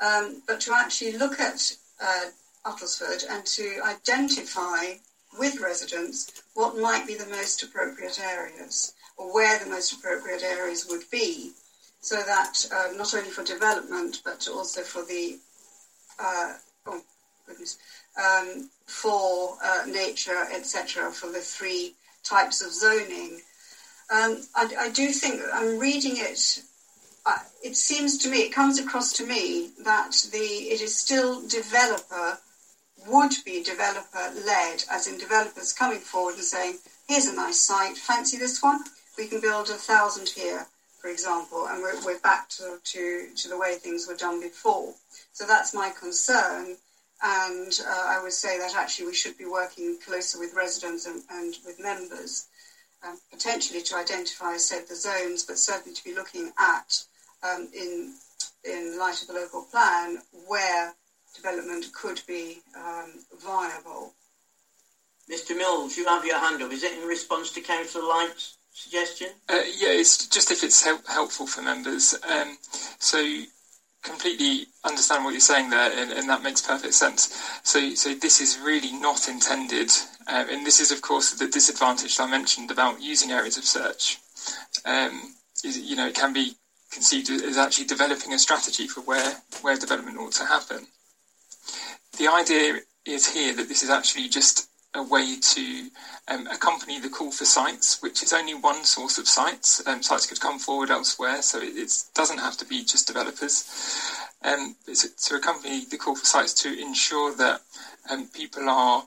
Um, but to actually look at uh, Uttlesford and to identify with residents what might be the most appropriate areas or where the most appropriate areas would be so that uh, not only for development but also for the uh, oh goodness um, for uh, nature etc for the three types of zoning. Um, I, I, do think I'm reading it uh, it seems to me it comes across to me that the it is still developer would be developer led as in developers coming forward and saying here's a nice site fancy this one we can build a thousand here for example, and we're, we're back to, to, to the way things were done before. So that's my concern. And uh, I would say that actually we should be working closer with residents and, and with members, um, potentially to identify, as said, the zones, but certainly to be looking at, um, in, in light of the local plan, where development could be um, viable. Mr Mills, you have your hand up. Is it in response to Councillor Light's suggestion? Uh, yeah, it's just if it's help, helpful for members. Um, so completely understand what you're saying there, and, and, that makes perfect sense. So, so this is really not intended, um, and this is, of course, the disadvantage I mentioned about using areas of search. Um, is, you know, it can be conceived as actually developing a strategy for where where development ought to happen. The idea is here that this is actually just a way to um, accompany the call for sites, which is only one source of sites. Um, sites could come forward elsewhere, so it, doesn't have to be just developers. Um, it's to accompany the call for sites to ensure that um, people are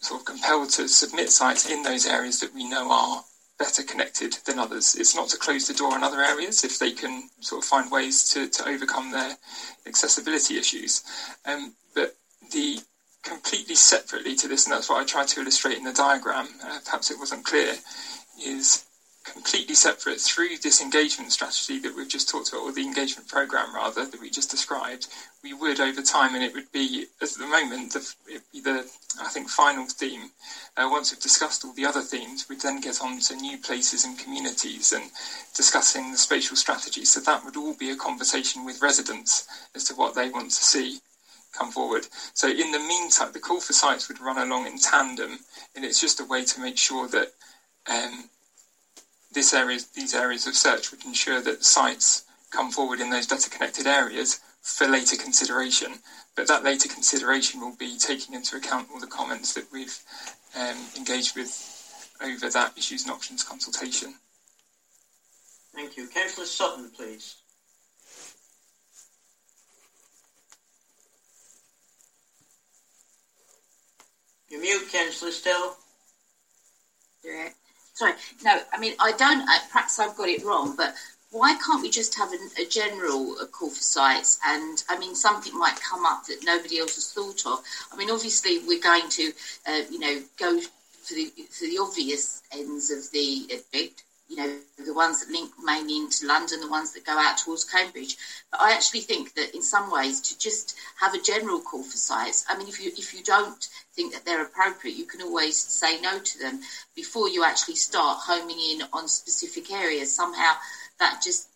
sort of compelled to submit sites in those areas that we know are better connected than others. It's not to close the door on other areas if they can sort of find ways to, to overcome their accessibility issues. Um, the completely separately to this, and that's what I tried to illustrate in the diagram, uh, perhaps it wasn't clear, is completely separate through this engagement strategy that we've just talked about, or the engagement program rather that we just described. We would over time, and it would be at the moment the, the I think final theme. Uh, once we've discussed all the other themes, we'd then get on to new places and communities and discussing the spatial strategy. So that would all be a conversation with residents as to what they want to see come forward. So in the meantime, the call for sites would run along in tandem, and it's just a way to make sure that um, this area, these areas of search would ensure that sites come forward in those better connected areas for later consideration. But that later consideration will be taking into account all the comments that we've um, engaged with over that issues and options consultation. Thank you. Councillor Sutton, please. You mute, Councillor, still. Yeah. Sorry. No, I mean, I don't, uh, perhaps I've got it wrong, but why can't we just have a, a general uh, call for sites? And I mean, something might come up that nobody else has thought of. I mean, obviously, we're going to, uh, you know, go for the for the obvious ends of the effect you know, the ones that link mainly into London, the ones that go out towards Cambridge. But I actually think that in some ways to just have a general call for sites, I mean, if you if you don't think that they're appropriate, you can always say no to them before you actually start homing in on specific areas. Somehow that just,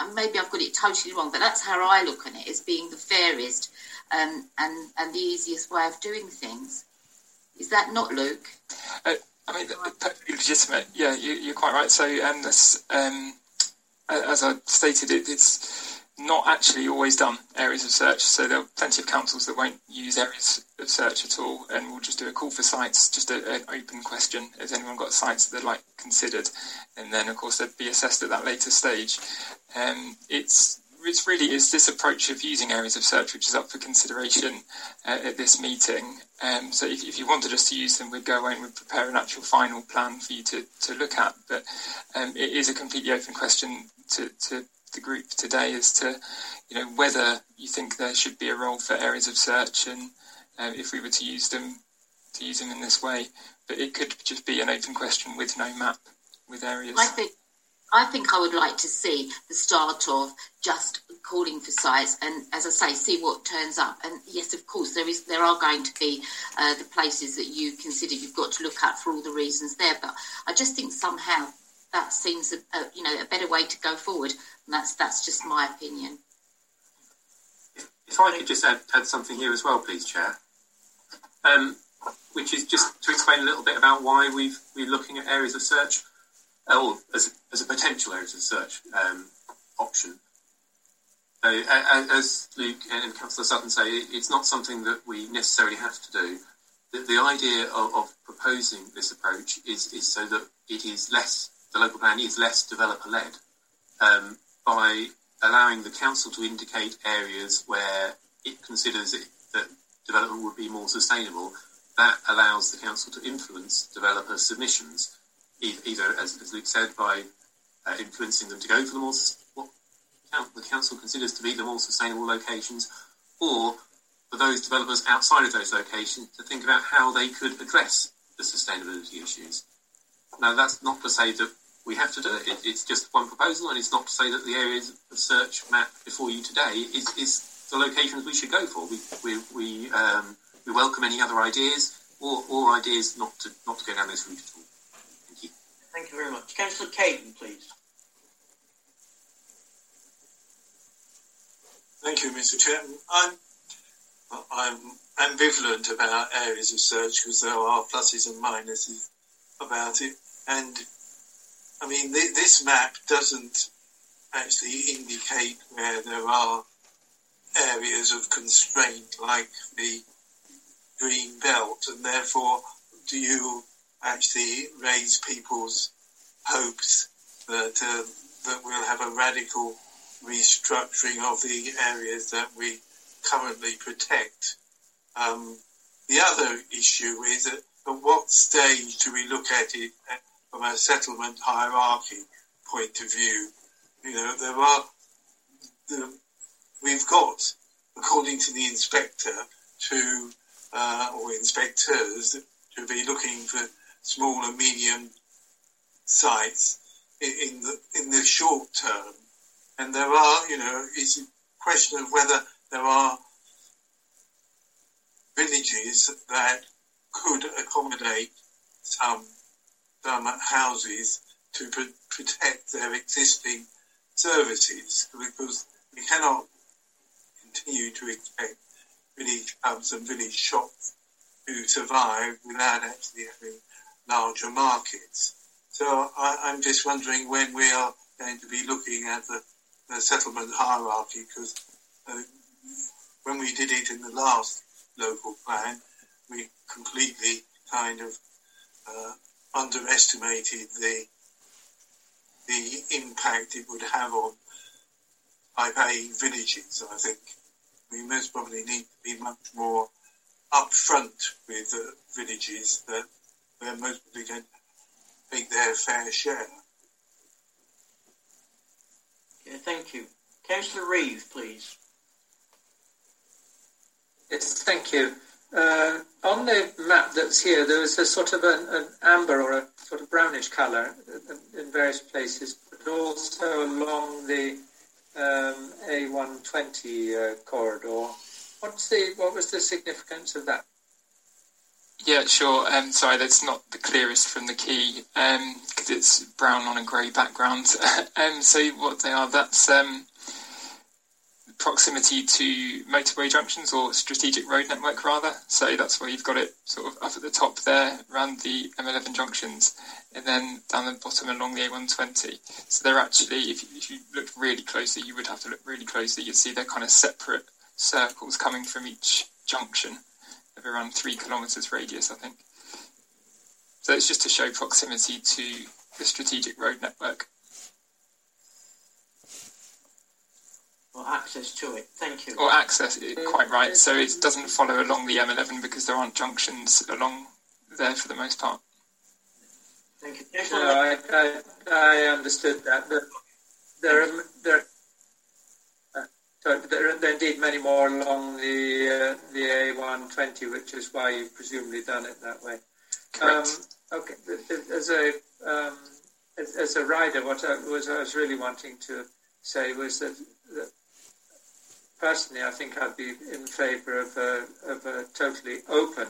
and maybe I've got it totally wrong, but that's how I look at it as being the fairest um, and and the easiest way of doing things. Is that not Luke? Uh, I mean, legitimate. Yeah, you, are quite right. So, um, this, um, as I stated, it, it's not actually always done areas of search. So there are plenty of councils that won't use areas of search at all, and will just do a call for sites, just a, an open question: Has anyone got sites that they'd like considered? And then, of course, they'd be assessed at that later stage. Um, it's it's really is this approach of using areas of search which is up for consideration uh, at this meeting. Um, so if, if, you wanted us to use them, we'd go away and we'd prepare an actual final plan for you to, to look at. But um, it is a completely open question to, to the group today as to you know whether you think there should be a role for areas of search and uh, if we were to use them to use them in this way. But it could just be an open question with no map with areas. I think I think I would like to see the start of just calling for sites and, as I say, see what turns up. And yes, of course, there is there are going to be uh, the places that you consider you've got to look at for all the reasons there. But I just think somehow that seems a, a you know a better way to go forward. And that's that's just my opinion. If I could just add, add something here as well, please, Chair. Um, which is just to explain a little bit about why we've, we're looking at areas of search or as, as a potential of search um, option. As Luke and Councillor Sutton say, it's not something that we necessarily have to do. The, the idea of, of, proposing this approach is, is so that it is less, the local plan is less developer led um, by allowing the council to indicate areas where it considers it, that development would be more sustainable. That allows the council to influence developer submissions either, as, as Luke said, by uh, influencing them to go for the more what the council considers to be the more sustainable locations, or for those developers outside of those locations to think about how they could address the sustainability issues. Now, that's not to say that we have to do it. it it's just one proposal, and it's not to say that the areas of search map before you today is, is the locations we should go for. We we we, um, we welcome any other ideas or, or ideas not to not to go down this route at all. Thank you very much. Councillor Caton, please. Thank you, Mr. Chairman. I'm I'm ambivalent about areas of search because there are pluses and minuses about it, and I mean th- this map doesn't actually indicate where there are areas of constraint like the green belt, and therefore do you actually raise people's hopes that uh, that we'll have a radical restructuring of the areas that we currently protect. Um, the other issue is at, at what stage do we look at it from a settlement hierarchy point of view. You know, there are, the, we've got, according to the inspector, to, uh, or inspectors, to be looking for small and medium sites in the, in the short term. And there are, you know, it's a question of whether there are villages that could accommodate some, some houses to pr- protect their existing services because we cannot continue to expect village pubs and village shops to survive without actually having larger markets. So I, I'm just wondering when we are going to be looking at the, the settlement hierarchy because uh, when we did it in the last local plan, we completely kind of uh, underestimated the the impact it would have on A villages. I think we most probably need to be much more upfront with uh, villages that they're most probably going to take their fair share. Okay, thank you. Councillor Reeve, please. Yes, thank you. Uh, on the map that's here, there was a sort of an, an amber or a sort of brownish colour in, in various places, but also along the um, A120 uh, corridor. What's the what was the significance of that? Yeah, sure. Um, sorry, that's not the clearest from the key because um, it's brown on a grey background. um, so what they are, that's um, proximity to motorway junctions or strategic road network rather. So that's where you've got it sort of up at the top there around the M11 junctions and then down the bottom along the A120. So they're actually, if you, if you look really closely, you would have to look really closely, you'd see they're kind of separate circles coming from each junction around three kilometres radius, I think. So it's just to show proximity to the strategic road network. Or access to it. Thank you. Or access, quite right. So it doesn't follow along the M11 because there aren't junctions along there for the most part. Thank you. No, I, I, I understood that. But there are, there, uh, so there are indeed many more along the uh, the A120, which is why you've presumably done it that way. Correct. Um, okay, as a um, as, as, a rider, what I was I was really wanting to say was that, that personally, I think I'd be in favour of a, of a totally open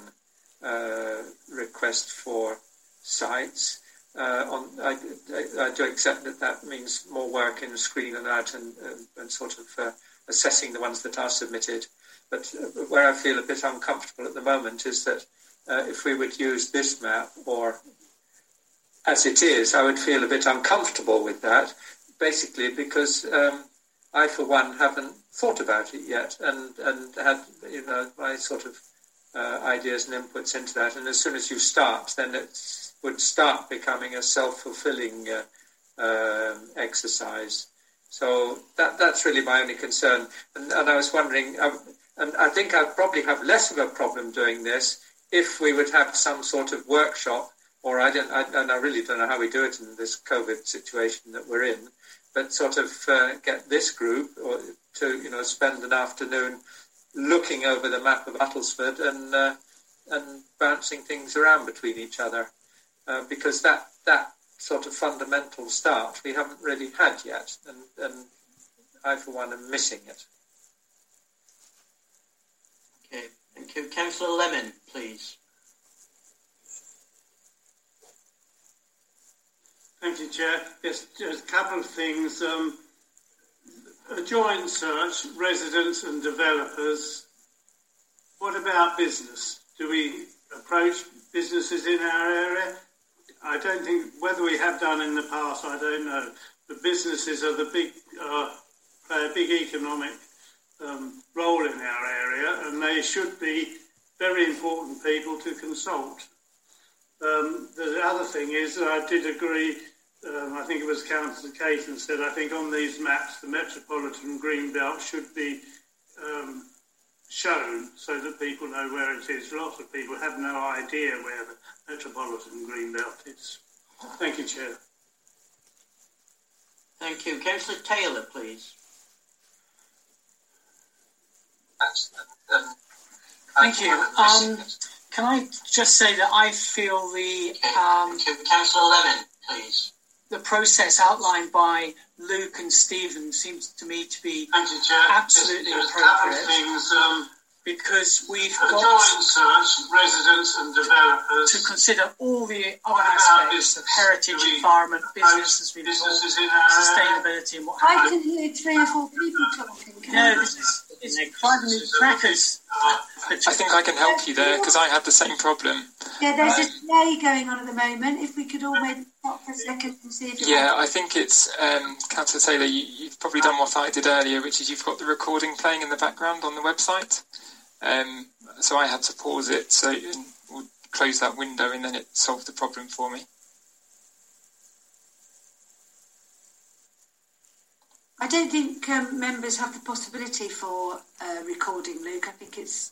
uh, request for sites. Uh, on, I, I, I, do accept that that means more work in screening out and, and, and sort of uh, assessing the ones that are submitted. But uh, where I feel a bit uncomfortable at the moment is that uh, if we would use this map, or as it is, I would feel a bit uncomfortable with that, basically because um, I, for one, haven't thought about it yet and, and had, you know, my sort of uh, ideas and inputs into that. And as soon as you start, then it would start becoming a self-fulfilling uh, um, exercise. So that, that's really my only concern. And, and I was wondering, um, and I think I'd probably have less of a problem doing this if we would have some sort of workshop, or I don't, I, and I really don't know how we do it in this COVID situation that we're in, but sort of uh, get this group or to you know spend an afternoon looking over the map of Uttlesford and uh, and bouncing things around between each other, uh, because that that sort of fundamental start we haven't really had yet, and, and I for one am missing it. Okay, thank you, Councillor Lemon, please. Thank you, Chair. Yes, just a couple of things. Um, a joint search, residents and developers. What about business? Do we approach businesses in our area? I don't think whether we have done in the past. I don't know. The businesses are the big uh, play a big economic um, role in our area, and they should be very important people to consult. Um, the other thing is, I did agree um, I think it was Councillor Caton said, I think on these maps the Metropolitan Green Belt should be um, shown so that people know where it is. Lots of people have no idea where the Metropolitan Green Belt is. Thank you, Chair. Thank you. Councillor Taylor, please. Thank you. Um, can I just say that I feel the um, Councillor Lemon, please. The process outlined by Luke and Stephen seems to me to be absolutely Just- just a couple of appropriate things, um, because we've got joint search, residents and developers to consider all the other aspects of heritage, environment, post business, as we've talked, businesses in our sustainability, and what have you. I have can hear three or four people talking. Can No, this is it's driving me crackers. I think I can help you there because I had the same problem. Yeah, there's a delay going on at the moment. If we could all maybe stop for a second and see if Yeah, I think it's um, Councillor Taylor. You, you've probably done what I did earlier, which is you've got the recording playing in the background on the website. Um, so I had to pause it, so and we'll close that window, and then it solved the problem for me. I don't think um, members have the possibility for uh, recording, Luke. I think it's.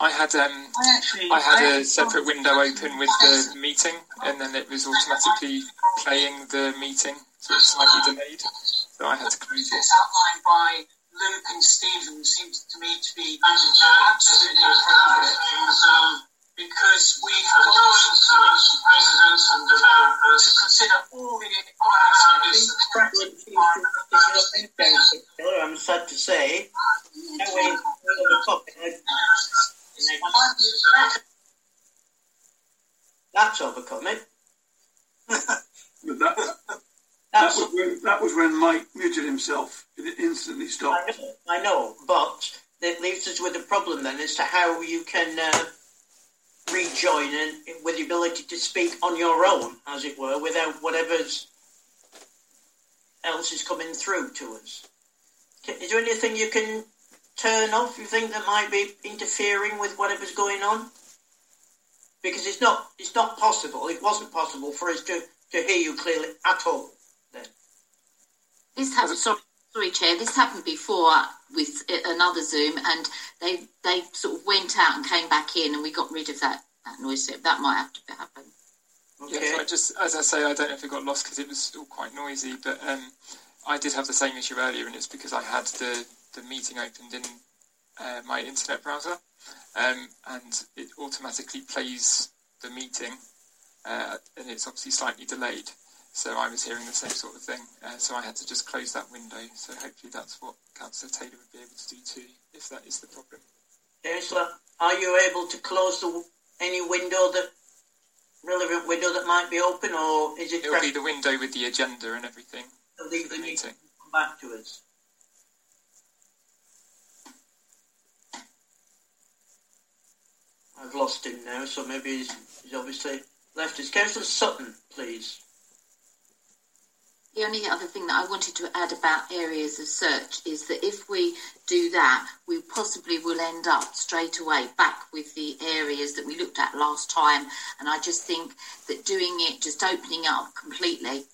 I had um, I actually I had I a separate window open with the meeting, and then it was automatically playing the meeting, so it's slightly delayed. So I had to close it. outlined by Luke and Stephen seems to me to be absolutely appropriate. Because we've For got joint search, residents and developers to consider all the what about this I'm sad to say. That way, the topic. That's overcome it. But that, that, was when, that was when Mike muted himself. It instantly I stopped. know, I know, but it leaves us with a problem then as to how you can uh, rejoin and with the ability to speak on your own, as it were, without whatever's else is coming through to us. Is there anything you can turn off? You think that might be interfering with whatever's going on? Because it's not, it's not possible. It wasn't possible for us to, to hear you clearly at all. Then. This happened. Sorry, sorry, Chair. This happened before with uh, another Zoom, and they they sort of went out and came back in, and we got rid of that, that noise. So that might have to happen. Yeah, so I just, as I say, I don't know if it got lost because it was still quite noisy, but um, I did have the same issue earlier, and it's because I had the, the meeting opened in uh, my internet browser, um, and it automatically plays the meeting, uh, and it's obviously slightly delayed. So I was hearing the same sort of thing, uh, so I had to just close that window. So hopefully that's what Councillor Taylor would be able to do too, if that is the problem. Councillor, are you able to close the, any window that relevant window that might be open, or is it It'll be the window with the agenda and everything. leave the meeting. come back to us? I've lost him now, so maybe he's, he's obviously left us. Councillor Sutton, please. The only other thing that I wanted to add about areas of search is that if we do that, we possibly will end up straight away back with the areas that we looked at last time. And I just think that doing it, just opening up completely,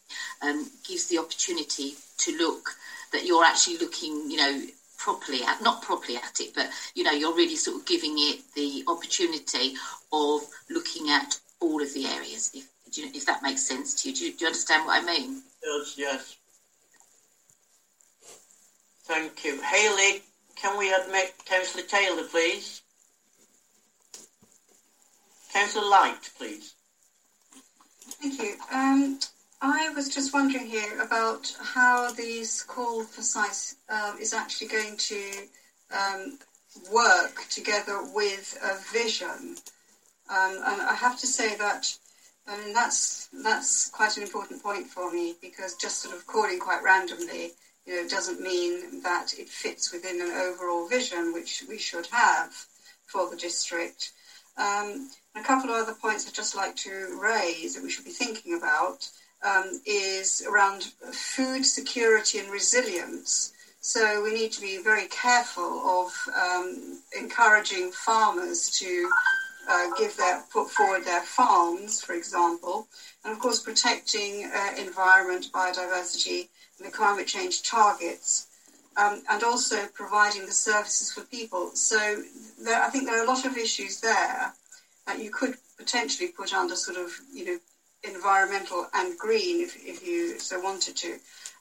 um, gives the opportunity to look that you're actually looking, you know, properly at, not properly at it, but, you know, you're really sort of giving it the opportunity of looking at all of the areas, if, do you- if that makes sense to you. Do you, do you understand what I mean? Yes, yes. Thank you. Haley, can we admit Councillor Taylor, please? Councillor Light, please. Thank you. Um, I was just wondering here about how these call for sites um, is actually going to um, work together with a vision. Um, and I have to say that I mean that's that's quite an important point for me because just sort of calling quite randomly, you know, doesn't mean that it fits within an overall vision which we should have for the district. Um, a couple of other points I'd just like to raise that we should be thinking about um, is around food security and resilience. So we need to be very careful of um, encouraging farmers to uh, give their put forward their farms, for example, and of course protecting uh, environment, biodiversity, and the climate change targets, um, and also providing the services for people. So there, I think there are a lot of issues there that you could potentially put under sort of, you know, environmental and green if, if you so wanted to.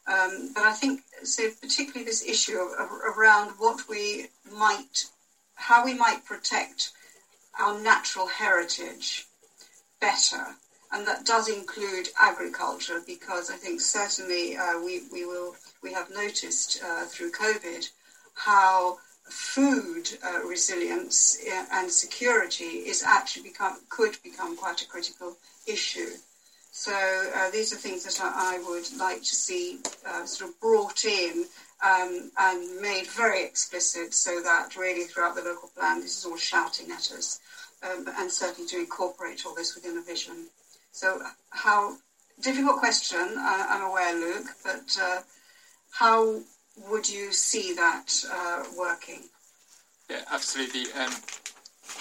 Um, but I think, so particularly this issue of, of, around what we might, how we might protect our natural heritage better. And that does include agriculture because I think certainly uh, we, we will, we have noticed uh, through COVID how food uh, resilience uh, and security is actually become could become quite a critical issue. So uh, these are things that I, I would like to see uh, sort of brought in um, and made very explicit, so that really throughout the local plan this is all shouting at us, um, and certainly to incorporate all this within a vision. So how difficult question, uh, I'm aware, Luke, but uh, how would you see that uh, working? Yeah, absolutely. Um,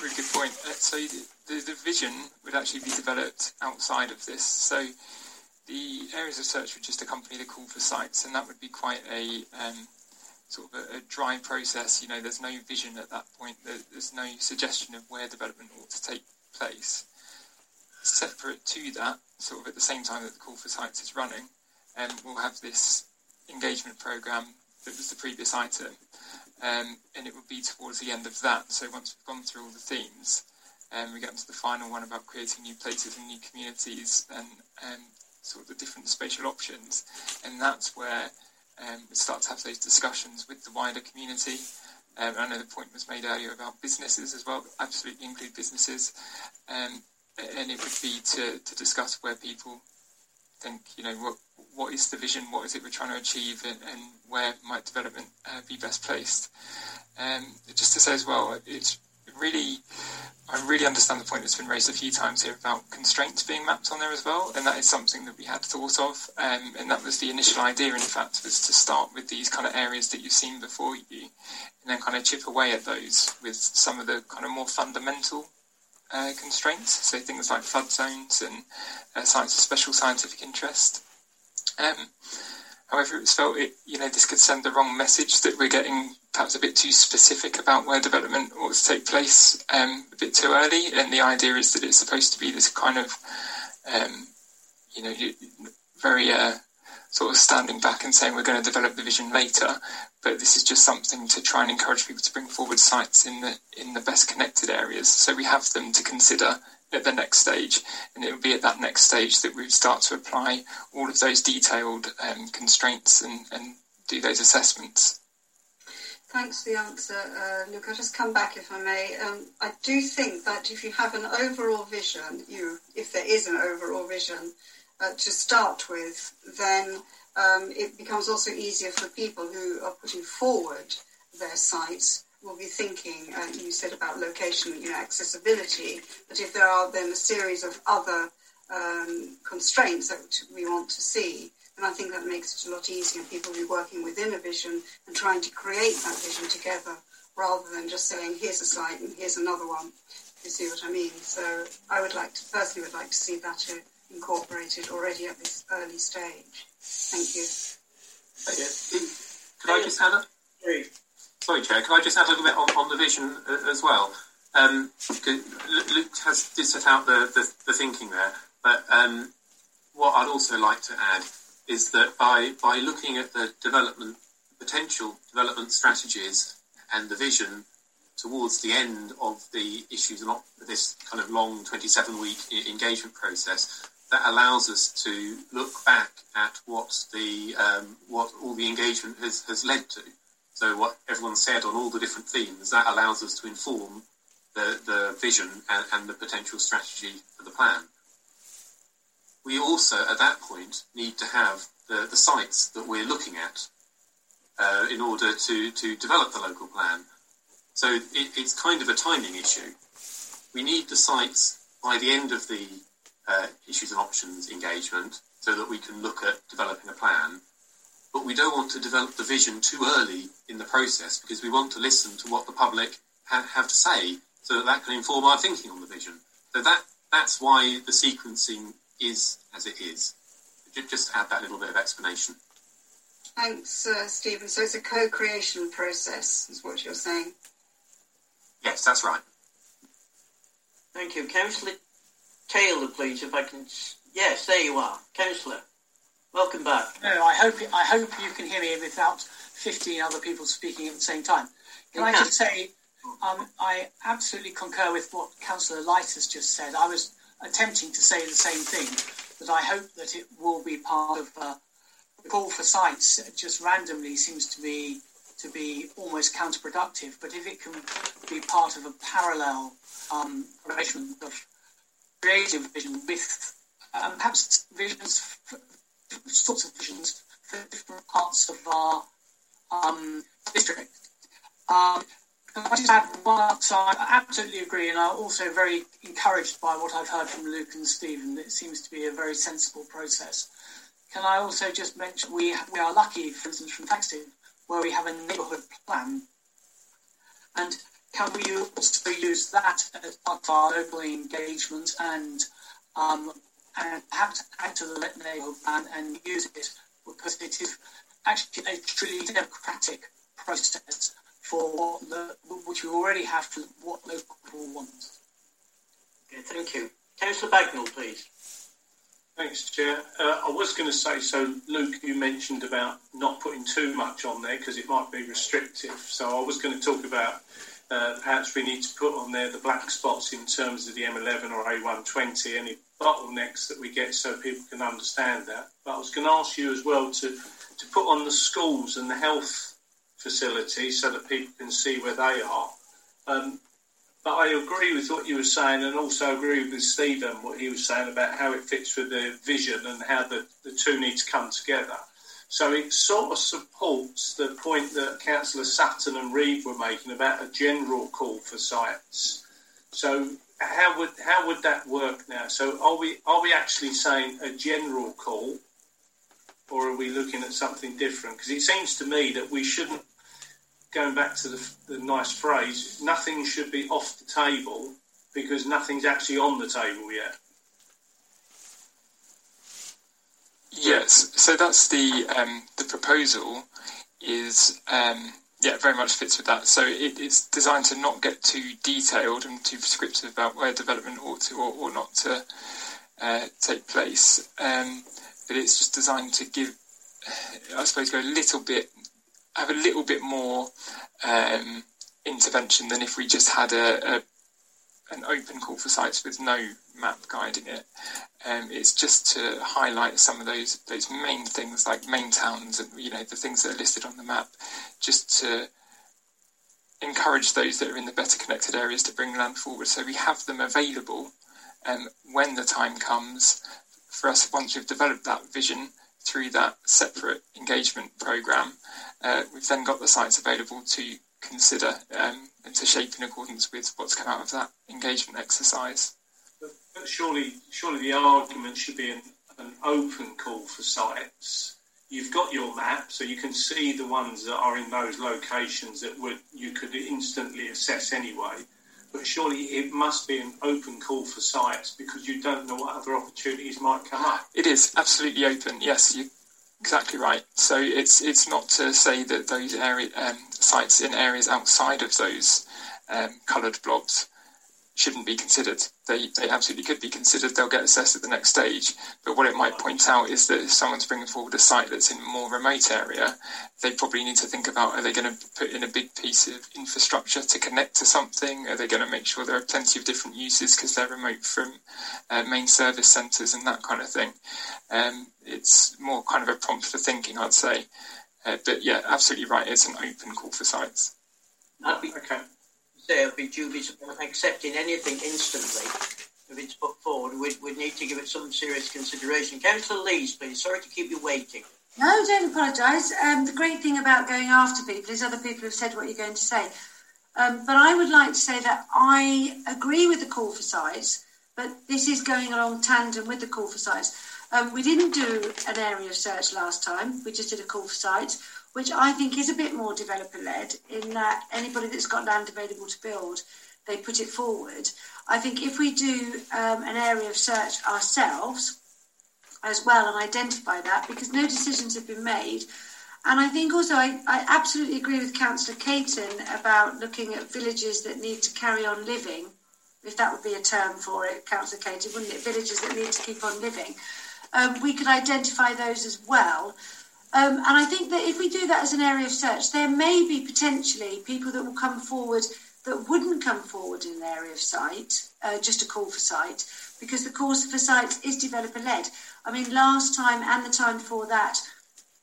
really good point. Uh, so the, the, the, vision would actually be developed outside of this. So the areas of search would just accompany the call for sites, and that would be quite a um, sort of a, a, dry process. You know, there's no vision at that point. There, there's no suggestion of where development ought to take place. Separate to that, sort of at the same time that the call for sites is running, um, we'll have this engagement program that was the previous item, um, and it will be towards the end of that. So once we've gone through all the themes, um, we get into the final one about creating new places and new communities and um, sort of the different spatial options, and that's where um, we start to have those discussions with the wider community. Um, I know the point was made earlier about businesses as well. Absolutely include businesses, um, and it would be to, to discuss where people think, you know, what what is the vision, what is it we're trying to achieve, and, and where might development uh, be best placed. Um, just to say as well, it's really, I really understand the point that's been raised a few times here about constraints being mapped on there as well, and that is something that we had thought of, um, and that was the initial idea. In fact, was to start with these kind of areas that you've seen before you, and then kind of chip away at those with some of the kind of more fundamental uh, constraints, so things like flood zones and uh, sites of special scientific interest. Um, however, it was felt it, you know, this could send the wrong message that we're getting perhaps a bit too specific about where development ought to take place um, a bit too early. And the idea is that it's supposed to be this kind of, um, you know, very uh, sort of standing back and saying we're going to develop the vision later. But this is just something to try and encourage people to bring forward sites in the in the best connected areas, so we have them to consider at the next stage, and it would be at that next stage that we would start to apply all of those detailed um, constraints and, and do those assessments. Thanks for the answer, uh, Luke. I'll just come back if I may. Um, I do think that if you have an overall vision, you, if there is an overall vision uh, to start with, then um, it becomes also easier for people who are putting forward their sites will be thinking, uh, you said about location, you know, accessibility, but if there are then a series of other um, constraints that we want to see, then I think that makes it a lot easier. People will be working within a vision and trying to create that vision together rather than just saying, here's a site and here's another one. You see what I mean? So I would like to, personally would like to see that incorporated already at this early stage. Thank you. Could I just add a... Sorry, Chair, can I just add a little bit on, on the vision uh, as well? Um, Luke has did set out the, the, the thinking there, but um, what I'd also like to add is that by by looking at the development potential development strategies and the vision towards the end of the issues and this kind of long 27 week engagement process, that allows us to look back at what the um, what all the engagement has, has led to. So what everyone said on all the different themes, that allows us to inform the, the vision and, and the potential strategy for the plan. We also, at that point, need to have the, the sites that we're looking at uh, in order to, to develop the local plan. So it, it's kind of a timing issue. We need the sites by the end of the uh, issues and options engagement so that we can look at developing a plan but we don't want to develop the vision too early in the process because we want to listen to what the public ha- have to say so that that can inform our thinking on the vision. So that that's why the sequencing is as it is. Just add that little bit of explanation. Thanks, uh, Stephen. So it's a co-creation process, is what you're saying. Yes, that's right. Thank you, Councillor Taylor, please, if I can. Yes, there you are, Councillor. Welcome back. No, I hope I hope you can hear me without 15 other people speaking at the same time. Can I just say, um, I absolutely concur with what Councillor Light has just said. I was attempting to say the same thing, but I hope that it will be part of uh, the call for sites. Just randomly seems to be to be almost counterproductive. But if it can be part of a parallel um, arrangement of creative vision with um, perhaps visions, sorts of visions for different parts of our um, district. Um, I just add one, I absolutely agree, and I'm also very encouraged by what I've heard from Luke and Stephen. It seems to be a very sensible process. Can I also just mention we we are lucky, for instance, from Thaxted, where we have a neighbourhood plan, and can we also use that as part of our local engagement and um, and perhaps add to the neighbourhood plan and use it because it is actually a truly democratic process for what the, which we already have to what local people want. Okay, thank you. Councillor Bagnall, please. Thanks, Chair. Uh, I was going to say, so Luke, you mentioned about not putting too much on there because it might be restrictive. So I was going to talk about uh, perhaps we need to put on there the black spots in terms of the M11 or A120, any bottlenecks that we get so people can understand that. But I was going to ask you as well to, to put on the schools and the health facilities so that people can see where they are. Um, but I agree with what you were saying, and also agree with Stephen what he was saying about how it fits with the vision and how the, the two need to come together. So it sort of supports the point that Councillor Sutton and Reeve were making about a general call for sites. So how would how would that work now? So are we are we actually saying a general call, or are we looking at something different? Because it seems to me that we shouldn't going back to the, the nice phrase, nothing should be off the table because nothing's actually on the table yet. Yes, so that's the um, the proposal is um, yeah very much fits with that. So it, it's designed to not get too detailed and too prescriptive about where development ought to or, or not to uh, take place, um, but it's just designed to give, I suppose, go a little bit have a little bit more um, intervention than if we just had a, a, an open call for sites with no map guiding it. Um, it's just to highlight some of those those main things like main towns and you know the things that are listed on the map, just to encourage those that are in the better connected areas to bring land forward so we have them available um, when the time comes for us once we've developed that vision through that separate engagement program uh, we've then got the sites available to consider um, and to shape in accordance with what's come out of that engagement exercise. But, but surely, surely the argument should be an, an open call for sites. You've got your map, so you can see the ones that are in those locations that would you could instantly assess anyway. But surely it must be an open call for sites because you don't know what other opportunities might come up. It is absolutely open. Yes, you Exactly right. So it's it's not to say that those area um, sites in areas outside of those um, coloured blobs shouldn't be considered. They they absolutely could be considered. They'll get assessed at the next stage. But what it might point out is that if someone's bringing forward a site that's in a more remote area, they probably need to think about: Are they going to put in a big piece of infrastructure to connect to something? Are they going to make sure there are plenty of different uses because they're remote from uh, main service centres and that kind of thing? Um, it's more kind of a prompt for thinking, I'd say. Uh, but yeah, absolutely right. It's an open call for sites. Okay say I'd be dubious about accepting anything instantly if it's put forward. We'd, we'd need to give it some serious consideration. Councillor Lees, please. Sorry to keep you waiting. No, don't apologise. Um, the great thing about going after people is other people have said what you're going to say. Um, but I would like to say that I agree with the call for sites, but this is going along tandem with the call for sites. Um, we didn't do an area of search last time. We just did a call for sites which I think is a bit more developer led in that anybody that's got land available to build, they put it forward. I think if we do um, an area of search ourselves as well and identify that, because no decisions have been made. And I think also I, I absolutely agree with Councillor Caton about looking at villages that need to carry on living if that would be a term for it, Councillor Katie, wouldn't it? Villages that need to keep on living. Um, we could identify those as well. Um, and I think that if we do that as an area of search, there may be potentially people that will come forward that wouldn't come forward in an area of site, uh, just a call for site, because the call for site is developer led. I mean, last time and the time before that,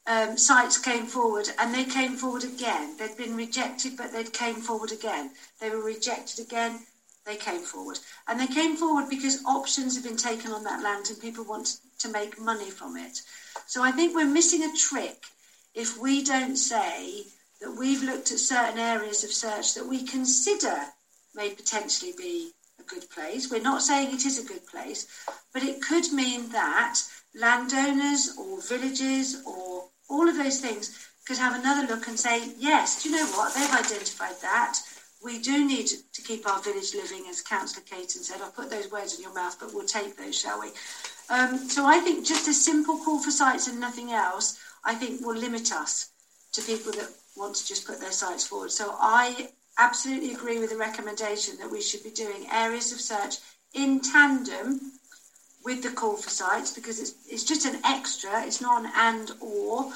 um, sites came forward and they came forward again. They'd been rejected, but they'd came forward again. They were rejected again. They came forward. And they came forward because options have been taken on that land and people want to make money from it. So I think we're missing a trick if we don't say that we've looked at certain areas of search that we consider may potentially be a good place. We're not saying it is a good place, but it could mean that landowners or villages or all of those things could have another look and say, yes, do you know what? They've identified that. We do need to keep our village living, as Councillor Caton said. I'll put those words in your mouth, but we'll take those, shall we? Um, so I think just a simple call for sites and nothing else, I think will limit us to people that want to just put their sites forward. So I absolutely agree with the recommendation that we should be doing areas of search in tandem with the call for sites because it's, it's just an extra, it's not an and or.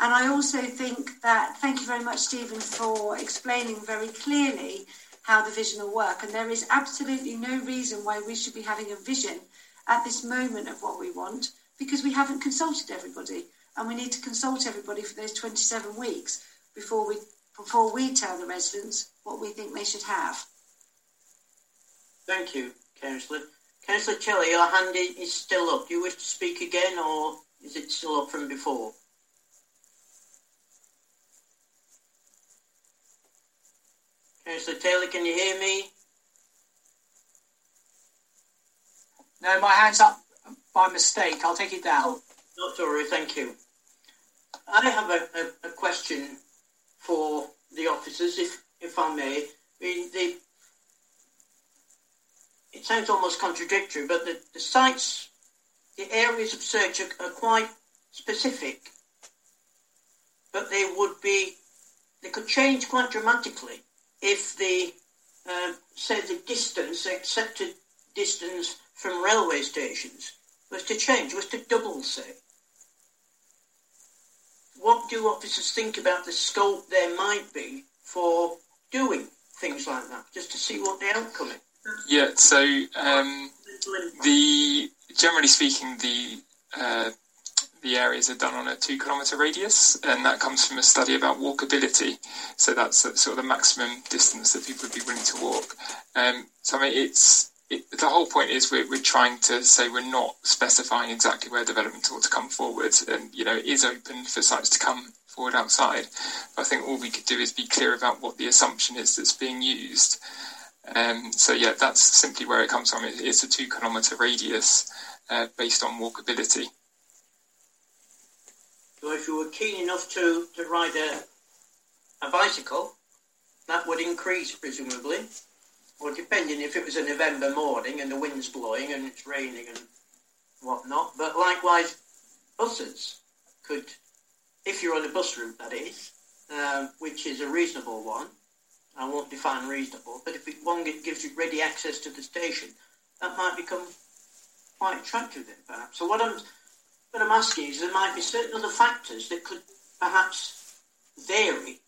And I also think that, thank you very much, Stephen, for explaining very clearly how the vision will work. And there is absolutely no reason why we should be having a vision at this moment of what we want because we haven't consulted everybody. And we need to consult everybody for those 27 weeks before we, before we tell the residents what we think they should have. Thank you, Councillor. Councillor Kelly, your hand is still up. Do you wish to speak again or is it still up from before? Councillor Taylor, can you hear me? No, my hand's up by mistake. I'll take it down. Not to worry, thank you. I have a, a, a, question for the officers, if, if I may. I mean, the, it sounds almost contradictory, but the, the sites, the areas of search are, are quite specific, but they would be, they could change quite dramatically if the, uh, say, the distance, accepted distance from railway stations was to change, was to double, say. What do officers think about the scope there might be for doing things like that, just to see what the outcome is? Yeah, so um, the generally speaking, the uh, the areas are done on a two kilometre radius, and that comes from a study about walkability. So that's sort of the maximum distance that people would be willing to walk. Um, so I mean, it's it, the whole point is we're, we're trying to say we're not specifying exactly where development ought to come forward, and you know it is open for sites to come forward outside. But I think all we could do is be clear about what the assumption is that's being used. Um, so yeah, that's simply where it comes from. It, it's a two kilometre radius uh, based on walkability. So if you were keen enough to, to ride a, a bicycle, that would increase presumably. Or depending if it was a November morning and the wind's blowing and it's raining and whatnot. But likewise, buses could, if you're on a bus route that is, um, which is a reasonable one, I won't define reasonable, but if it, one gives you ready access to the station, that might become quite attractive then perhaps. So what I'm what I'm asking is there might be certain other factors that could perhaps vary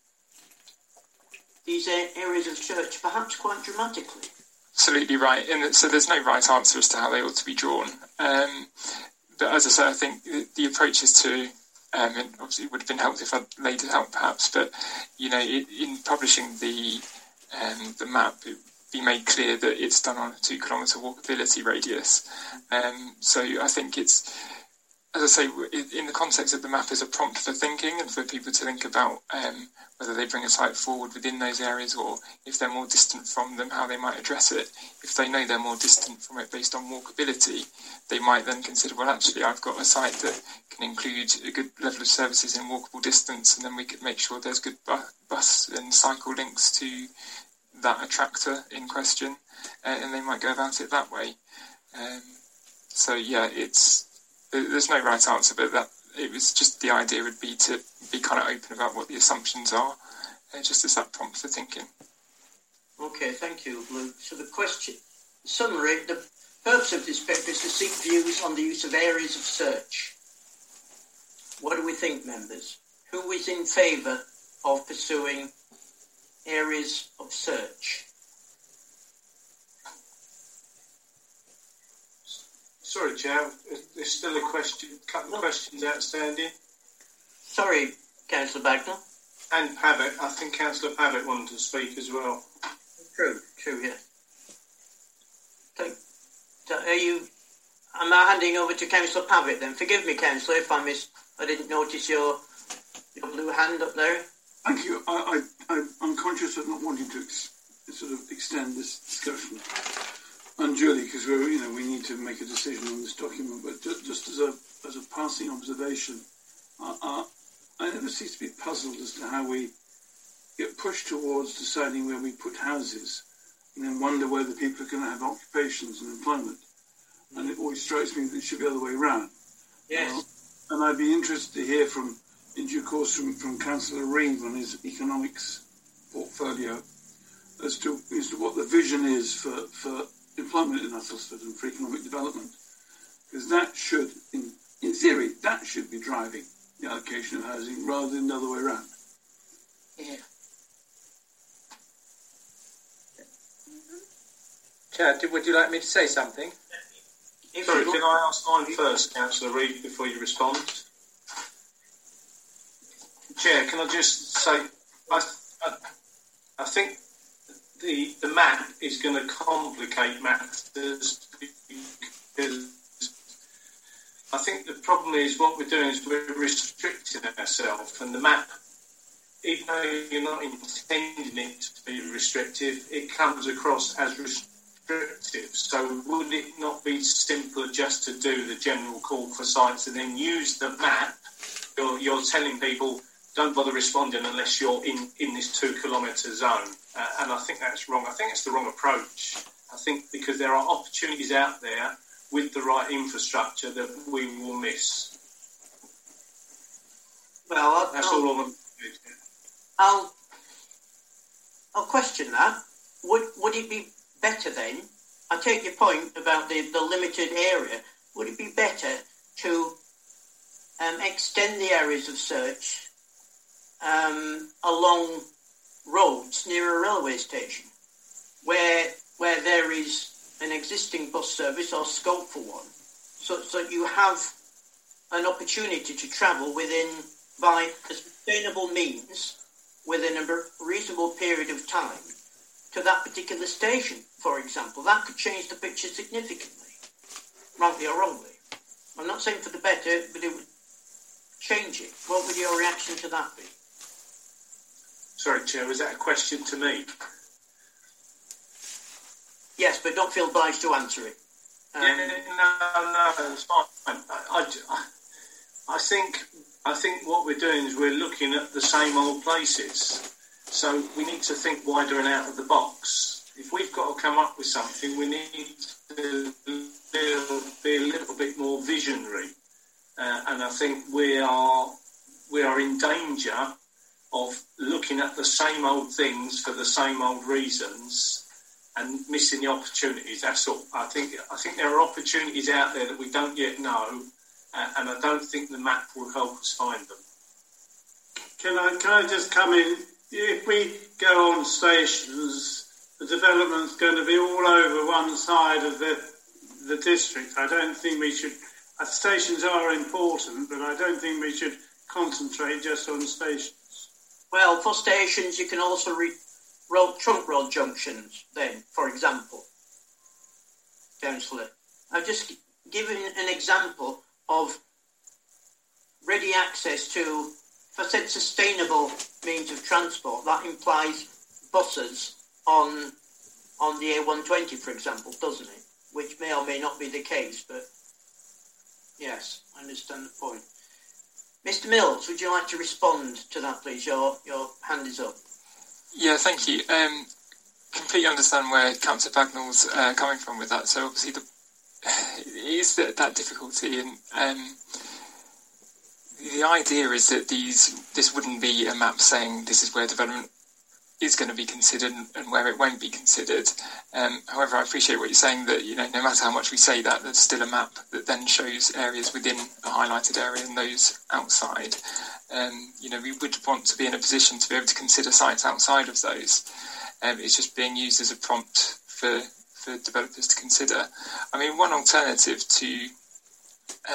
these areas of search perhaps quite dramatically. Absolutely right, and so there's no right answer as to how they ought to be drawn. Um, but as I say, I think the approach is to um, and obviously it would have been helpful if I'd laid it out perhaps, but you know, it, in publishing the um, the map, it be made clear that it's done on a two kilometre walkability radius. Um, so I think it's as I say, in the context of the map, is a prompt for thinking and for people to think about um, whether they bring a site forward within those areas or if they're more distant from them, how they might address it. If they know they're more distant from it based on walkability, they might then consider, well, actually, I've got a site that can include a good level of services in walkable distance, and then we could make sure there's good bu- bus and cycle links to that attractor in question, uh, and they might go about it that way. Um, so, yeah, it's there's no right answer, but that it was just the idea would be to be kind of open about what the assumptions are, uh, just as that prompt for thinking. Okay, thank you, Luke. So the question, summary, the purpose of this paper is to seek views on the use of areas of search. What do we think, members? Who is in favour of pursuing areas of search? Sorry, Chair, there's still a question, a couple of questions outstanding. Sorry, Councillor Bagnall. And Pavitt, I think Councillor Pavitt wanted to speak as well. True, true, yeah. So, so are you? Am I handing over to Councillor Pavitt then? Forgive me, Councillor, if I missed. I didn't notice your your blue hand up there. Thank you. I, I, I'm conscious of not wanting to ex- sort of extend this discussion unduly because we're, you know, we need to make a decision on this document. But just, just as a as a passing observation, I, I, I never cease to be puzzled as to how we get pushed towards deciding where we put houses, and then wonder whether people are going to have occupations and employment. And it always strikes me that it should be the other way around. Yes. Uh, and I'd be interested to hear from, in due course, from, from Councillor Reeve on his economics portfolio as to, as to what the vision is for, for employment in Uttlesford and for economic development. Because that should, in, in theory, that should be driving the allocation of housing rather than the other way around. Yeah. Mm-hmm. Chair, do, would you like me to say something? Sorry, can I ask mine first, Councillor Reeve, before you respond? Chair, can I just say, I, I, I think the the map is going to complicate matters because I think the problem is what we're doing is we're restricting ourselves, and the map, even though you're not intending it to be restrictive, it comes across as restrictive. So would it not be simpler just to do the general call for sites and then use the map? You're, you're telling people don't bother responding unless you're in, in this two kilometre zone. Uh, and I think that's wrong. I think it's the wrong approach. I think because there are opportunities out there with the right infrastructure that we will miss. Well, I'll, That's I'll, all I'm. I'll, I'll question that. Would would it be better then? I take your point about the, the limited area. Would it be better to um, extend the areas of search um, along roads near a railway station, where where there is an existing bus service or scope for one, so so you have an opportunity to travel within by a sustainable means within a reasonable period of time to that particular station, for example. That could change the picture significantly, rightly or wrongly. I'm not saying for the better, but it would change it. What would your reaction to that be? Sorry, Chair, is that a question to me? Yes, but don't feel obliged to answer it. Um, yeah, no, no, it's fine. I, I, I think I think what we're doing is we're looking at the same old places. So we need to think wider and out of the box. If we've got to come up with something, we need to be a little bit more visionary. Uh, and I think we are we are in danger of looking at the same old things for the same old reasons and missing the opportunities. That's all. I think I think there are opportunities out there that we don't yet know, uh, and I don't think the map will help us find them. Can I can I just come in? If we go on stations, the development's going to be all over one side of the the district. I don't think we should. Uh, stations are important, but I don't think we should concentrate just on stations. Well, for stations, you can also read road, trunk road junctions, then, for example. Councillor, I've just given an example of ready access to, if I said sustainable means of transport, that implies buses on on the A120, for example, doesn't it? Which may or may not be the case, but yes, I understand the point. Mr. Mills, would you like to respond to that, please? Your your hand is up. Yeah, thank you. Um, completely understand where Councillor Bagnall's uh, coming from with that. So obviously, the, that, that difficulty, and um, the idea is that these this wouldn't be a map saying this is where development is going to be considered and where it won't be considered. Um, however, I appreciate what you're saying that you know no matter how much we say that, there's still a map that then shows areas within a highlighted area and those outside. Um, you know, we would want to be in a position to be able to consider sites outside of those. Um, it's just being used as a prompt for for developers to consider. I mean, one alternative to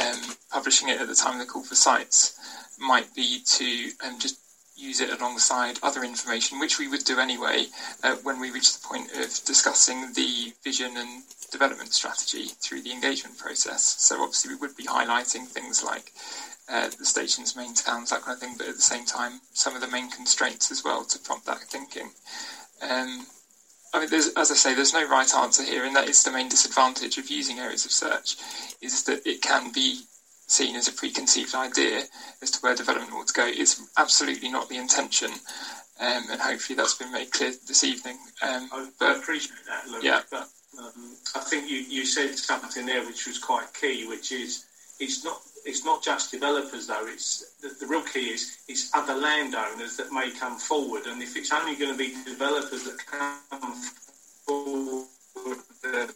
um, publishing it at the time of the call for sites might be to um, just use it alongside other information, which we would do anyway uh, when we reach the point of discussing the vision and development strategy through the engagement process. So obviously we would be highlighting things like uh, the station's main towns, that kind of thing, but at the same time some of the main constraints as well to prompt that thinking. Um, I mean, as I say, there's no right answer here, and that is the main disadvantage of using areas of search, is that it can be seen as a preconceived idea as to where development ought to go. It's absolutely not the intention, um, and hopefully that's been made clear this evening. Um, I, but, I appreciate that, Luke, yeah. but um, I think you, you said something there which was quite key, which is it's not it's not just developers though. It's the, the real key is it's other landowners that may come forward, and if it's only going to be developers that come forward. Uh,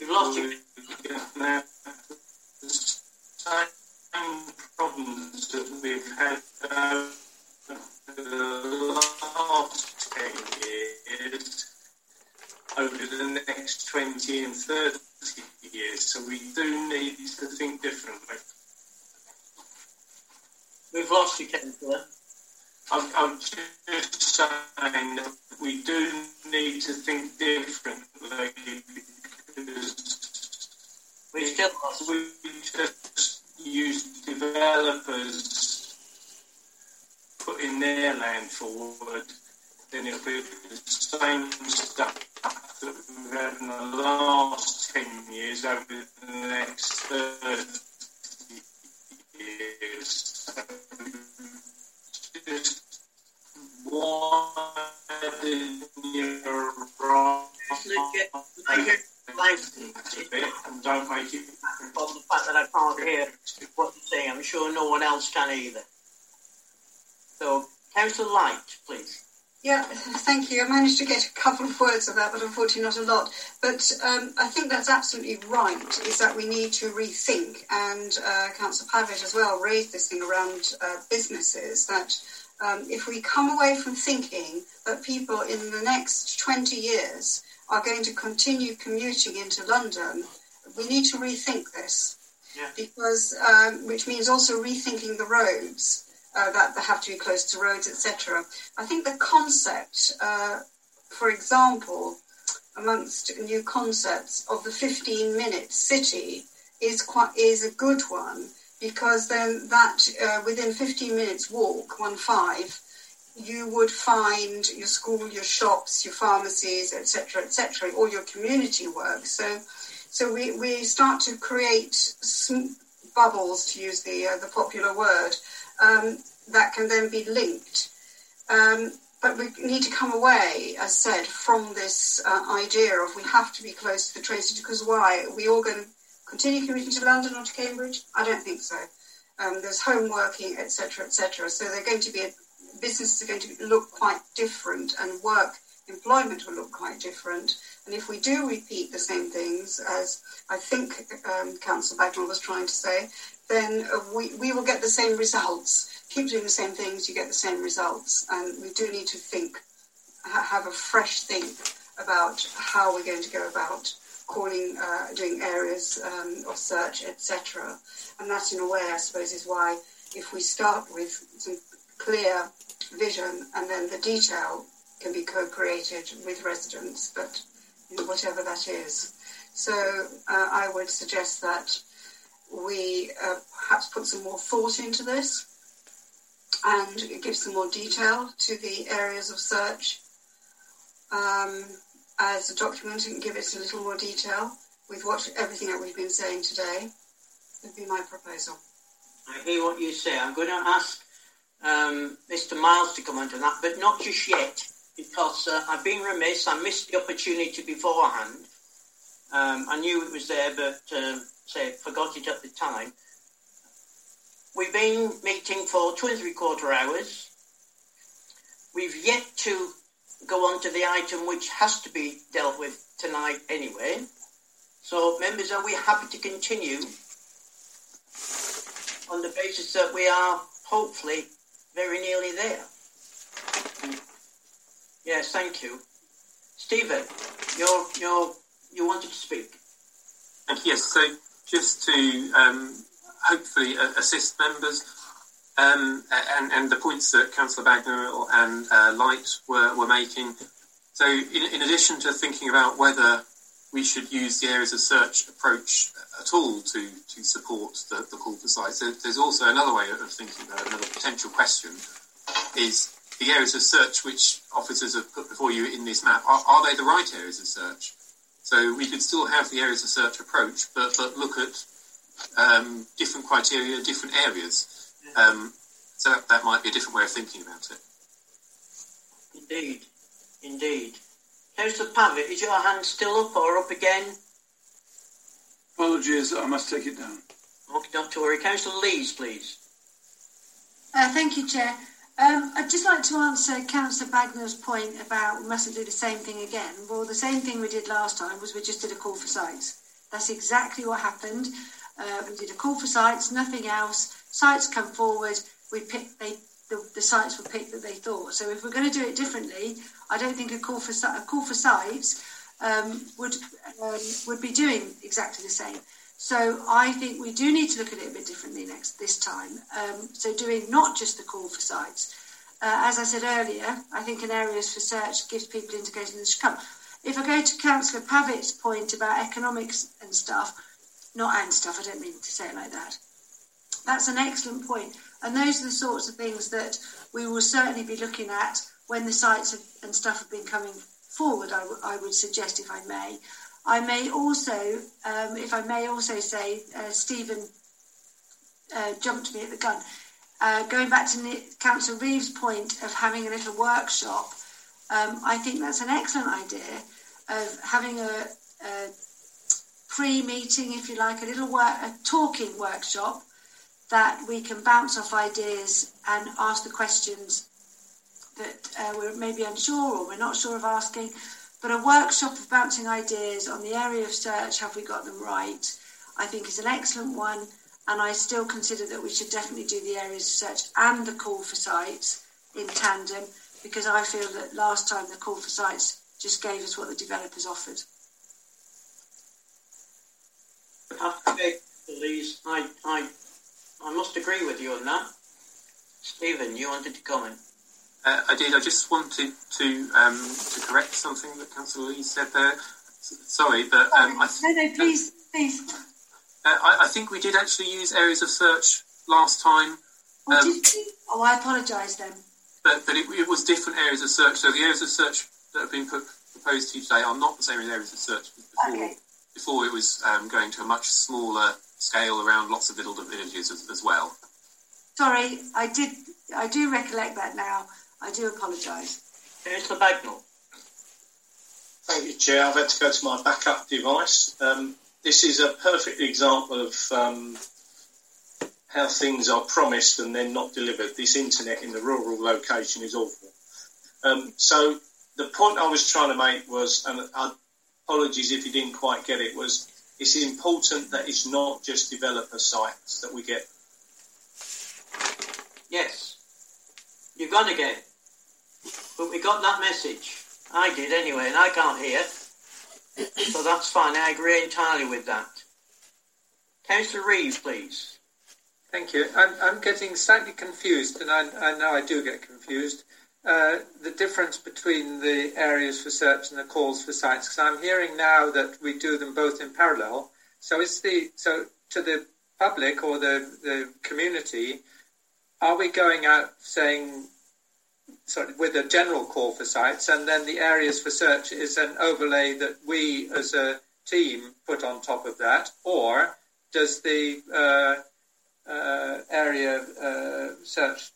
We've lost you. The same problems that we've had over the last 10 years over the next 20 and 30 years. So we do need to think differently. We've lost you, Councillor. I'm, I'm just saying that we do need to think differently we still we just use developers putting their land forward, then it'll be the same stuff that we've had in the last 10 years over the next 30 years. Just why did you and don't make it from the fact that I can't hear what you're saying. I'm sure no one else can either. So, Councillor Light, please. Yeah, thank you. I managed to get a couple of words of that, but unfortunately not a lot. But um, I think that's absolutely right, is that we need to rethink, and uh, Councillor Pavitt as well raised this thing around uh, businesses, that um, if we come away from thinking that people in the next 20 years are going to continue commuting into London, we need to rethink this. Yeah. Because, um, which means also rethinking the roads. Uh, that have to be close to roads, etc. I think the concept, uh, for example, amongst new concepts of the 15-minute city is quite is a good one because then that uh, within 15 minutes walk, one five, you would find your school, your shops, your pharmacies, etc., etc., all your community work. So, so we, we start to create sm- bubbles, to use the uh, the popular word, um, that can then be linked. Um, but we need to come away, as said, from this uh, idea of we have to be close to the station because why? Are we all going to continue commuting to London or to Cambridge? I don't think so. Um, there's home working, etc., etc. So they're going to be a, businesses are going to look quite different, and work employment will look quite different. And if we do repeat the same things, as I think um, Councillor Bagnall was trying to say, then uh, we, we will get the same results. Keep doing the same things, you get the same results. And we do need to think, ha- have a fresh think about how we're going to go about calling, uh, doing areas um, of search, etc. And that, in a way, I suppose, is why if we start with some clear vision and then the detail can be co-created with residents, but whatever that is. So uh, I would suggest that we uh, perhaps put some more thought into this and give some more detail to the areas of search um, as a document and give it a little more detail with what everything that we've been saying today would be my proposal. I hear what you say. I'm going to ask um, Mr. Miles to comment on that, but not just yet, because uh, I've been remiss. I missed the opportunity beforehand. Um, I knew it was there, but uh, say forgot it at the time. we've been meeting for two and three quarter hours. We've yet to go on to the item which has to be dealt with tonight anyway. So, members, are we happy to continue on the basis that we are hopefully very nearly there? Yes, thank you. Stephen, you're, you're, you wanted to speak. Yes, so just to um, hopefully assist members um, and, and the points that Councillor Bagnall and uh, Light were, were making. So, in, in addition to thinking about whether we should use the areas of search approach at all to, to support the, the call for sites. there's also another way of thinking about it, another potential question is the areas of search which officers have put before you in this map, are, are they the right areas of search? So we could still have the areas of search approach, but, but look at um, different criteria, different areas. Um, so that, that might be a different way of thinking about it. Indeed, indeed. Councillor Pavitt, is your hand still up or up again? Apologies, I must take it down. Okay, not to worry. Councillor Lees, please. Uh, thank you, Chair. Um, I'd just like to answer Councillor Bagnall's point about we mustn't do the same thing again. Well, the same thing we did last time was we just did a call for sites. That's exactly what happened. Uh, we did a call for sites, nothing else. Sites come forward. We pick. They the, the sites were picked that they thought. So if we're going to do it differently, I don't think a call for a call for sites um, would um, would be doing exactly the same. So I think we do need to look at it a bit differently next this time. Um, so doing not just the call for sites. Uh, as I said earlier, I think an areas for search gives people indication they should come. If I go to Councillor Pavitt's point about economics and stuff, not and stuff, I don't mean to say it like that. That's an excellent point. And those are the sorts of things that we will certainly be looking at when the sites have, and stuff have been coming forward, I, w- I would suggest, if I may. I may also, um, if I may also say, uh, Stephen uh, jumped me at the gun. Uh, going back to Councillor Reeves' point of having a little workshop, um, I think that's an excellent idea of having a, a pre-meeting, if you like, a little work, a talking workshop that we can bounce off ideas and ask the questions that uh, we're maybe unsure or we're not sure of asking. But a workshop of bouncing ideas on the area of search, have we got them right, I think is an excellent one. And I still consider that we should definitely do the areas of search and the call for sites in tandem because I feel that last time the call for sites just gave us what the developers offered. Please, I, I, I must agree with you on that. Stephen, you wanted to comment. Uh, I did. I just wanted to um, to correct something that Councillor Lee said there. S- sorry, but um, I, th- no, no, please, please. uh, I, I think we did actually use areas of search last time, Oh, um, did you? Oh, I apologise then. but but it, it was different areas of search. So the areas of search that have been put, proposed to you today are not the same as areas of search before. Okay. Before it was um, going to a much smaller scale around lots of little villages as, as well. Sorry, I did. I do recollect that now. I do apologise. Councillor Bagnall. Thank you, Chair. I've had to go to my backup device. Um, this is a perfect example of um, how things are promised and then not delivered. This internet in the rural location is awful. Um, so the point I was trying to make was, and apologies if you didn't quite get it, was it's important that it's not just developer sites that we get. Yes. You're going to get. But we got that message. I did anyway, and I can't hear. So that's fine. I agree entirely with that. Councillor Reeves, please. Thank you. I'm, I'm getting slightly confused, and I, I know I do get confused. Uh, the difference between the areas for search and the calls for sites, because I'm hearing now that we do them both in parallel. So is the so to the public or the the community, are we going out saying sorry, with a general call for sites, and then the areas for search is an overlay that we as a team put on top of that, or does the uh, uh, area uh, search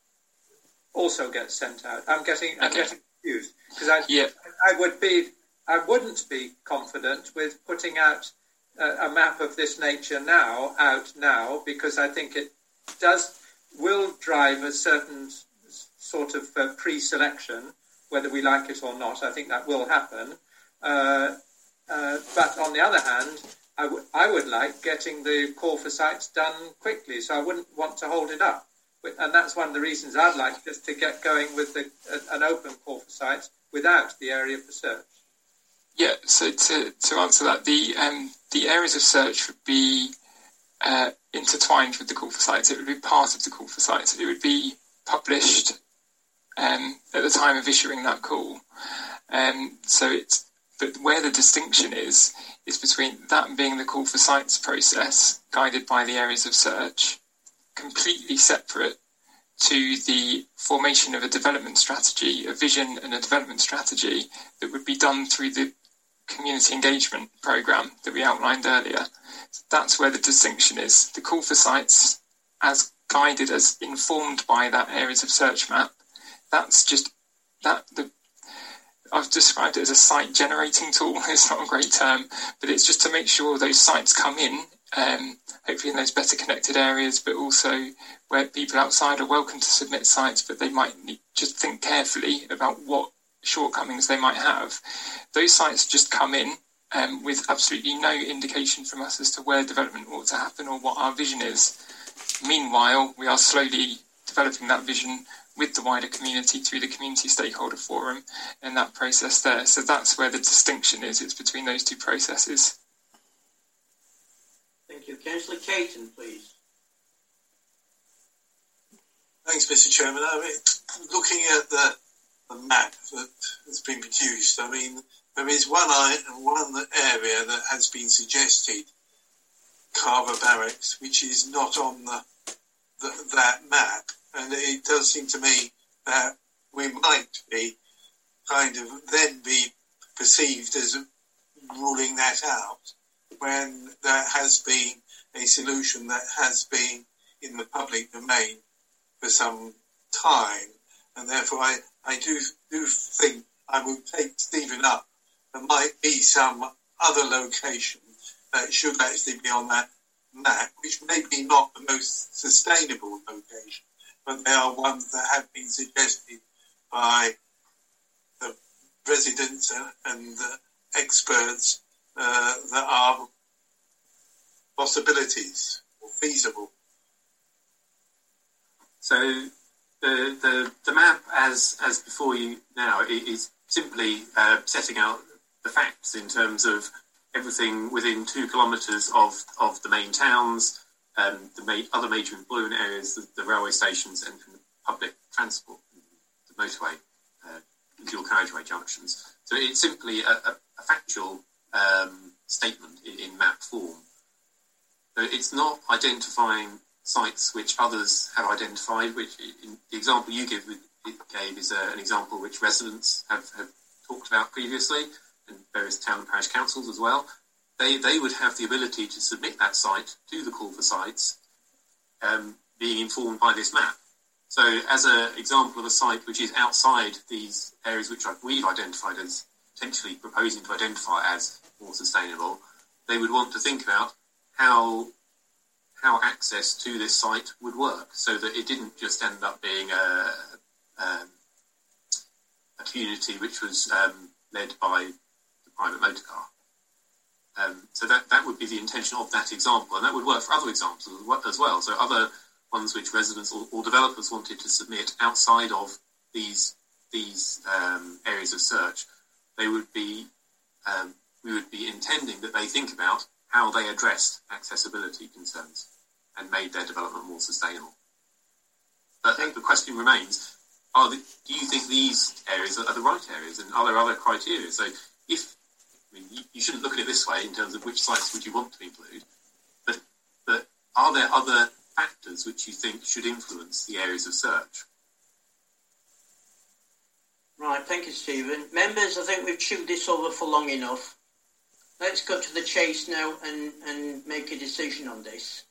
also get sent out? I'm getting I'm Okay. getting confused because I Yeah. I would be I wouldn't be confident with putting out a, a map of this nature now out now because I think it does will drive a certain sort of uh, pre-selection, whether we like it or not. I think that will happen. Uh, uh, but on the other hand, I, w- I would like getting the call for sites done quickly, so I wouldn't want to hold it up. And that's one of the reasons I'd like just to get going with the, an open call for sites without the area for search. Yeah, so to, to answer that, the um, the areas of search would be uh, intertwined with the call for sites. It would be part of the call for sites. It would be published um, at the time of issuing that call. Um, so it's but where the distinction is is between that being the call for sites process guided by the areas of search, completely separate to the formation of a development strategy, a vision and a development strategy that would be done through the community engagement program that we outlined earlier. That's where the distinction is. The call for sites, as guided, as informed by that areas of search map, that's just that the I've described it as a site generating tool. It's not a great term, but it's just to make sure those sites come in, um, hopefully in those better connected areas, but also where people outside are welcome to submit sites, but they might need, just think carefully about what shortcomings they might have. Those sites just come in um, with absolutely no indication from us as to where development ought to happen or what our vision is. Meanwhile, we are slowly developing that vision with the wider community through the community stakeholder forum and that process there. So that's where the distinction is. It's between those two processes. You. Please. Thanks, Mr. Chairman. I mean, looking at the, the map that has been produced, I mean, there is one, one area that has been suggested, Carver Barracks, which is not on the, the, that map. And it does seem to me that we might be kind of then be perceived as ruling that out when there has been a solution that has been in the public domain for some time. And therefore, I, I do, do think I will take Stephen up. There might be some other location that should actually be on that map, which may be not the most sustainable location but they are ones that have been suggested by the residents and the experts uh, that are possibilities or feasible. So the, the, the map as, as before you now is simply uh, setting out the facts in terms of everything within two kilometres of, of the main towns, um, the ma- other major employment areas, the, the, railway stations, and public transport, the motorway, uh, dual carriageway junctions. So it's simply a, a, a factual um, statement in, in, map form. It's not identifying sites which others have identified. Which the example you give gave is uh, an example which residents have, have talked about previously, and various town and parish councils as well they, they would have the ability to submit that site to the call for sites, um, being informed by this map. So, as an example of a site which is outside these areas which we've identified as potentially proposing to identify as more sustainable, they would want to think about how how access to this site would work, so that it didn't just end up being a, um, a community which was um, led by the private motor car. Um, so that, that would be the intention of that example, and that would work for other examples as well. So other ones which residents or, or developers wanted to submit outside of these these um, areas of search, they would be um, we would be intending that they think about how they addressed accessibility concerns and made their development more sustainable. But I think the question remains: Are the, do you think these areas are the right areas, and are there other criteria? So if I mean, you, you, shouldn't look at it this way in terms of which sites would you want to include, but, but are there other factors which you think should influence the areas of search? Right, thank you, Stephen. Members, I think we've chewed this over for long enough. Let's cut to the chase now and, and make a decision on this.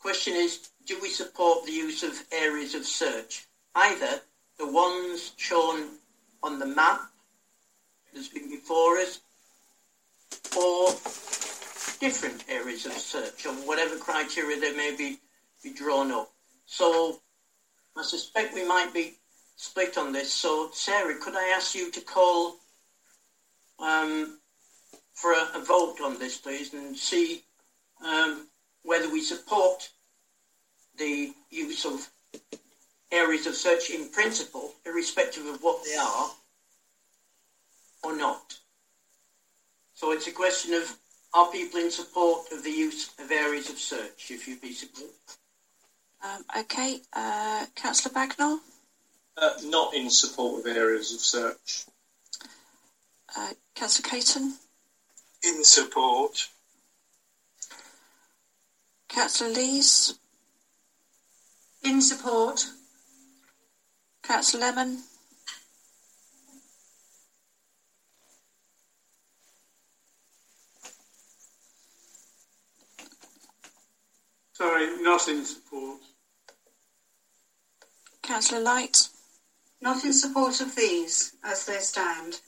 Question is, do we support the use of areas of search? Either the ones shown on the map that's been before us, or different areas of search on whatever criteria they may be, be drawn up. So I suspect we might be split on this. So Sarah, could I ask you to call um, for a, a, vote on this, please, and see um, whether we support the use of areas of search in principle, irrespective of what they are, or not. So it's a question of are people in support of the use of areas of search, if you'd be support? Um, okay, uh, Councillor Bagnall? Uh, not in support of areas of search. Uh, Councillor Caton? In support. Councillor Lees? In support. Councillor Lemon? Sorry, not in support. Councillor Light? Not in support of these as they stand.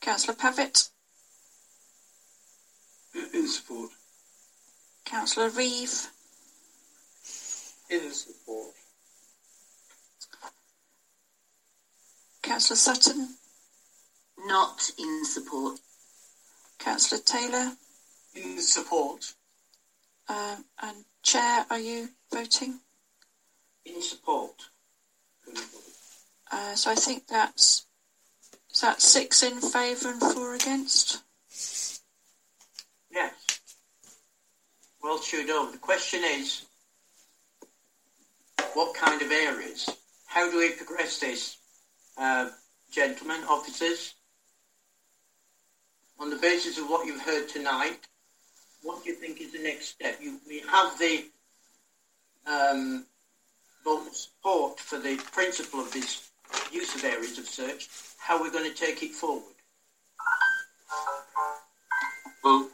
Councillor Pavitt? In support. Councillor Reeve? In support. Councillor Sutton? Not in support. Councillor Taylor? In support. Um, and Chair, are you voting? In support. Uh, so I think that's is that six in favour and four against. Yes. Well chewed over. The question is, what kind of areas? How do we progress this, uh, gentlemen, officers? On the basis of what you've heard tonight, what do you think is the next step? You, we have the um, support for the principle of this use of areas of search. How we're going to take it forward? Well,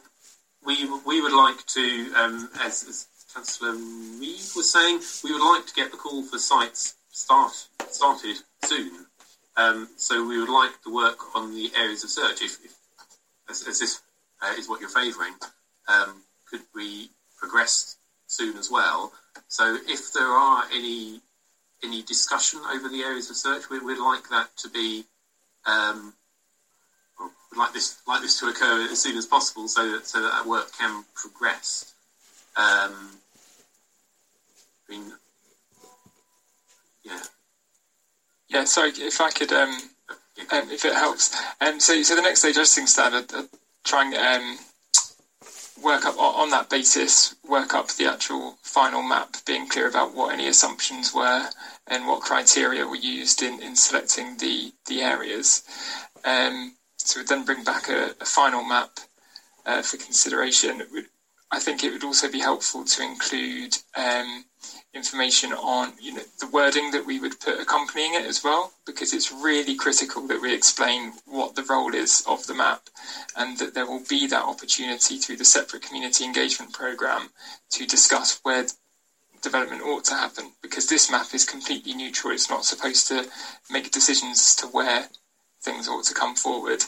we we would like to, um, as, as Councillor Reeve was saying, we would like to get the call for sites start started soon. Um, so we would like to work on the areas of search, if, if as, as this uh, is what you're favouring, um, could be progressed soon as well. So if there are any any discussion over the areas of search, we, would like that to be um, we'd like this like this to occur as soon as possible, so that so that, that work can progress. Um, I mean, yeah. Yeah, sorry, if I could, um, um, if it helps. Um, so, so the next stage, I just think standard, uh, try and um, work up on that basis, work up the actual final map, being clear about what any assumptions were and what criteria were used in, in selecting the, the areas. Um, so we'd then bring back a, a final map uh, for consideration. I think it would also be helpful to include um, information on you know the wording that we would put accompanying it as well because it's really critical that we explain what the role is of the map and that there will be that opportunity through the separate community engagement program to discuss where development ought to happen because this map is completely neutral. It's not supposed to make decisions as to where things ought to come forward.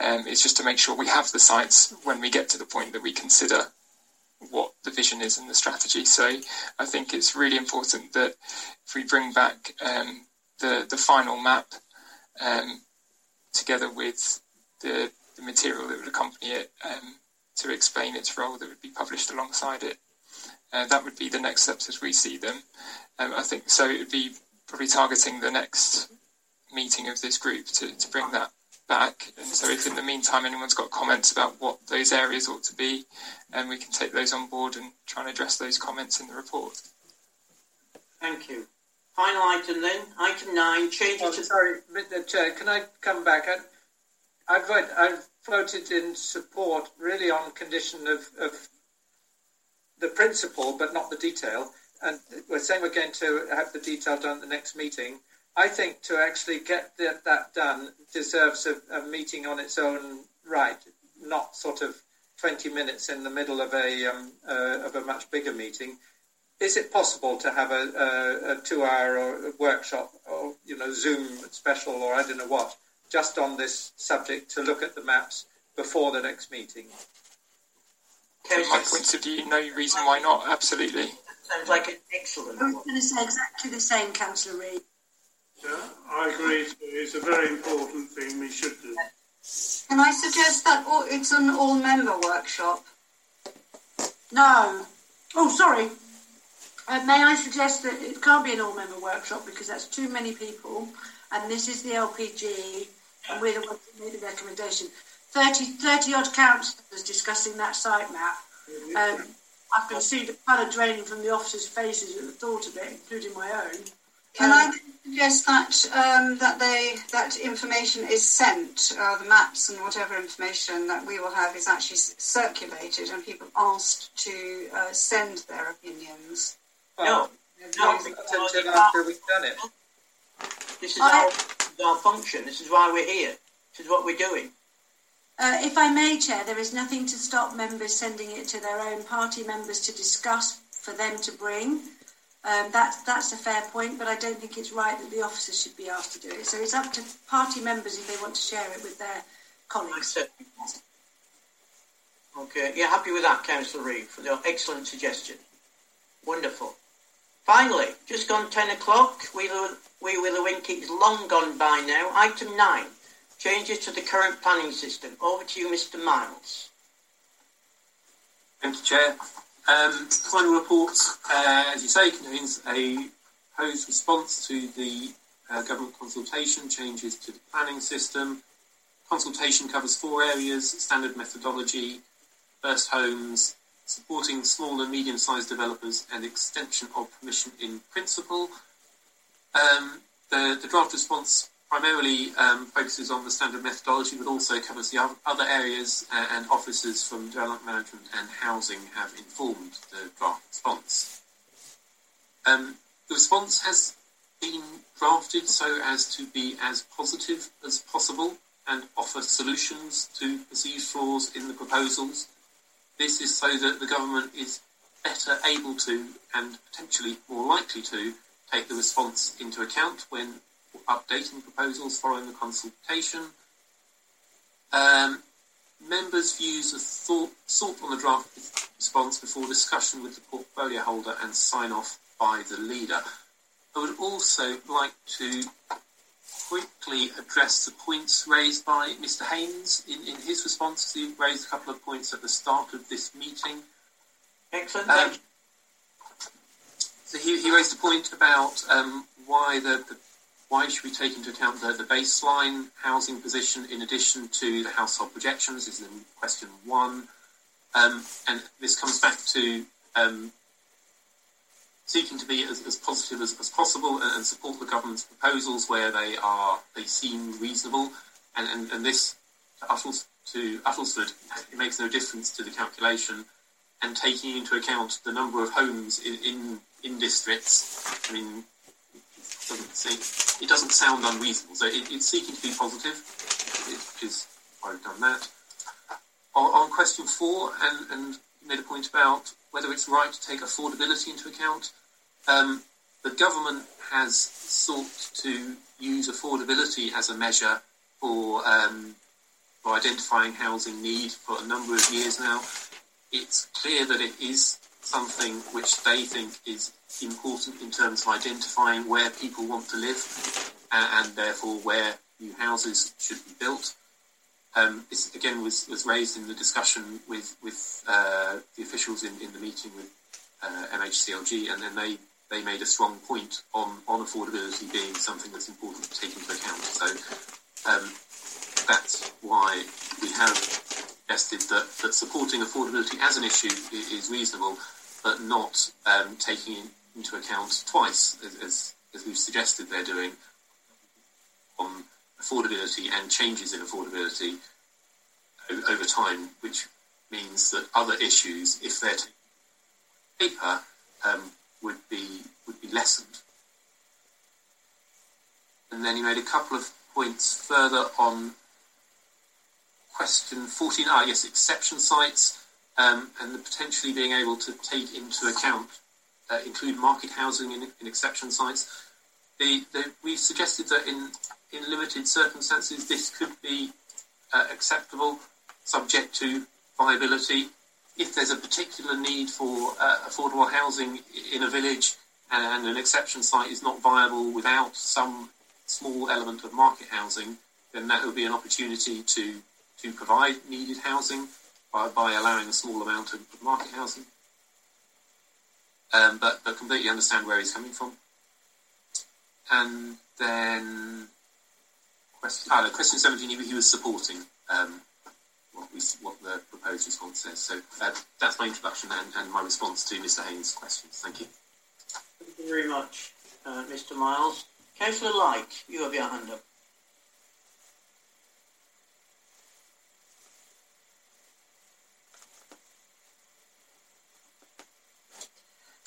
Um, it's just to make sure we have the sites when we get to the point that we consider what the vision is and the strategy. So I think it's really important that if we bring back um, the the final map um, together with the, the, material that would accompany it um, to explain its role that would be published alongside it. Uh, that would be the next steps as we see them. Um, I think so. It would be probably targeting the next meeting of this group to, to bring that back. And so, if in the meantime anyone's got comments about what those areas ought to be, and we can take those on board and try and address those comments in the report. Thank you. Final item then, item nine, change oh, to... Sorry, Mr Chair, can I come back? I, I vote, I've voted in support really on condition of, of the principle but not the detail. And we're saying we're going to have the detail done at the next meeting. I think to actually get that, that done deserves a, a, meeting on its own right, not sort of 20 minutes in the middle of a um, uh, of a much bigger meeting. Is it possible to have a, a, a two-hour workshop or you know Zoom special or I don't know what just on this subject to look at the maps before the next meeting? From my point of view, no reason why not. Absolutely. Sounds like an excellent I was going to say exactly the same, Councillor Reeve. Yeah, I agree. It's a very important thing we should do. Can I suggest that it's an all-member workshop? No. Oh, sorry. Uh, may I suggest that it can't be an all-member workshop because that's too many people, and this is the LPG, and we're the ones that made the recommendation. 30, 30 odd councillors discussing that site map. Um, I can see the colour draining from the officers' faces at the thought of it, including my own. Can Um, I suggest that um, that they that information is sent, uh, the maps and whatever information that we will have is actually circulated, and people asked to uh, send their opinions. No, Not until after we've done it. This is our, our function. This is why we're here. This is what we're doing. Uh, if I may, Chair, there is nothing to stop members sending it to their own party members to discuss for them to bring. Um, that, that's a fair point, but I don't think it's right that the officers should be asked to do it. So it's up to party members if they want to share it with their colleagues. Okay, you're happy with that, Councillor Reeve, for the excellent suggestion. Wonderful. Finally, just gone 10 o'clock. We will, we will wink it's long gone by now. Item 9, changes to the current planning system. Over to you, Mr Miles. Thank you, Chair. Um, final report, uh, as you say, contains a proposed response to the uh, government consultation changes to the planning system. Consultation covers four areas standard methodology, first homes, supporting small and medium sized developers, and extension of permission in principle. Um, the, the draft response primarily um, focuses on the standard methodology, but also covers the other areas, uh, and officers from development management and housing have informed the draft response. Um, the response has been drafted so as to be as positive as possible and offer solutions to perceived flaws in the proposals. This is so that the government is better able to and potentially more likely to take the response into account when updating proposals following the consultation. Um, members' views are thought, sought on the draft response before discussion with the portfolio holder and sign off by the leader. I would also like to quickly address the points raised by Mr. Haynes in, in his response. He raised a couple of points at the start of this meeting. Excellent. Um, so he, he raised a point about um, why the, the why should we take into account the, the baseline housing position in addition to the household projections is in question one. Um, and this comes back to um, seeking to be as, as positive as, as possible and, and support the government's proposals where they are they seem reasonable. And, and, and this to, Uttles, to Uttlesford, it makes no difference to the calculation. And taking into account the number of homes in, in, in districts, I mean, doesn't, it doesn't sound unreasonable. So it, it's seeking to be positive, why we've done that. On, on question four, and, and you made a point about whether it's right to take affordability into account. Um, the government has sought to use affordability as a measure for um, for identifying housing need for a number of years now. It's clear that it is something which they think is important in terms of identifying where people want to live and, and therefore where new houses should be built. Um, this again was, was raised in the discussion with with uh, the officials in, in the meeting with uh, MHCLG, and then they, they made a strong point on, on affordability being something that's important to take into account. So um, that's why we have suggested that, that supporting affordability as an issue is, reasonable, but not um, taking into account twice, as, as, we've suggested they're doing, on affordability and changes in affordability over time, which means that other issues, if they're paper, um, would be would be lessened. And then you made a couple of points further on question 14. Ah, yes, exception sites um, and the potentially being able to take into account, uh, include market housing in, in exception sites. The, the, we suggested that in, in limited circumstances this could be uh, acceptable, subject to viability. if there's a particular need for uh, affordable housing in a village and an exception site is not viable without some small element of market housing, then that would be an opportunity to, to provide needed housing by, by allowing a small amount of market housing. Um, but, but completely understand where he's coming from. And then question, oh, no, question 17, he, he was supporting um, what, we, what the proposed response says. So that, that's my introduction and, and my response to Mr. Haynes' questions. Thank you. Thank you very much, uh, Mr. Miles. Councillor Light, you have your hand up.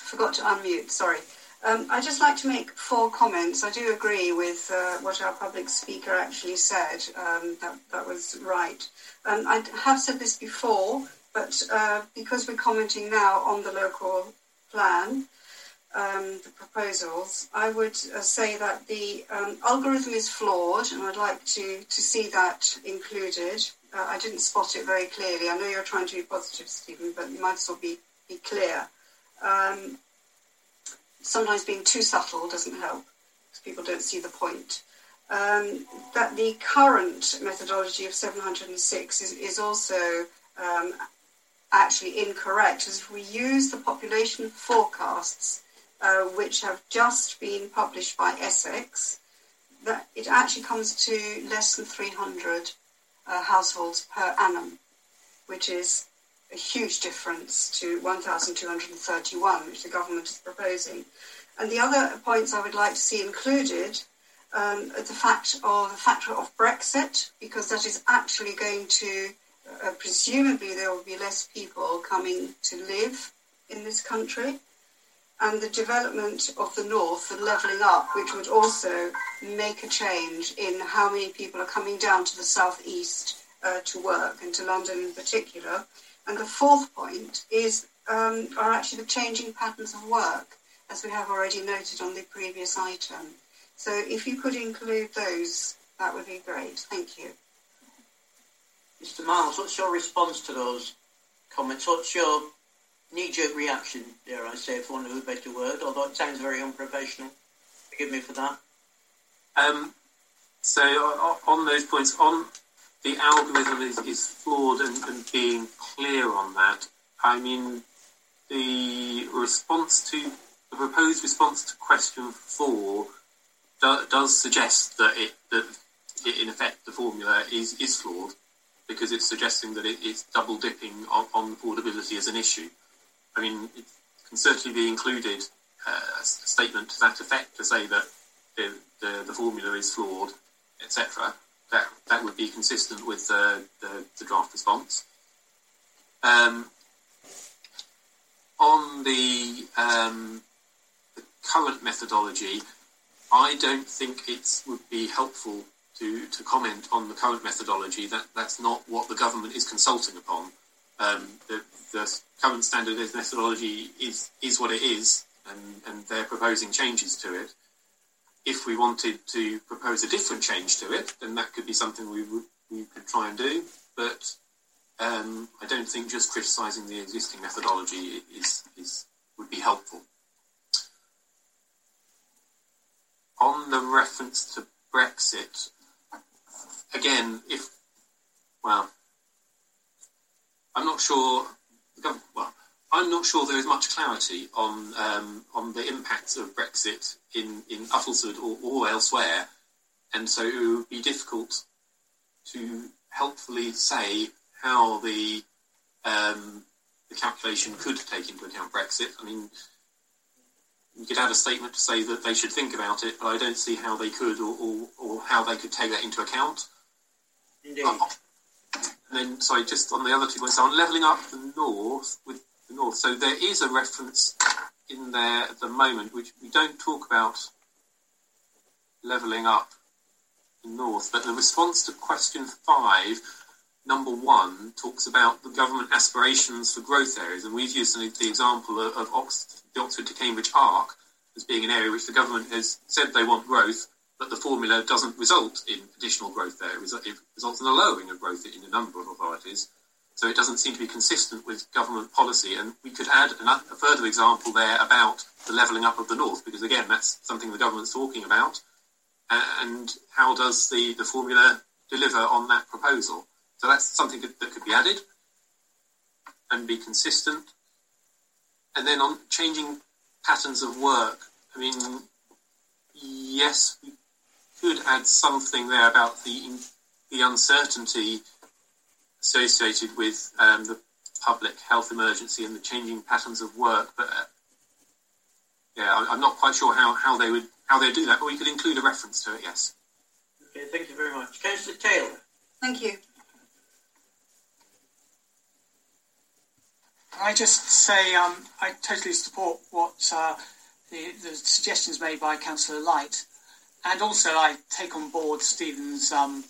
Forgot to unmute, sorry. Um, I'd just like to make four comments. I do agree with uh, what our public speaker actually said. Um, that, that was right. Um, I have said this before, but uh, because we're commenting now on the local plan, um, the proposals, I would uh, say that the um, algorithm is flawed, and I'd like to, to see that included. Uh, I didn't spot it very clearly. I know you're trying to be positive, Stephen, but you might as well be, be clear. Um, sometimes being too subtle doesn't help because people don't see the point. Um, that the current methodology of 706 is, is also um, actually incorrect, as if we use the population forecasts uh, which have just been published by Essex, that it actually comes to less than 300 uh, households per annum, which is a huge difference to 1,231, which the government is proposing. And the other points I would like to see included um, the fact of the factor of Brexit, because that is actually going to uh, presumably there will be less people coming to live in this country and the development of the north, the levelling up, which would also make a change in how many people are coming down to the southeast uh, to work and to London in particular. And the fourth point is um, are actually the changing patterns of work, as we have already noted on the previous item. So if you could include those, that would be great. Thank you. Mr. Miles, what's your response to those comments? What's your knee-jerk reaction, dare I say, for want of a better word, although it sounds very unprofessional. Forgive me for that. Um, so on those points, on the algorithm is, is flawed and, and being clear on that. I mean, the response to the proposed response to question four do, does suggest that it that it, in effect the formula is is flawed because it's suggesting that it, it's double dipping on, on affordability as an issue. I mean, it can certainly be included uh, a statement to that effect to say that the, the, the formula is flawed, etc. That that would be consistent with the, the, the draft response. Um, on the, um, the current methodology, I don't think it would be helpful to, to comment on the current methodology. That that's not what the government is consulting upon. Um, the, the current standardised methodology is is what it is, and, and they're proposing changes to it. If we wanted to propose a different change to it, then that could be something we we could try and do. But um, I don't think just criticising the existing methodology is is would be helpful. On the reference to Brexit, again, if well, I'm not sure well, I'm not sure there is much clarity on um, on the impacts of Brexit in in Uttlesford or, or elsewhere, and so it would be difficult to helpfully say how the um, the calculation could take into account Brexit. I mean, you could add a statement to say that they should think about it, but I don't see how they could or, or, or how they could take that into account. Indeed. Uh, and then, sorry, just on the other two points, so I'm levelling up the north with the north. So there is a reference in there at the moment, which we don't talk about levelling up the north, but the response to question five, number one, talks about the government aspirations for growth areas, and we've used the example of, Oxford, the Oxford to Cambridge arc as being an area which the government has said they want growth, but the formula doesn't result in additional growth there. It results in a lowering of growth in a number of authorities. So it doesn't seem to be consistent with government policy. And we could add a further example there about the levelling up of the north, because again, that's something the government's talking about. And how does the, the formula deliver on that proposal? So that's something that, that could be added and be consistent. And then on changing patterns of work, I mean, yes, we could add something there about the the uncertainty associated with um, the public health emergency and the changing patterns of work. But uh, yeah, I'm not quite sure how, how they would how they do that, but we could include a reference to it. Yes. Okay, thank you very much, Councillor Taylor. Thank you. Can I just say um, I totally support what uh, the, the, suggestions made by Councillor Light, and also I take on board Stephen's um,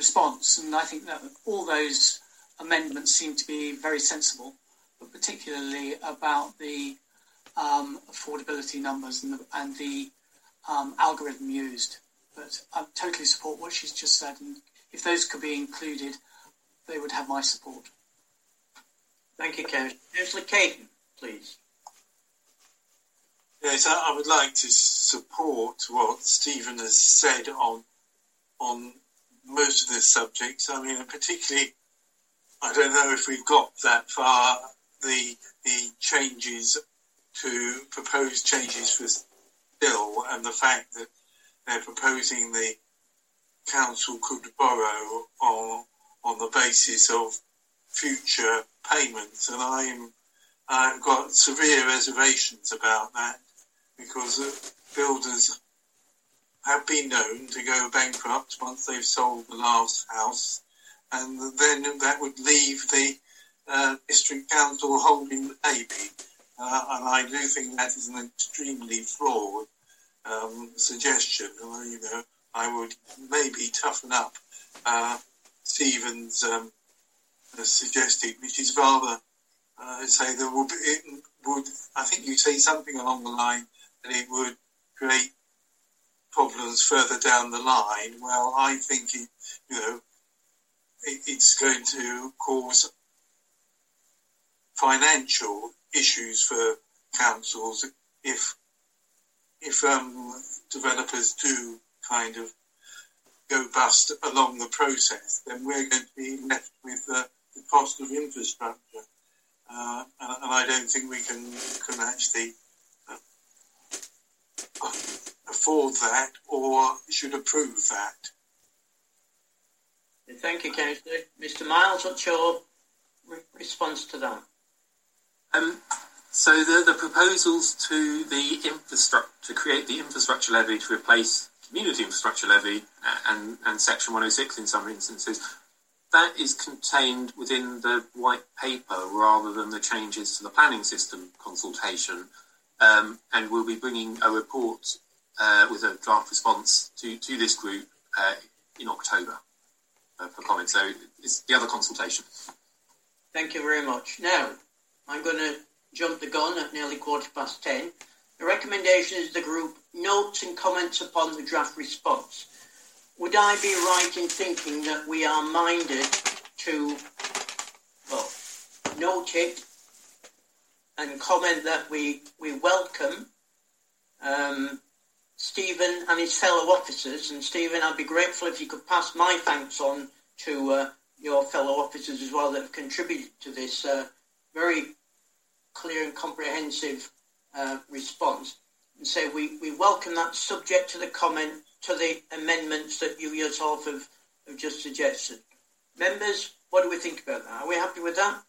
response, and I think that all those amendments seem to be very sensible, but particularly about the um, affordability numbers and the, and the um, algorithm used. But I totally support what she's just said, and if those could be included, they would have my support. Thank you, Councillor Caton, please. Yes, I would like to support what Stephen has said on on most of this subject. I mean, particularly, I don't know if we've got that far. The the changes to proposed changes for bill and the fact that they're proposing the council could borrow on on the basis of future payments, and I'm I've got severe reservations about that because builders have been known to go bankrupt once they've sold the last house, and then that would leave the uh, district council holding the baby. Uh, and I do think that is an extremely flawed um, suggestion. Uh, you know, I would maybe toughen up uh, Stephen's um, suggested, which is rather uh, say there would be, would I think you say something along the line that it would create problems further down the line. Well, I think it, you know it, it's going to cause financial issues for councils if if um, developers do kind of go bust along the process, then we're going to be left with uh, the cost of infrastructure, uh, and, and, I don't think we can can actually afford that or should approve that. Thank you, Councillor. Mr. Miles, what's your re- response to that? Um, so the, the proposals to the infrastructure to create the infrastructure levy to replace community infrastructure levy and, and section 106 in some instances that is contained within the white paper rather than the changes to the planning system consultation. Um, and we'll be bringing a report uh, with a draft response to, to this group uh, in October uh, for comment. So it's the other consultation. Thank you very much. Now, I'm going to jump the gun at nearly quarter past ten. The recommendation is the group notes and comments upon the draft response would I be right in thinking that we are minded to, well, note it and comment that we, we welcome um, Stephen and his fellow officers. And Stephen, I'd be grateful if you could pass my thanks on to uh, your fellow officers as well that have contributed to this uh, very clear and comprehensive uh, response. And say we, we welcome that subject to the comment to the amendments that you yourself have, have just suggested. Members, what do we think about that? Are we happy with that?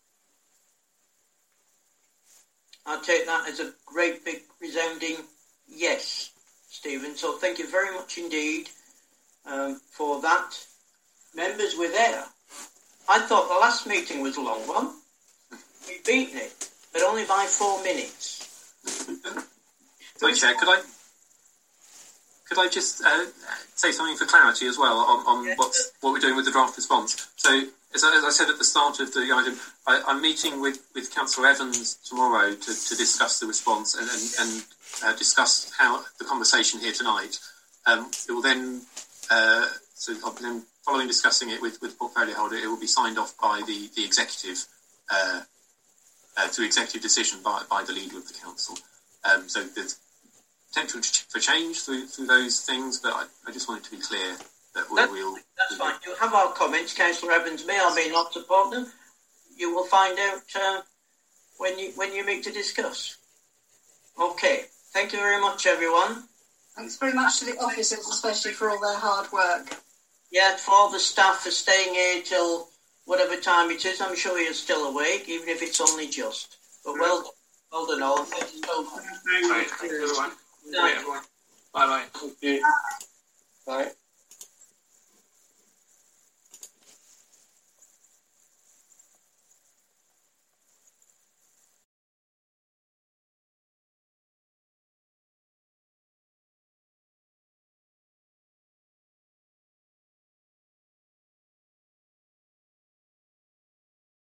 I'll take that as a great big resounding yes, Stephen. So thank you very much indeed um, for that. Members were there. I thought the last meeting was a long one. We've beaten it, but only by four minutes. Sorry, Chair, could I could I just uh, say something for clarity as well on, on yes. what we're doing with the draft response? So, as I, as I said at the start of the item, I, am meeting with, with Councillor Evans tomorrow to, to discuss the response and, and, and uh, discuss how the conversation here tonight. Um, it will then, uh, so then following discussing it with, with portfolio holder, it will be signed off by the, the executive, uh, uh, through executive decision by, by the leader of the council. Um, so there's potential for change through, through those things, but I, I just wanted to be clear that we That- will. That's fine. You have our comments. Councillor Evans may or may not support them. You will find out uh, when you when you meet to discuss. Okay. Thank you very much, everyone. Thanks very much to the officers, especially for all their hard work. Yeah, for all the staff for staying here till whatever time it is. I'm sure you're still awake, even if it's only just. But well, done. well done all. Thank you so much. Thank you, everyone. Good night. Bye bye. Thank you. Bye.